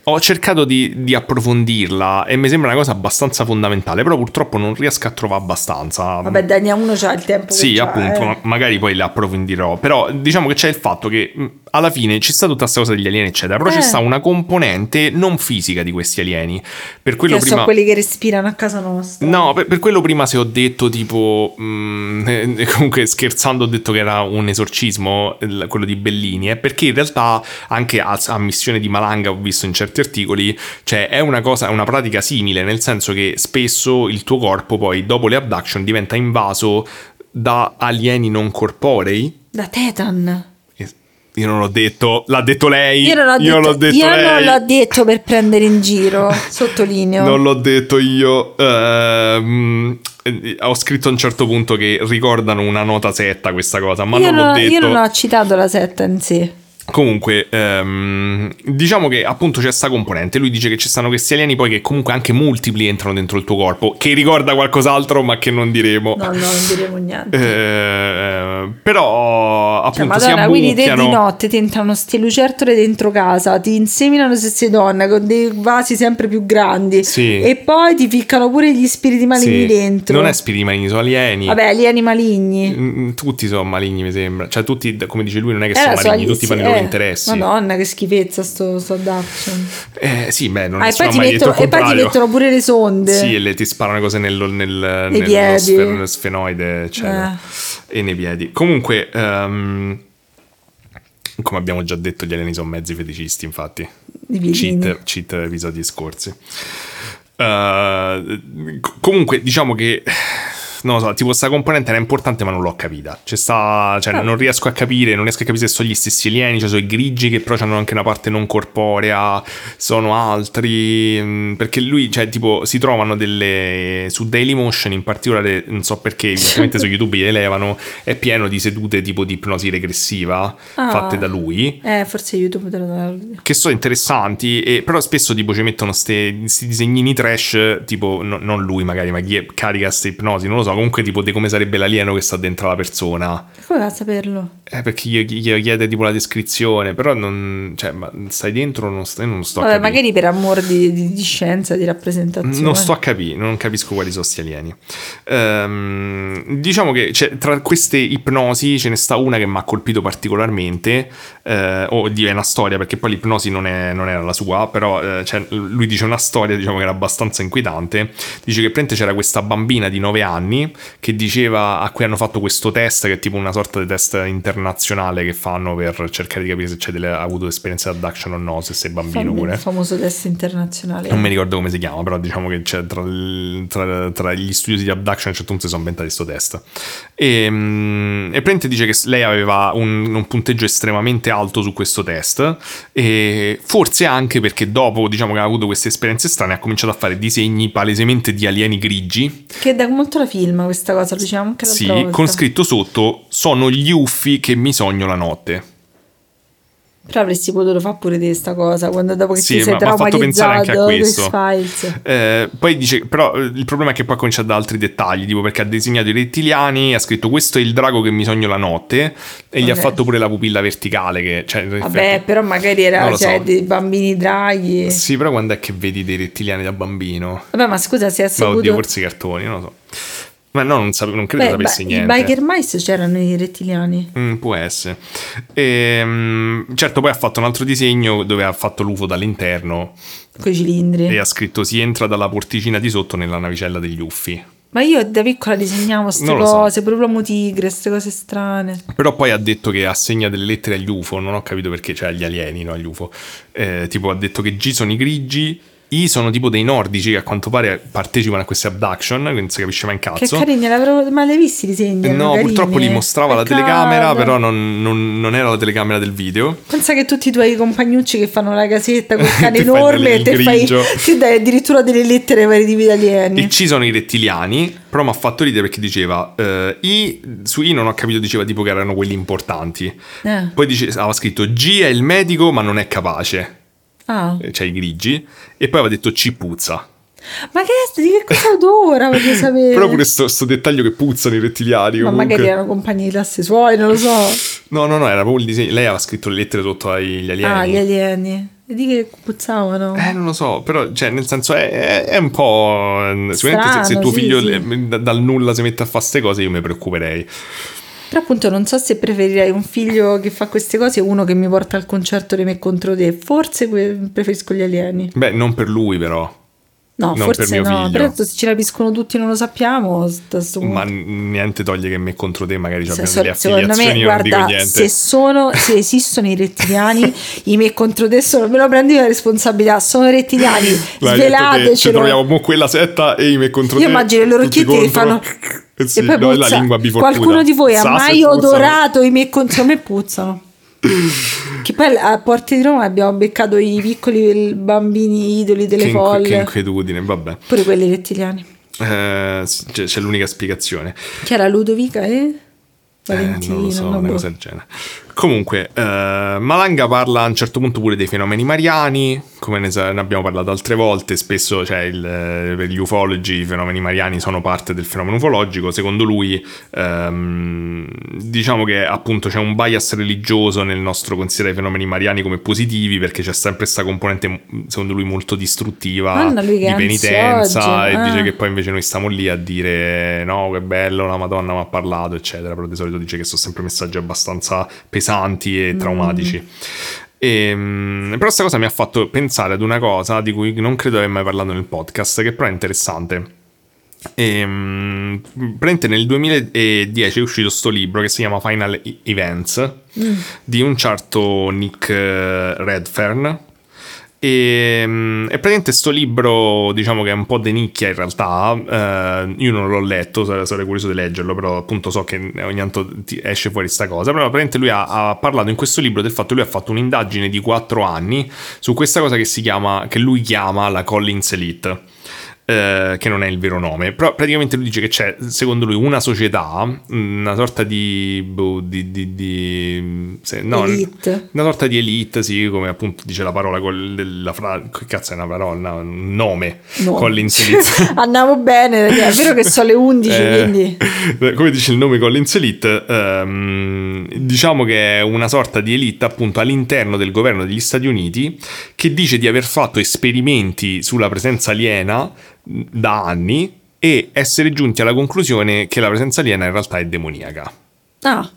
Ho cercato di, di approfondirla e mi sembra una cosa abbastanza fondamentale, però purtroppo non riesco a trovare abbastanza. Vabbè, Dania uno c'ha il tempo. Sì, appunto, eh. ma- magari poi le approfondirò. Però diciamo che c'è il fatto che mh, alla fine ci sta tutta questa cosa degli alieni, eccetera. Però Eh. c'è sta una componente non fisica di questi alieni. Per quello Che prima. sono quelli che respirano a casa nostra. No, per, per quello prima se ho detto tipo, mh, *laughs* eh, comunque scherzando ho detto che era un esorcismo, quello di Bellini, è perché in realtà anche a, a missione di Malanga ho visto in certi articoli, cioè è una cosa, è una pratica simile, nel senso che spesso il tuo corpo poi dopo le abduction diventa invaso da alieni non corporei. Da Tetan. Io non l'ho detto, l'ha detto lei. Io non l'ho detto, l'ho detto io lei. non l'ho detto per prendere in giro, *laughs* sottolineo. Non l'ho detto io. Eh, ho scritto a un certo punto che ricordano una nota setta questa cosa, ma io, non l'ho detto. io non ho citato la setta in sé. Comunque, ehm, diciamo che appunto c'è sta componente. Lui dice che ci stanno questi alieni poi che comunque anche multipli entrano dentro il tuo corpo, che ricorda qualcos'altro, ma che non diremo. No, no, non diremo niente. Eh, però Cioè, appunto si Madonna, quindi te di notte ti entrano ste lucertole dentro casa, ti inseminano queste donne con dei vasi sempre più grandi Sì. e poi ti ficcano pure gli spiriti maligni Sì. dentro. Non è spiriti maligni, sono alieni. Vabbè, alieni maligni. Mm, Tutti sono maligni, mi sembra. Cioè, tutti, come dice lui, non è che Era sono so- maligni, tutti sì, fanno i loro eh, interessi. Madonna, che schifezza sto, sto abduction. Eh, sì, beh, non Ah, e poi, mai mettono, e poi ti mettono pure le sonde. Sì, e le, ti sparano cose nello, nel, nello piedi. sfer- sfenoide, eccetera. Eh. E nei piedi. Comunque, ehm, come abbiamo già detto, gli alieni sono mezzi feticisti, infatti. Cheat, cheat episodi scorsi. Co- comunque, diciamo che. Non lo so, tipo sta componente era importante ma non l'ho capita. C'è sta, cioè, Ah. non riesco a capire, non riesco a capire se sono gli stessi alieni, cioè sono i grigi che però hanno anche una parte non corporea, sono altri, mm, perché lui, cioè tipo, si trovano delle, su Dailymotion in particolare, non so perché, *laughs* evidentemente su YouTube li elevano, è pieno di sedute tipo di ipnosi regressiva Ah. fatte da lui Eh, forse YouTube te lo dà. che sono interessanti, e, però spesso tipo ci mettono questi disegnini trash, tipo no- non lui magari, ma chi è- carica queste ipnosi, non lo so, comunque tipo di come sarebbe l'alieno che sta dentro la persona. Come va a saperlo? Eh, perché gli, gli chiede tipo la descrizione, però non, cioè, ma stai dentro o non stai, non sto a Vabbè, capire. magari per amor di, di- di scienza, di rappresentazione. Non sto a capire, non capisco quali sono sti alieni. Ehm, diciamo che c'è- tra queste ipnosi ce ne sta una che mi ha colpito particolarmente, eh, o di è una storia, perché poi l'ipnosi non, è- non era la sua, però eh, cioè, lui dice una storia diciamo, che era abbastanza inquietante. Dice che praticamente c'era questa bambina di 9 anni che diceva a cui hanno fatto questo test, che è tipo una sorta di test internazionale che fanno per cercare di capire se c'è delle, ha avuto esperienze di abduction o no, se sei bambino pure. Il famoso test internazionale. Non mi ricordo come si chiama, però diciamo che c'è tra, tra- tra gli studiosi di abduction a un certo punto si sono inventati questo test. E, mm, e praticamente dice che lei aveva un, un punteggio estremamente alto su questo test e forse anche perché dopo diciamo che ha avuto queste esperienze strane ha cominciato a fare disegni palesemente di alieni grigi, Che dà molto la film questa cosa, lo diciamo anche l'altra sì, volta. con scritto sotto sono gli uffi che mi sogno la notte. Però avresti potuto fare pure di sta cosa, quando dopo che Sì, ti sei ma- traumatizzato. X-Files. Eh, poi dice, però eh, il problema è che poi comincia da altri dettagli, tipo perché ha disegnato i rettiliani, ha scritto questo è il drago che mi sogno la notte e gli ha fatto pure la pupilla verticale che, cioè, Vabbè, però magari era cioè, so. dei bambini draghi. Sì, però quando è che vedi dei rettiliani da bambino? Vabbè, ma scusa, se ha Ma saputo... oddio, forse i cartoni, non lo so. Ma no, non, sape- non credo Beh, sapessi ba- I niente. biker mice c'erano i rettiliani. Mm, può essere. Ehm, certo, poi ha fatto un altro disegno dove ha fatto l'UFO dall'interno Con i cilindri. e ha scritto si entra dalla porticina di sotto nella navicella degli uffi. Ma io da piccola disegnavo queste so. cose, pure l'uomo tigre, queste cose strane. Però poi ha detto che assegna delle lettere agli UFO, non ho capito perché, cioè agli alieni, no agli UFO. Eh, tipo ha detto che G sono i grigi, I sono tipo dei nordici che a quanto pare partecipano a queste abduction, quindi non si capisce mai Che cazzo. carini, l'avrò mai visti i disegni? Eh, No, carini. purtroppo li mostrava la Peccato. telecamera, però non, non- non era la telecamera del video. Pensa che tutti i tuoi compagnucci che fanno la casetta col *laughs* cane enorme e te fai ti dai addirittura delle lettere vari tipi italiani. E ci sono i rettiliani, però mi ha fatto ridere perché diceva, eh, I, su I non ho capito, diceva tipo che erano quelli importanti. Eh. Poi dice, aveva scritto G è il medico ma non è capace, Ah. Cioè i grigi, e poi aveva detto C puzza. Ma che, di che cosa odora? Voglio *laughs* sapere. Però pure sto, sto dettaglio che puzzano i rettiliani. Ma comunque. magari erano compagni di classe suoi, non lo so. No, no, no, era proprio il disegno. Lei aveva scritto le lettere sotto agli alieni. Ah, gli alieni. E di che puzzavano? Eh, non lo so, però, cioè, nel senso, è, è- è un po'. Sicuramente se, se Strano, tuo sì, figlio sì. da- dal nulla si mette a fare queste cose, io mi preoccuperei. Però appunto non so se preferirei un figlio che fa queste cose o uno che mi porta al concerto di me contro te. Forse preferisco gli alieni. Beh, non per lui, però. No, Non forse per no. Però se ci rapiscono tutti non lo sappiamo. Ma niente toglie che me contro te magari Se- abbiamo so- delle secondo me, io guarda, se, sono, se esistono i rettiliani, *laughs* i me contro te sono, me lo prendi la responsabilità, sono rettiliani, te, ci svelatecelo. troviamo mo quella setta e io me contro Io te. immagino le tutti orecchiette che fanno *laughs* Eh sì, e poi no, è la puzza. lingua biforcuta. Qualcuno di voi ha Sa se mai odorato i me contro me puzzano. *coughs* che poi a Porte di Roma abbiamo beccato i piccoli bambini idoli delle Che, folle. che inquietudine, vabbè. Pure quelli rettiliani. Eh, c'è, c'è l'unica spiegazione. Chi era Ludovica e Eh, non lo so, no, una boh. cosa del genere. Comunque, eh, Malanga parla a un certo punto pure dei fenomeni mariani, come ne, sa- ne abbiamo parlato altre volte, spesso cioè, il, eh, per gli ufologi i fenomeni mariani sono parte del fenomeno ufologico, secondo lui ehm, diciamo che appunto c'è un bias religioso nel nostro considerare i fenomeni mariani come positivi perché c'è sempre questa componente secondo lui molto distruttiva lui di penitenza ansiogeno, e ah. dice che poi invece noi stiamo lì a dire no che bello la madonna mi ha parlato eccetera però di solito dice che sono sempre messaggi abbastanza pesanti e traumatici. E, mm, però questa cosa mi ha fatto pensare ad una cosa di cui non credo aver mai parlato nel podcast che però è interessante. E, mm, praticamente nel 2010 è uscito sto libro che si chiama Final Events di un certo Nick eh, Redfern e, mm, e praticamente sto libro diciamo che è un po' de nicchia in realtà eh, io non l'ho letto sare- sarei curioso di leggerlo però appunto so che ogni tanto esce fuori sta cosa. Però praticamente lui ha, ha parlato in questo libro del fatto che lui ha fatto un'indagine di quattro anni su questa cosa che si chiama che lui chiama la Collins Elite eh, che non è il vero nome, però praticamente lui dice che c'è, secondo lui, una società, una sorta di... boh, di, di, di- se- no, Elite. Una sorta di elite, sì, come appunto dice la parola, col- della fra- che cazzo è una parola, un nome, No. Collins Elite. *laughs* Andiamo bene, è vero che sono le 11, Eh, quindi... *laughs* come dice il nome Collins Elite, ehm, diciamo che è una sorta di elite appunto all'interno del governo degli Stati Uniti che dice di aver fatto esperimenti sulla presenza aliena da anni e essere giunti alla conclusione che la presenza aliena in realtà è demoniaca. Ah,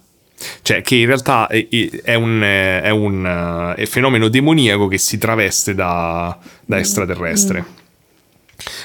Cioè, che in realtà è, è un, è un, eh, fenomeno demoniaco che si traveste da, da extraterrestre.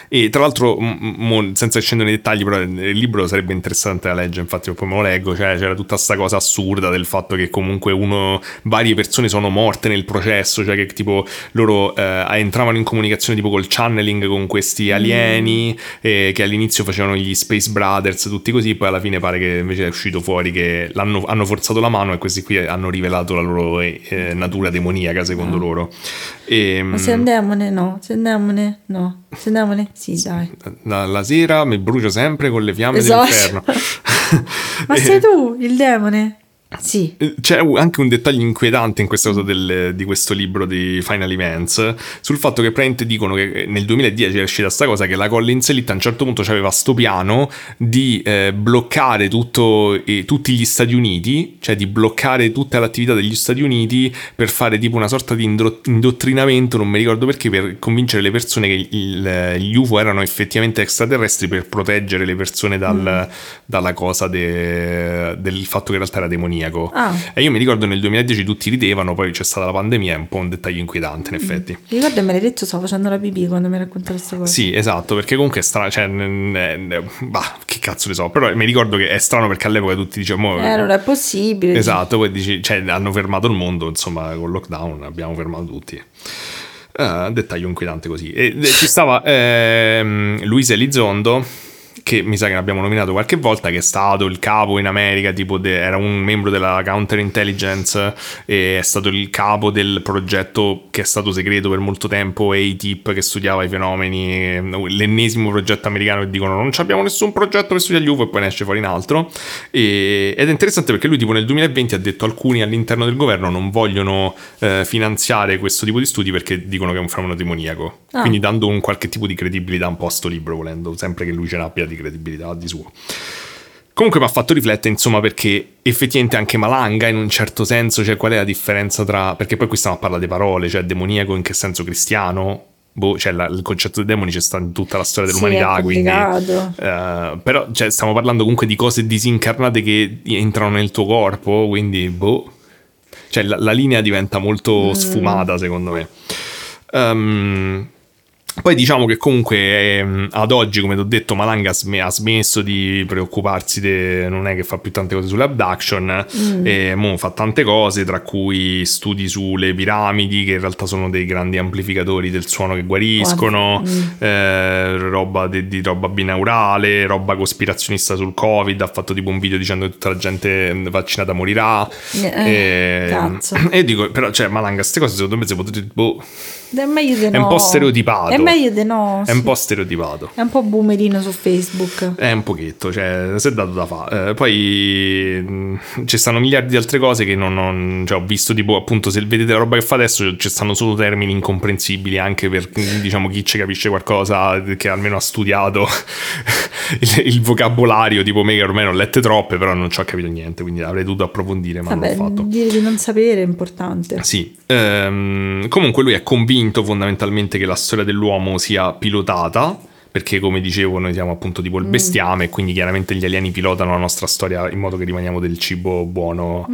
E tra l'altro, mo, senza scendere nei dettagli, però il libro sarebbe interessante da leggere, infatti poi me lo leggo, cioè, c'era tutta questa cosa assurda del fatto che comunque uno, varie persone sono morte nel processo, cioè che tipo loro eh, entravano in comunicazione tipo col channeling con questi alieni, e che all'inizio facevano gli Space Brothers, tutti così, poi alla fine pare che invece è uscito fuori che l'hanno, hanno forzato la mano e questi qui hanno rivelato la loro eh, natura demoniaca secondo loro. E, ma sei un demone? No. Sei un demone? No. Demone? Sì, dai. la, la sera mi brucio sempre con le fiamme Esatto. dell'inferno. *laughs* Ma sei *laughs* tu, il demone? Sì. C'è anche un dettaglio inquietante in questa cosa del- di questo libro di Final Events sul fatto che praticamente dicono che nel 2010 è uscita sta cosa che la Collins Elite a un certo punto aveva sto piano di eh, bloccare tutto, eh, tutti gli Stati Uniti, cioè di bloccare tutta l'attività degli Stati Uniti per fare tipo una sorta di indro- indottrinamento, non mi ricordo perché, per convincere le persone che il- gli UFO erano effettivamente extraterrestri per proteggere le persone dal- dalla cosa de- del fatto che in realtà era demoniaca. Demoniaco. Ah. E io mi ricordo nel 2010 tutti ridevano, poi c'è stata la pandemia, è un po' un dettaglio inquietante in effetti. Mi ricordo me l'hai detto, stavo facendo la pipì quando mi raccontato questa cosa. Sì, esatto, perché comunque è strano, cioè, bah, che cazzo ne so, però mi ricordo che è strano perché all'epoca tutti dicevano... Eh, non è possibile. Esatto, poi dici, cioè, hanno fermato il mondo, insomma, con il lockdown abbiamo fermato tutti. Eh, dettaglio inquietante così. E, e ci stava ehm, Luisa Elizondo, che mi sa che l'abbiamo nominato qualche volta, che è stato il capo in America, tipo de- era un membro della counterintelligence e è stato il capo del progetto che è stato segreto per molto tempo, ATIP, che studiava i fenomeni, l'ennesimo progetto americano che dicono non abbiamo nessun progetto che studia gli UFO e poi ne esce fuori in altro. E- ed è interessante perché lui tipo nel 2020 ha detto alcuni all'interno del governo non vogliono eh, finanziare questo tipo di studi perché dicono che è un fenomeno demoniaco. Ah. Quindi dando un qualche tipo di credibilità un po' a sto libro, volendo, sempre che lui ce di credibilità di suo. Comunque mi ha fatto riflettere, insomma, perché effettivamente anche Malanga, in un certo senso, cioè qual è la differenza tra... Perché poi qui stiamo a parlare di parole, cioè demoniaco in che senso cristiano? Boh, cioè la- il concetto di demoni c'è sta in tutta la storia Sì, dell'umanità, è quindi... eh, però cioè, stiamo parlando comunque di cose disincarnate che entrano nel tuo corpo, quindi boh. Cioè la, la linea diventa molto sfumata, secondo me. Ehm, poi diciamo che comunque ehm, ad oggi, come ti ho detto, Malanga ha sme- ha smesso di preoccuparsi, de- non è che fa più tante cose sulle abduction, e mo fa tante cose, tra cui studi sulle piramidi, che in realtà sono dei grandi amplificatori del suono che guariscono, eh, roba de- di roba binaurale, roba cospirazionista sul Covid, ha fatto tipo un video dicendo che tutta la gente mm, vaccinata morirà. Eh, e, cazzo. e dico, però, cioè, Malanga, queste cose secondo me si potete... Boh, È meglio di È no. un po' stereotipato. È meglio di no. è un sì. po' stereotipato. È un po' boomerino su Facebook. È un pochetto, cioè, si è dato da fare. poi mh, ci stanno miliardi di altre cose che non, non- cioè, ho visto, tipo, appunto, se vedete la roba che fa adesso, ci stanno solo termini incomprensibili anche per, diciamo, chi ci capisce qualcosa, che almeno ha studiato *laughs* il, il vocabolario, tipo me che ormai ne ho lette troppe, però non ci ho capito niente, quindi avrei dovuto approfondire, ma Vabbè, non l'ho fatto. dire di non sapere è importante. Sì, ehm, comunque lui è convinto fondamentalmente che la storia dell'uomo sia pilotata, perché come dicevo noi siamo appunto tipo il bestiame e quindi chiaramente gli alieni pilotano la nostra storia in modo che rimaniamo del cibo buono.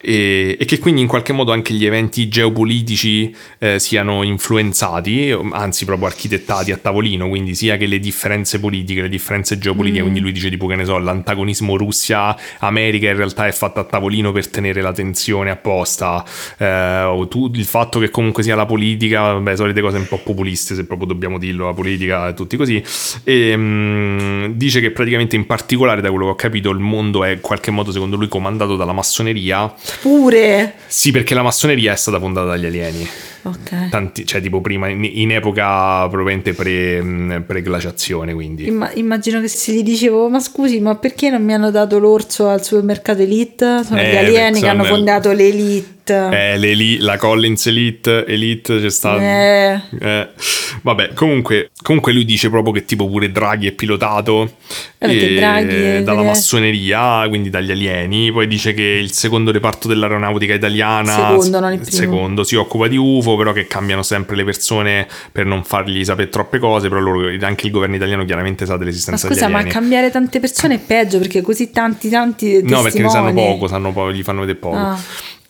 E, e che quindi in qualche modo anche gli eventi geopolitici eh, siano influenzati, anzi proprio architettati a tavolino, quindi sia che le differenze politiche, le differenze geopolitiche, quindi lui dice tipo che ne so, l'antagonismo Russia-America in realtà è fatto a tavolino per tenere la tensione apposta, eh, o tu- il fatto che comunque sia la politica, beh, solite cose un po' populiste se proprio dobbiamo dirlo, la politica e tutti così, e mm, dice che praticamente in particolare da quello che ho capito il mondo è in qualche modo secondo lui comandato dalla massoneria Pure. sì, perché la massoneria è stata fondata dagli alieni. Ok. Tanti, cioè, tipo prima, in, in epoca probabilmente pre, pre-glaciazione, quindi. Imma- immagino che se gli dicevo, ma scusi, ma perché non mi hanno dato l'orso al supermercato Elite? Sono Eh, gli alieni che hanno fondato l'Elite. Eh, la Collins Elite, Elite c'è stato. Eh. Eh, Vabbè, comunque, comunque lui dice proprio che tipo pure Draghi è pilotato Eh, eh, Draghi dalla massoneria, quindi dagli alieni. Poi dice che il secondo reparto dell'aeronautica italiana, Secondo, non il primo. secondo, si occupa di UFO, però che cambiano sempre le persone per non fargli sapere troppe cose. Però loro, anche il governo italiano chiaramente sa Ma dell'esistenza scusa, degli ma cambiare tante persone è peggio perché così tanti, tanti. No, perché ne sanno testimoni. poco, sanno poco, gli fanno vedere poco. Ah.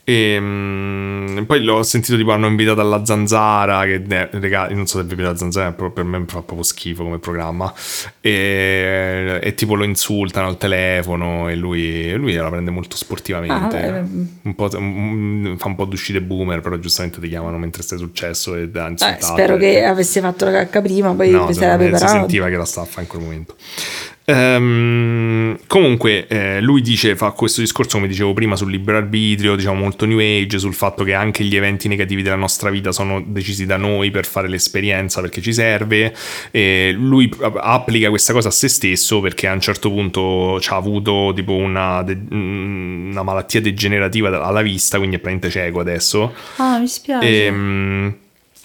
E mm, poi l'ho sentito tipo hanno invitato alla zanzara che eh, io non so se vi piace la zanzara però per me fa proprio schifo come programma e, e tipo lo insultano al telefono e lui, lui la prende molto sportivamente Ah, un po', un- fa un po' d'uscite boomer però giustamente ti chiamano mentre stai successo e da Eh, spero che avesse fatto la cacca prima, poi No, secondo sarà me si preparato. sentiva che la stava a fare in quel momento. Ehm, comunque, eh, lui dice, fa questo discorso, come dicevo prima, sul libero arbitrio, diciamo molto new age, sul fatto che anche gli eventi negativi della nostra vita sono decisi da noi per fare l'esperienza perché ci serve. E lui applica questa cosa a se stesso perché a un certo punto ci ha avuto tipo una, de- una malattia degenerativa alla vista, quindi è praticamente cieco adesso. Ah, mi spiace. Ehm,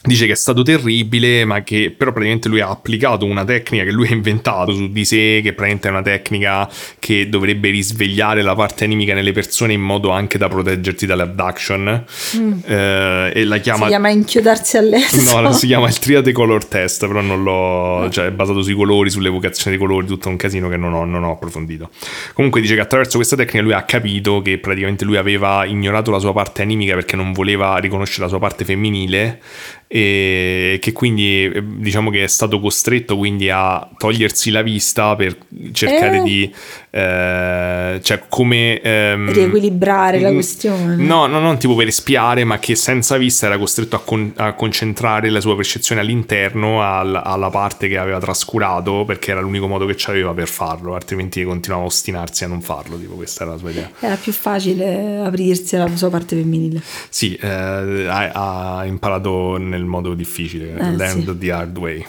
Dice che è stato terribile, ma che però praticamente lui ha applicato una tecnica che lui ha inventato su di sé, che praticamente è una tecnica che dovrebbe risvegliare la parte animica nelle persone in modo anche da proteggerti dall'abduction. Mm. Eh, e la chiama... Si chiama inchiodarsi all'estero. No, si chiama il Triade Color Test, però non l'ho... cioè è basato sui colori, sull'evocazione dei colori, tutto un casino che non ho, non ho approfondito. Comunque dice che attraverso questa tecnica lui ha capito che praticamente lui aveva ignorato la sua parte animica perché non voleva riconoscere la sua parte femminile e che quindi eh, diciamo che è stato costretto quindi a togliersi la vista per cercare eh. di eh, cioè come ehm, riequilibrare la questione. no, no, non tipo per espiare ma che senza vista era costretto a, con- a concentrare la sua percezione all'interno al- alla parte che aveva trascurato perché era l'unico modo che c'aveva per farlo altrimenti continuava a ostinarsi a non farlo tipo questa era la sua idea. Era più facile aprirsi alla sua parte femminile. Sì eh, ha, ha imparato nel modo difficile, eh, Land sì. the Hard Way.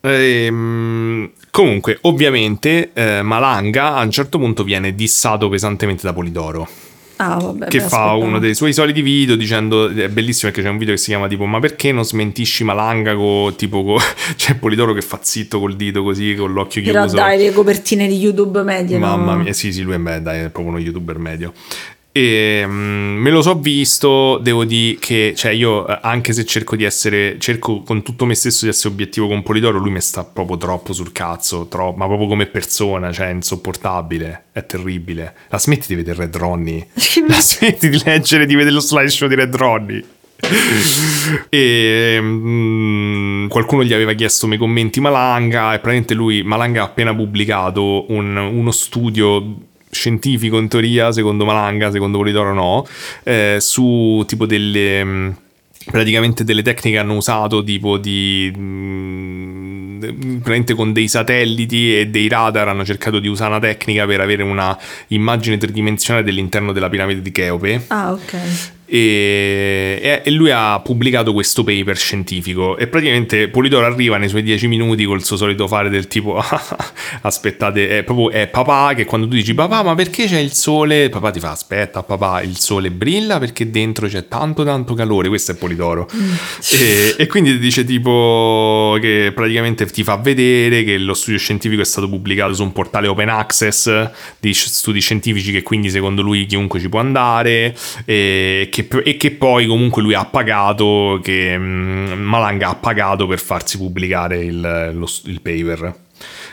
Ehm, comunque, ovviamente, eh, Malanga a un certo punto viene dissato pesantemente da Polidoro. Ah, vabbè, che fa uno dei suoi soliti video dicendo è bellissimo perché c'è un video che si chiama tipo ma perché non smentisci Malanga con tipo co... *laughs* c'è Polidoro che fa zitto col dito così con l'occhio Però chiuso però dai le copertine di YouTube medio mamma no? mia sì sì lui è, beh, dai, è proprio uno youtuber medio e um, me lo so visto, devo dire che, cioè io eh, anche se cerco di essere, cerco con tutto me stesso di essere obiettivo con Polidoro, lui mi sta proprio troppo sul cazzo, troppo, ma proprio come persona, cioè è insopportabile, è terribile. La smetti di vedere Red Ronnie, la smetti di leggere, di vedere lo slideshow di Red Ronnie. e um, qualcuno gli aveva chiesto nei commenti Malanga e praticamente lui Malanga ha appena pubblicato un, uno studio scientifico in teoria, secondo Malanga, secondo Polidoro no, eh, su tipo delle mm, praticamente delle tecniche che hanno usato tipo di mh, mm, praticamente con dei satelliti e dei radar hanno cercato di usare una tecnica per avere una immagine tridimensionale dell'interno della piramide di Cheope. Ah ok e, e, lui ha pubblicato questo paper scientifico e praticamente Polidoro arriva nei suoi dieci minuti col suo solito fare del tipo *laughs* aspettate è proprio è papà che quando tu dici papà ma perché c'è il sole? Papà ti fa aspetta papà il sole brilla perché dentro c'è tanto tanto calore. Questo è Polidoro. Mm. e, e, quindi dice tipo che praticamente ti fa vedere che lo studio scientifico è stato pubblicato su un portale open access di studi scientifici che quindi secondo lui chiunque ci può andare e che, e che poi comunque lui ha pagato, che mm, Malanga ha pagato per farsi pubblicare il, lo, il paper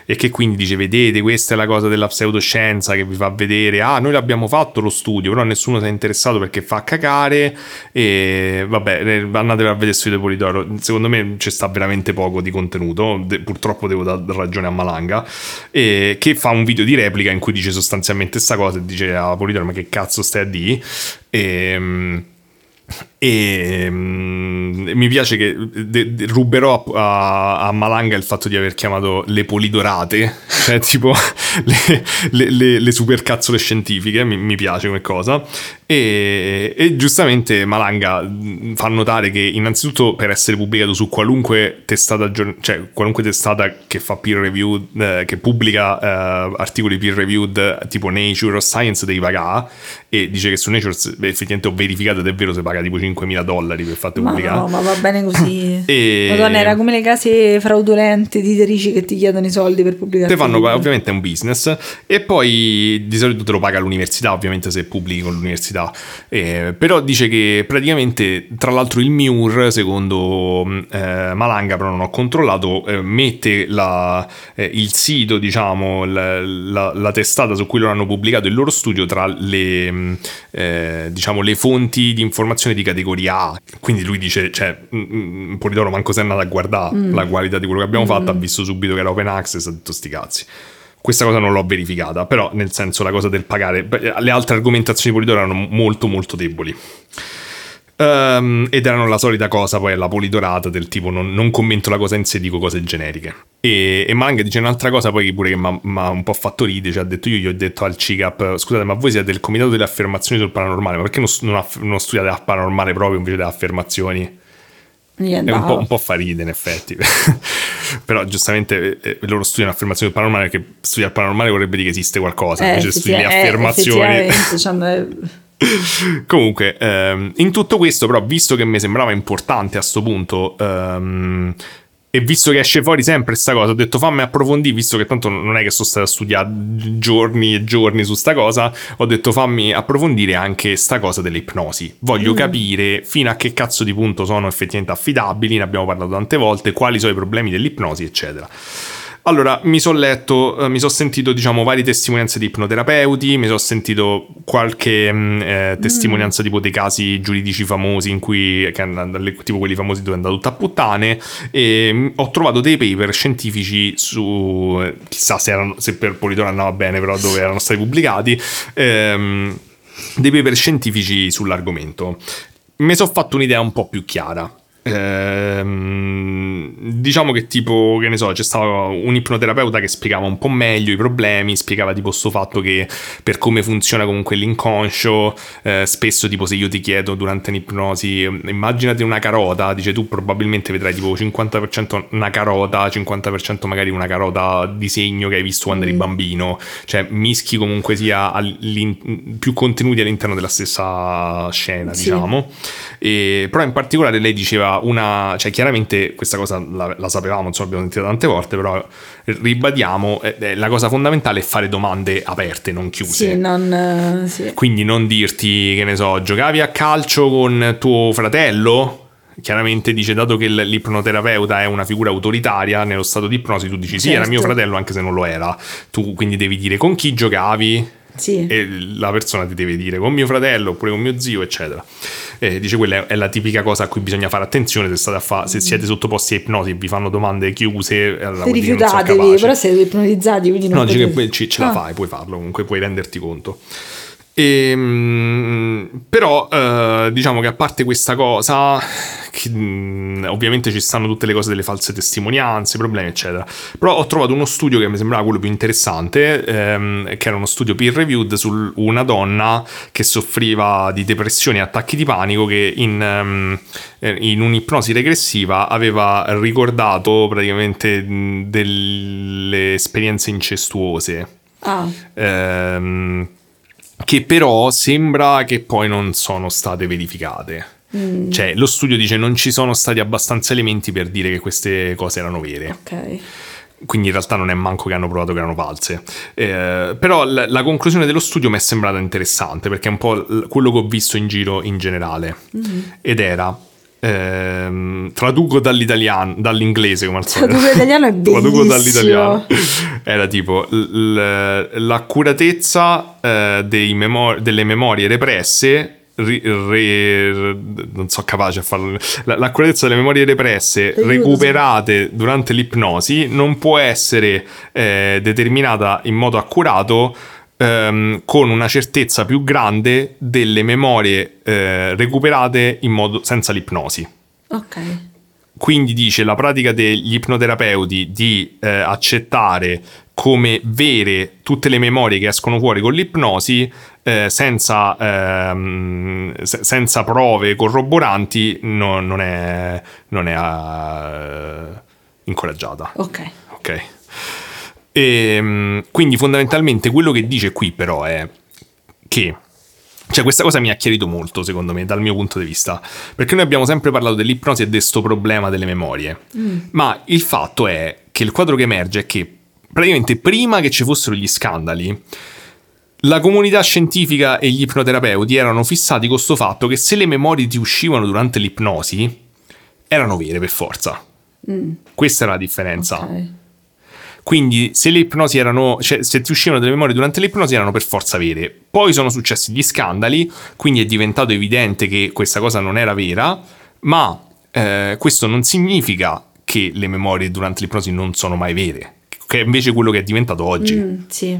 e che quindi dice vedete questa è la cosa della pseudoscienza che vi fa vedere ah noi l'abbiamo fatto lo studio però nessuno si è interessato perché fa cacare e vabbè eh, andatevi a vedere questo video Polidoro secondo me ci sta veramente poco di contenuto De- purtroppo devo dare ragione a Malanga e che fa un video di replica in cui dice sostanzialmente questa cosa e dice a Polidoro ma che cazzo stai a di? E mm, e um, mi piace che de- de- ruberò a-, a, Malanga il fatto di aver chiamato le polidorate, *laughs* cioè tipo *laughs* le, le, le, le supercazzole scientifiche, mi-, mi, piace come cosa. E, e, giustamente Malanga fa notare che innanzitutto per essere pubblicato su qualunque testata, cioè qualunque testata che fa peer review, eh, che pubblica eh, articoli peer reviewed tipo Nature o Science devi pagare e dice che su Nature effettivamente ho verificato ed è vero se paga tipo 5.000 dollari per ma pubblicare. No, ma va bene così. *laughs* e... Madonna, era come le case fraudolente di editrici che ti chiedono i soldi per pubblicare. Te fanno, ovviamente è un business e poi di solito te lo paga l'università, ovviamente se pubblichi con l'università. Eh, però dice che praticamente, tra l'altro il MUR, secondo eh, Malanga, però non ho controllato, eh, mette la, eh, il sito, diciamo, la, la, la, testata su cui loro hanno pubblicato il loro studio tra le, eh, diciamo, le fonti di informazione di categoria A. Quindi lui dice, cioè, Polidoro manco se è andato a guardare mm. la qualità di quello che abbiamo mm. fatto, ha visto subito che era open access, ha detto sti cazzi. Questa cosa non l'ho verificata, però nel senso la cosa del pagare, le altre argomentazioni di Polidoro erano molto molto deboli. Um, ed erano la solita cosa, poi la polidorata del tipo non, non, commento la cosa in sé, dico cose generiche. E, e Malanga dice un'altra cosa poi pure che mi ha un po' fatto ridere, cioè ha detto io gli ho detto al CICAP, scusate ma voi siete del comitato delle affermazioni sul paranormale, ma perché non, non, aff- non studiate a paranormale proprio invece delle affermazioni? Niente, è un po', un po' fa ridere in effetti *laughs* però giustamente eh, loro studiano affermazioni del paranormale perché studiare il paranormale vorrebbe dire che esiste qualcosa eh, invece studi le eh, affermazioni *laughs* Comunque, ehm, in tutto questo, però, visto che mi sembrava importante a sto punto, ehm, e visto che esce fuori sempre sta cosa, ho detto fammi approfondire, visto che tanto non è che sono stato a studiare giorni e giorni su sta cosa, ho detto fammi approfondire anche sta cosa dell'ipnosi. Voglio mm. capire fino a che cazzo di punto sono effettivamente affidabili, ne abbiamo parlato tante volte, quali sono i problemi dell'ipnosi, eccetera. Allora, mi sono letto, eh, mi sono sentito, diciamo, varie testimonianze di ipnoterapeuti, mi sono sentito qualche mh, mm, eh, testimonianza mm. tipo dei casi giuridici famosi in cui, che, tipo quelli famosi dove è andato tutta a puttane, e mh, mm, ho trovato dei paper scientifici su, chissà se, erano, se per Politore andava bene, però dove erano stati pubblicati, ehm, dei paper scientifici sull'argomento. Mi sono fatto un'idea un po' più chiara. Ehm, diciamo che tipo, che ne so, c'è stato un ipnoterapeuta che spiegava un po' meglio i problemi, spiegava tipo sto fatto che per come funziona comunque l'inconscio, eh, spesso tipo se io ti chiedo durante un'ipnosi, immaginati una carota, dice tu probabilmente vedrai tipo 50% una carota, 50% magari una carota disegno che hai visto quando mm. eri bambino, cioè mischi comunque sia più contenuti all'interno della stessa scena, sì. diciamo. E, però in particolare lei diceva una, cioè chiaramente questa cosa la, la sapevamo, insomma abbiamo sentito tante volte, però ribadiamo, eh, la cosa fondamentale è fare domande aperte, non chiuse. Sì, non, uh, sì. Quindi non dirti, che ne so, giocavi a calcio con tuo fratello? Chiaramente dice, dato che l'ipnoterapeuta è una figura autoritaria nello stato di ipnosi, tu dici certo. sì, era mio certo. fratello anche se non lo era. Tu quindi devi dire con chi giocavi sì. e la persona ti deve dire con mio fratello oppure con mio zio, eccetera. Eh, dice quella è la tipica cosa a cui bisogna fare attenzione se, state a fa- se siete sottoposti a ipnosi e vi fanno domande chiuse. Allora rifiutatevi, però siete ipnotizzati, quindi non No, potete... dice che ce, ce ah. la fai, puoi farlo, comunque puoi renderti conto. E, ehm, però eh, diciamo che a parte questa cosa, che, mh, ovviamente ci stanno tutte le cose delle false testimonianze, problemi, eccetera. Però ho trovato uno studio che mi sembrava quello più interessante, ehm, che era uno studio peer reviewed su una donna che soffriva di depressione e attacchi di panico che in, um, in un'ipnosi regressiva aveva ricordato praticamente delle esperienze incestuose. Ah. Ehm, che però sembra che poi non sono state verificate. Mm. Cioè, lo studio dice non ci sono stati abbastanza elementi per dire che queste cose erano vere. Ok. Quindi in realtà non è manco che hanno provato che erano false. Eh, però la, la, conclusione dello studio mi è sembrata interessante perché è un po' quello che ho visto in giro in generale. Mm. Ed era Ehm, traduco dall'italiano, dall'inglese come al solito. Traduco dall'italiano è *laughs* bellissimo. traduco dall'italiano. Era tipo l- l'accuratezza eh, memori- delle memorie represse Re, re, non so capace a farlo. L'accuratezza delle memorie represse recuperate durante l'ipnosi non può essere eh, determinata in modo accurato ehm, con una certezza più grande delle memorie eh, recuperate in modo senza l'ipnosi. Ok. Quindi dice la pratica degli ipnoterapeuti di eh, accettare come vere tutte le memorie che escono fuori con l'ipnosi eh, senza, ehm, se- senza, prove corroboranti no, non è, non è uh, incoraggiata. Ok. Ok. E, ehm, quindi fondamentalmente quello che dice qui però è che cioè, questa cosa mi ha chiarito molto, secondo me, dal mio punto di vista. Perché noi abbiamo sempre parlato dell'ipnosi e di questo problema delle memorie. Mm. Ma il fatto è che il quadro che emerge è che praticamente prima che ci fossero gli scandali, la comunità scientifica e gli ipnoterapeuti erano fissati con questo fatto che se le memorie ti uscivano durante l'ipnosi, erano vere per forza. Mm. Questa era la differenza. Okay. Quindi se le ipnosi erano, cioè se ti uscivano delle memorie durante l'ipnosi erano per forza vere. Poi sono successi gli scandali, quindi è diventato evidente che questa cosa non era vera, ma eh, questo non significa che le memorie durante l'ipnosi non sono mai vere, che è invece quello che è diventato oggi. Mm, sì.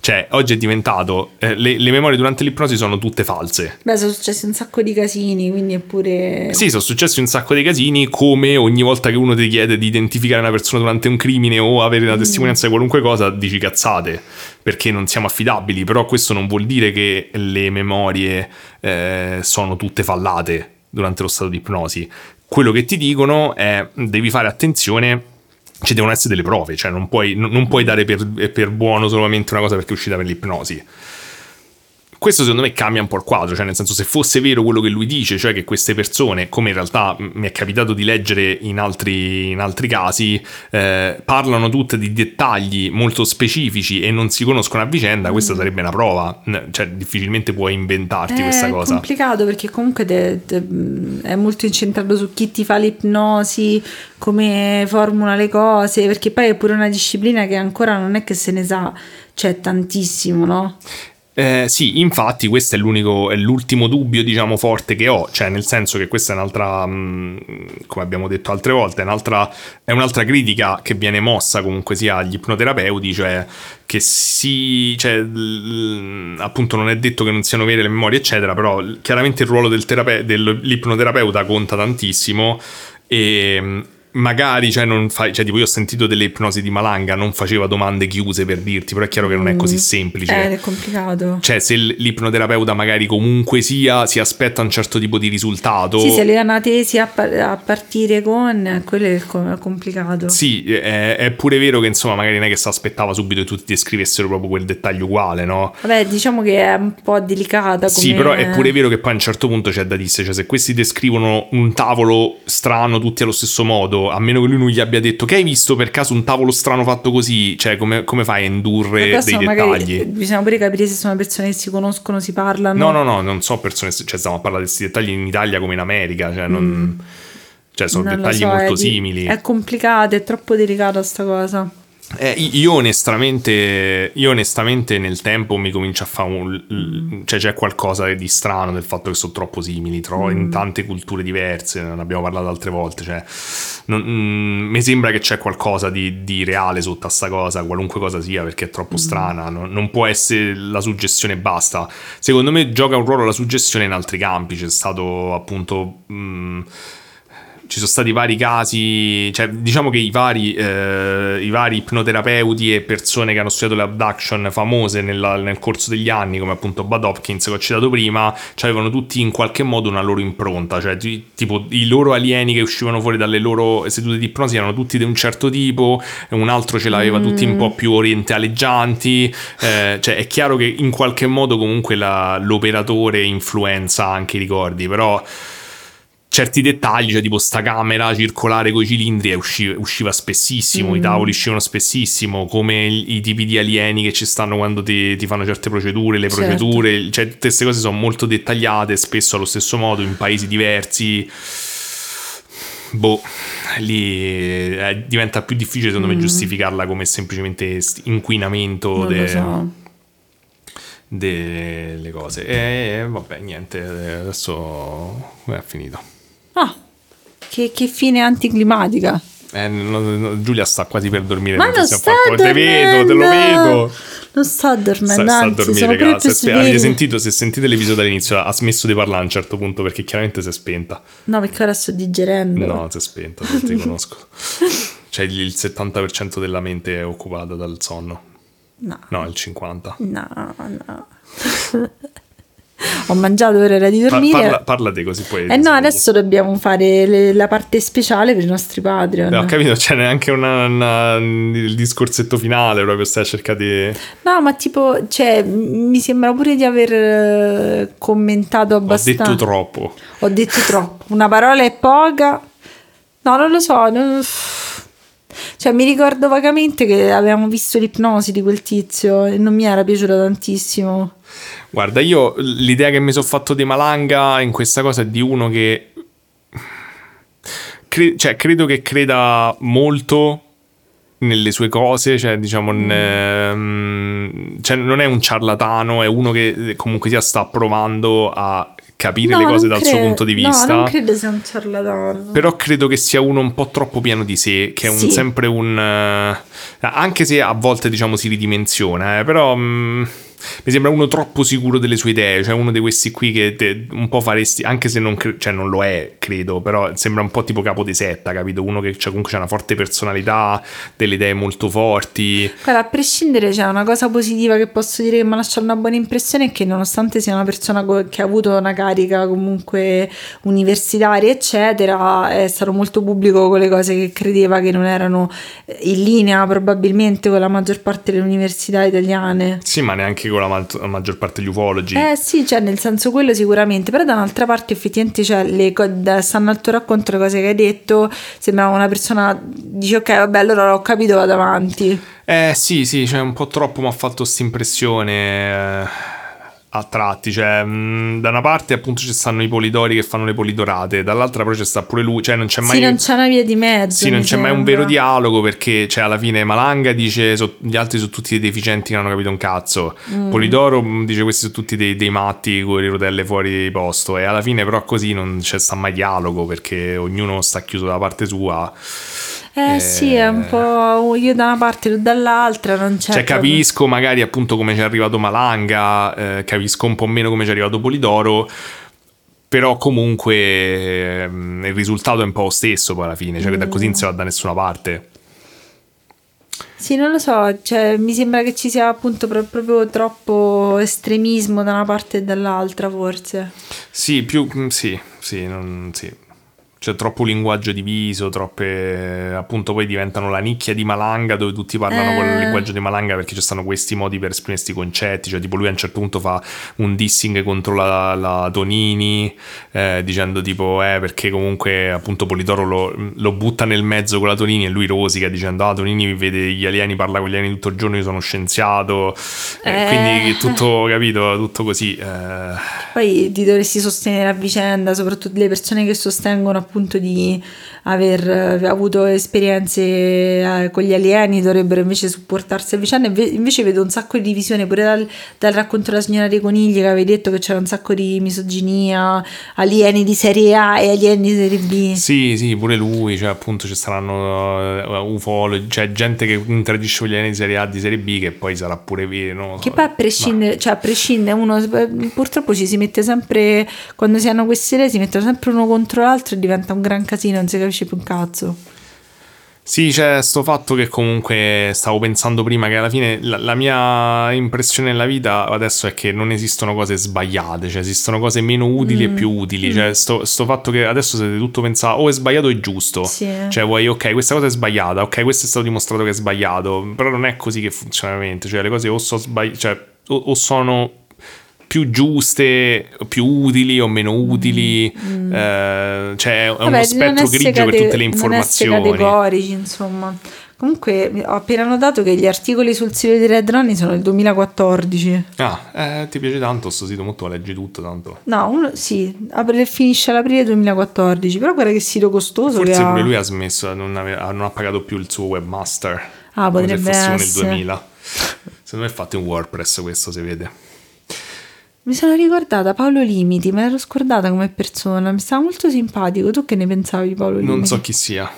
Cioè, oggi è diventato. Eh, le, le, memorie durante l'ipnosi sono tutte false. Beh, sono successi un sacco di casini, quindi è pure. Sì, sono successi un sacco di casini. Come ogni volta che uno ti chiede di identificare una persona durante un crimine o avere una mm. testimonianza mm. di qualunque cosa, dici cazzate perché non siamo affidabili. Però questo non vuol dire che le memorie eh, sono tutte fallate durante lo stato di ipnosi. Quello che ti dicono è devi fare attenzione ci devono essere delle prove, cioè non puoi, non puoi dare per, per, buono solamente una cosa perché è uscita per l'ipnosi. Questo secondo me cambia un po' il quadro, cioè nel senso se fosse vero quello che lui dice, cioè che queste persone, come in realtà mi è capitato di leggere in altri, in altri casi, eh, parlano tutte di dettagli molto specifici e non si conoscono a vicenda, questa mm. sarebbe una prova, cioè difficilmente puoi inventarti è questa cosa. È complicato perché comunque de, de, è molto incentrato su chi ti fa l'ipnosi, come formula le cose, perché poi è pure una disciplina che ancora non è che se ne sa, c'è tantissimo, no? Eh, sì, infatti questo è, è l'ultimo dubbio, diciamo, forte che ho, cioè nel senso che questa è un'altra, mh, mm, come abbiamo detto altre volte, è un'altra, è un'altra critica che viene mossa comunque sia agli ipnoterapeuti, cioè che si, cioè, l, appunto non è detto che non siano vere le memorie, eccetera, però chiaramente il ruolo del terape- dell'ipnoterapeuta conta tantissimo e magari, cioè, non fai, cioè, tipo io ho sentito delle ipnosi di Malanga, non faceva domande chiuse per dirti, però è chiaro che non è così mm. semplice. Eh, è complicato. Cioè, se l'ipnoterapeuta magari comunque sia, si aspetta un certo tipo di risultato. Sì, se le una tesi a, a, partire con, quello è complicato. Sì, è, è, pure vero che insomma, magari non è che si aspettava subito che tutti descrivessero proprio quel dettaglio uguale, no? Vabbè, diciamo che è un po' delicata. Come... Sì, però è pure vero che poi a un certo punto c'è da dire, cioè, se questi descrivono un tavolo strano tutti allo stesso modo a meno che lui non gli abbia detto che hai visto per caso un tavolo strano fatto così, cioè come, come fai a indurre dei dettagli? Bisogna pure capire se sono persone che si conoscono, si parlano. No, no, no, non so persone, cioè stiamo a parlare di questi dettagli in Italia come in America, cioè non... Mm. Cioè sono non dettagli so, molto è, simili. È complicata, è troppo delicata sta cosa. Eh, io, onestamente, io onestamente nel tempo mi comincio a fare un... cioè c'è qualcosa di strano del fatto che sono troppo simili, mm. in tante culture diverse, ne abbiamo parlato altre volte, cioè non, mm, mi sembra che c'è qualcosa di, di, reale sotto a sta cosa, qualunque cosa sia, perché è troppo mm. strana, non, non, può essere la suggestione e basta. Secondo me gioca un ruolo la suggestione in altri campi, c'è stato appunto... Mm, ci sono stati vari casi, cioè diciamo che i vari, eh, i vari ipnoterapeuti e persone che hanno studiato le abduction famose nella, nel corso degli anni, come appunto Bud Hopkins che ho citato prima, cioè avevano tutti in qualche modo una loro impronta, cioè tipo i loro alieni che uscivano fuori dalle loro sedute di ipnosi erano tutti di un certo tipo, un altro ce l'aveva mm. tutti un po' più orientaleggianti, eh, cioè è chiaro che in qualche modo comunque la, l'operatore influenza anche i ricordi, però certi dettagli, cioè tipo sta camera circolare con i cilindri usciva, usciva spessissimo, mm. i tavoli uscivano spessissimo, come i, i, tipi di alieni che ci stanno quando ti, ti fanno certe procedure, le certo. procedure, certo. cioè tutte queste cose sono molto dettagliate, spesso allo stesso modo, in paesi diversi. Boh, lì eh, diventa più difficile secondo mm. me giustificarla come semplicemente inquinamento. de... so delle cose e vabbè niente adesso è finito Ah, che, che fine anticlimatica. Eh, no, no, Giulia sta quasi per dormire. Ma non sta dormendo. Te vedo, te lo vedo. Non sta dormendo, sta, sta a dormire, ragazzi. Avete sentito, se sentite l'episodio dall'inizio, ha smesso di parlare a un certo punto perché chiaramente si è spenta. No, perché ora sto digerendo. No, si è spenta, non *laughs* ti conosco. Cioè il 70% della mente è occupata dal sonno. No. No, il 50%. No, no. Ho mangiato ora era di dormire. Parla, parla te così poi. Eh no, adesso dobbiamo fare le, la parte speciale per i nostri Patreon. No, ho capito, c'è neanche una, una, il discorsetto finale proprio stai a cercare di... No, ma tipo, cioè, mi sembra pure di aver eh, commentato abbastanza. Ho detto troppo. Ho detto troppo. Una parola è poca. No, non lo so. Non... Cioè, mi ricordo vagamente che avevamo visto l'ipnosi di quel tizio e non mi era piaciuta tantissimo. Guarda, io l'idea che mi sono fatto di Malanga in questa cosa è di uno che... Cre- cioè, credo che creda molto nelle sue cose, cioè diciamo mm. ne, cioè, non è un ciarlatano, è uno che comunque sia sta provando a capire no, le cose dal credo, suo punto di vista. No, non credo sia un ciarlatano. Però credo che sia uno un po' troppo pieno di sé, che è un, sì. sempre un... Uh, anche se a volte diciamo si ridimensiona, eh, però... Um, mi sembra uno troppo sicuro delle sue idee, cioè uno di questi qui che te, un po' faresti, anche se non, cre- cioè non, lo è, credo, però sembra un po' tipo capo di setta, capito? Uno che cioè, comunque ha una forte personalità, delle idee molto forti. Guarda, a prescindere c'è una cosa positiva che posso dire che mi ha lasciato una buona impressione è che nonostante sia una persona che ha avuto una carica comunque universitaria, eccetera, è stato molto pubblico con le cose che credeva che non erano in linea probabilmente con la maggior parte delle università italiane. Sì, ma neanche anche con la, ma- la maggior parte degli ufologi. Eh sì, cioè nel senso quello sicuramente, però da un'altra parte effettivamente cioè, le co- stanno al tuo racconto le cose che hai detto, sembrava una persona, dici ok vabbè allora l'ho capito, vado avanti. Eh sì, sì, cioè un po' troppo mi ha fatto questa impressione eh, a tratti, cioè mh, da una parte appunto ci stanno i polidori che fanno le polidorate, dall'altra però c'è sta pure lui, cioè non c'è mai... Sì, non c'è una via di mezzo. Sì, non c'è mai un sembra. vero dialogo perché cioè, alla fine Malanga dice so- gli altri sono tutti dei deficienti che non hanno capito un cazzo. Mm. Polidoro mh, dice questi sono tutti dei, dei matti con le rotelle fuori di posto. E alla fine però così non c'è sta mai dialogo perché ognuno sta chiuso dalla parte sua. Eh, sì, è un po' io da una parte e dall'altra, non c'è... Cioè capisco magari appunto come ci è arrivato Malanga, eh, capisco un po' meno come ci è arrivato Polidoro. Però comunque ehm, il risultato è un po' lo stesso poi alla fine, cioè che da così non si va da nessuna parte. Sì, non lo so, cioè, mi sembra che ci sia appunto pro- proprio troppo estremismo da una parte e dall'altra, forse. Sì, più mm, sì, sì, non, sì. C'è troppo linguaggio diviso, troppe appunto poi diventano la nicchia di Malanga dove tutti parlano Eh. col linguaggio di Malanga perché ci stanno questi modi per esprimere questi concetti, cioè tipo lui a un certo punto fa un dissing contro la, la Tonini eh, dicendo tipo eh perché comunque appunto Polidoro lo, lo butta nel mezzo con la Tonini e lui rosica dicendo ah Tonini vede gli alieni, parla con gli alieni tutto il giorno, io sono scienziato, Eh, Eh. quindi tutto capito, tutto così. eh. Poi ti dovresti sostenere a vicenda, soprattutto le persone che sostengono appunto di aver eh, avuto esperienze eh, con gli alieni dovrebbero invece supportarsi a vicenda. Inve- Invece vedo un sacco di divisione pure dal, dal racconto della signora dei conigli che avevi detto che c'era un sacco di misoginia, alieni di serie A e alieni di serie B. Sì, sì, pure lui, cioè appunto ci saranno uh, ufologi, cioè gente che interagisce con gli alieni di serie A, di serie B, che poi sarà pure vero. Che poi a prescindere, cioè a prescindere, uno purtroppo ci si mette sempre, quando si hanno queste idee, si mettono sempre uno contro l'altro e diventa un gran casino, non si capisce più un cazzo. Sì, c'è sto fatto che comunque stavo pensando prima che alla fine la, la mia impressione nella vita adesso è che non esistono cose sbagliate, cioè esistono cose meno utili e più utili. Cioè sto, sto fatto che adesso siete tutto pensare o è sbagliato o è giusto. Sì. Cioè vuoi ok, questa cosa è sbagliata, ok, questo è stato dimostrato che è sbagliato, però non è così che funziona veramente. Cioè le cose o, so sbagli- cioè, o, o sono più giuste, più utili o meno utili, eh, cioè è uno Vabbè, spettro non essere grigio per cate- tutte le Non essere informazioni. categorici, insomma. Comunque ho appena notato che gli articoli sul sito di Red Ronnie sono del 2014. Ah, eh, ti piace tanto sto sito, molto leggi tutto tanto. No, uno, sì, apre- finisce all'aprile 2014, però guarda che sito costoso Forse ha. pure lui ha smesso, non, ave- non ha pagato più il suo webmaster. Ah, potrebbe se fosse nel essere. 2000. Secondo me è fatto in WordPress questo, si vede. Mi sono ricordata Paolo Limiti, me l'ero scordata come persona, mi stava molto simpatico. Tu che ne pensavi Paolo Limiti? Non so chi sia.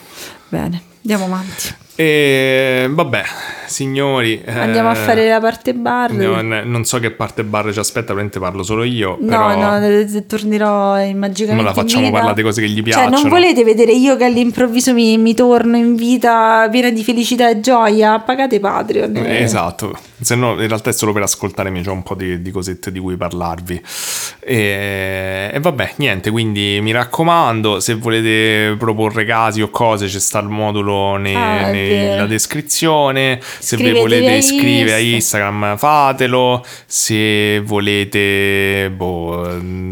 Bene, andiamo avanti. E vabbè, signori. eh, Andiamo a fare la parte bar. andiamo- non so che parte bar ci aspetta, probabilmente parlo solo io. No, però... no, eh, tornerò in magicamente Non la facciamo vita. parlare di cose che gli Cioè, non piacciono. volete vedere io che all'improvviso mi, mi torno in vita piena di felicità e gioia? Pagate Patreon. Eh, Esatto, se no in realtà è solo per ascoltarmi, c'ho un po' di, di cosette di cui parlarvi. E, e vabbè, niente, quindi mi raccomando, se volete proporre casi o cose c'è sta il modulo ne- Ah, è nella vero. descrizione, se volete iscrivere a Insta. Instagram fatelo, se volete boh,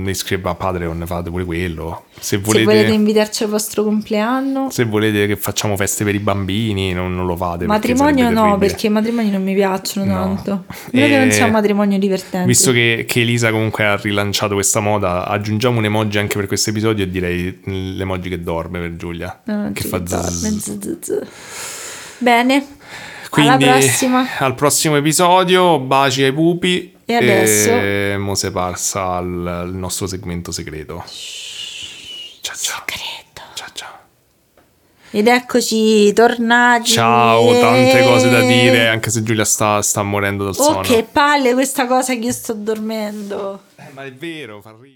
iscrivervi a Patreon fate pure quello, se Se volete... volete invitarci al vostro compleanno. se volete che facciamo feste per i bambini, non, non lo fate. perché Matrimonio sarebbe no, perché i matrimoni non mi piacciono No. tanto. Noi che non E- siamo matrimoni divertenti. Visto che, che Elisa comunque ha rilanciato questa moda, aggiungiamo un emoji anche per questo episodio e direi l'emoji che dorme per Giulia. No, che ci fa zzz. Bene. Quindi Alla prossima. al prossimo episodio, baci ai pupi. E adesso? E mo se passa al, nostro segmento segreto. Ciao ciao. Segreto. Ciao ciao. Ed eccoci tornati. Ciao, tante cose da Eh. dire, anche se Giulia sta, sta morendo dal Oh, sonno. che palle questa cosa che io sto dormendo. Eh, ma è vero, fa ridere.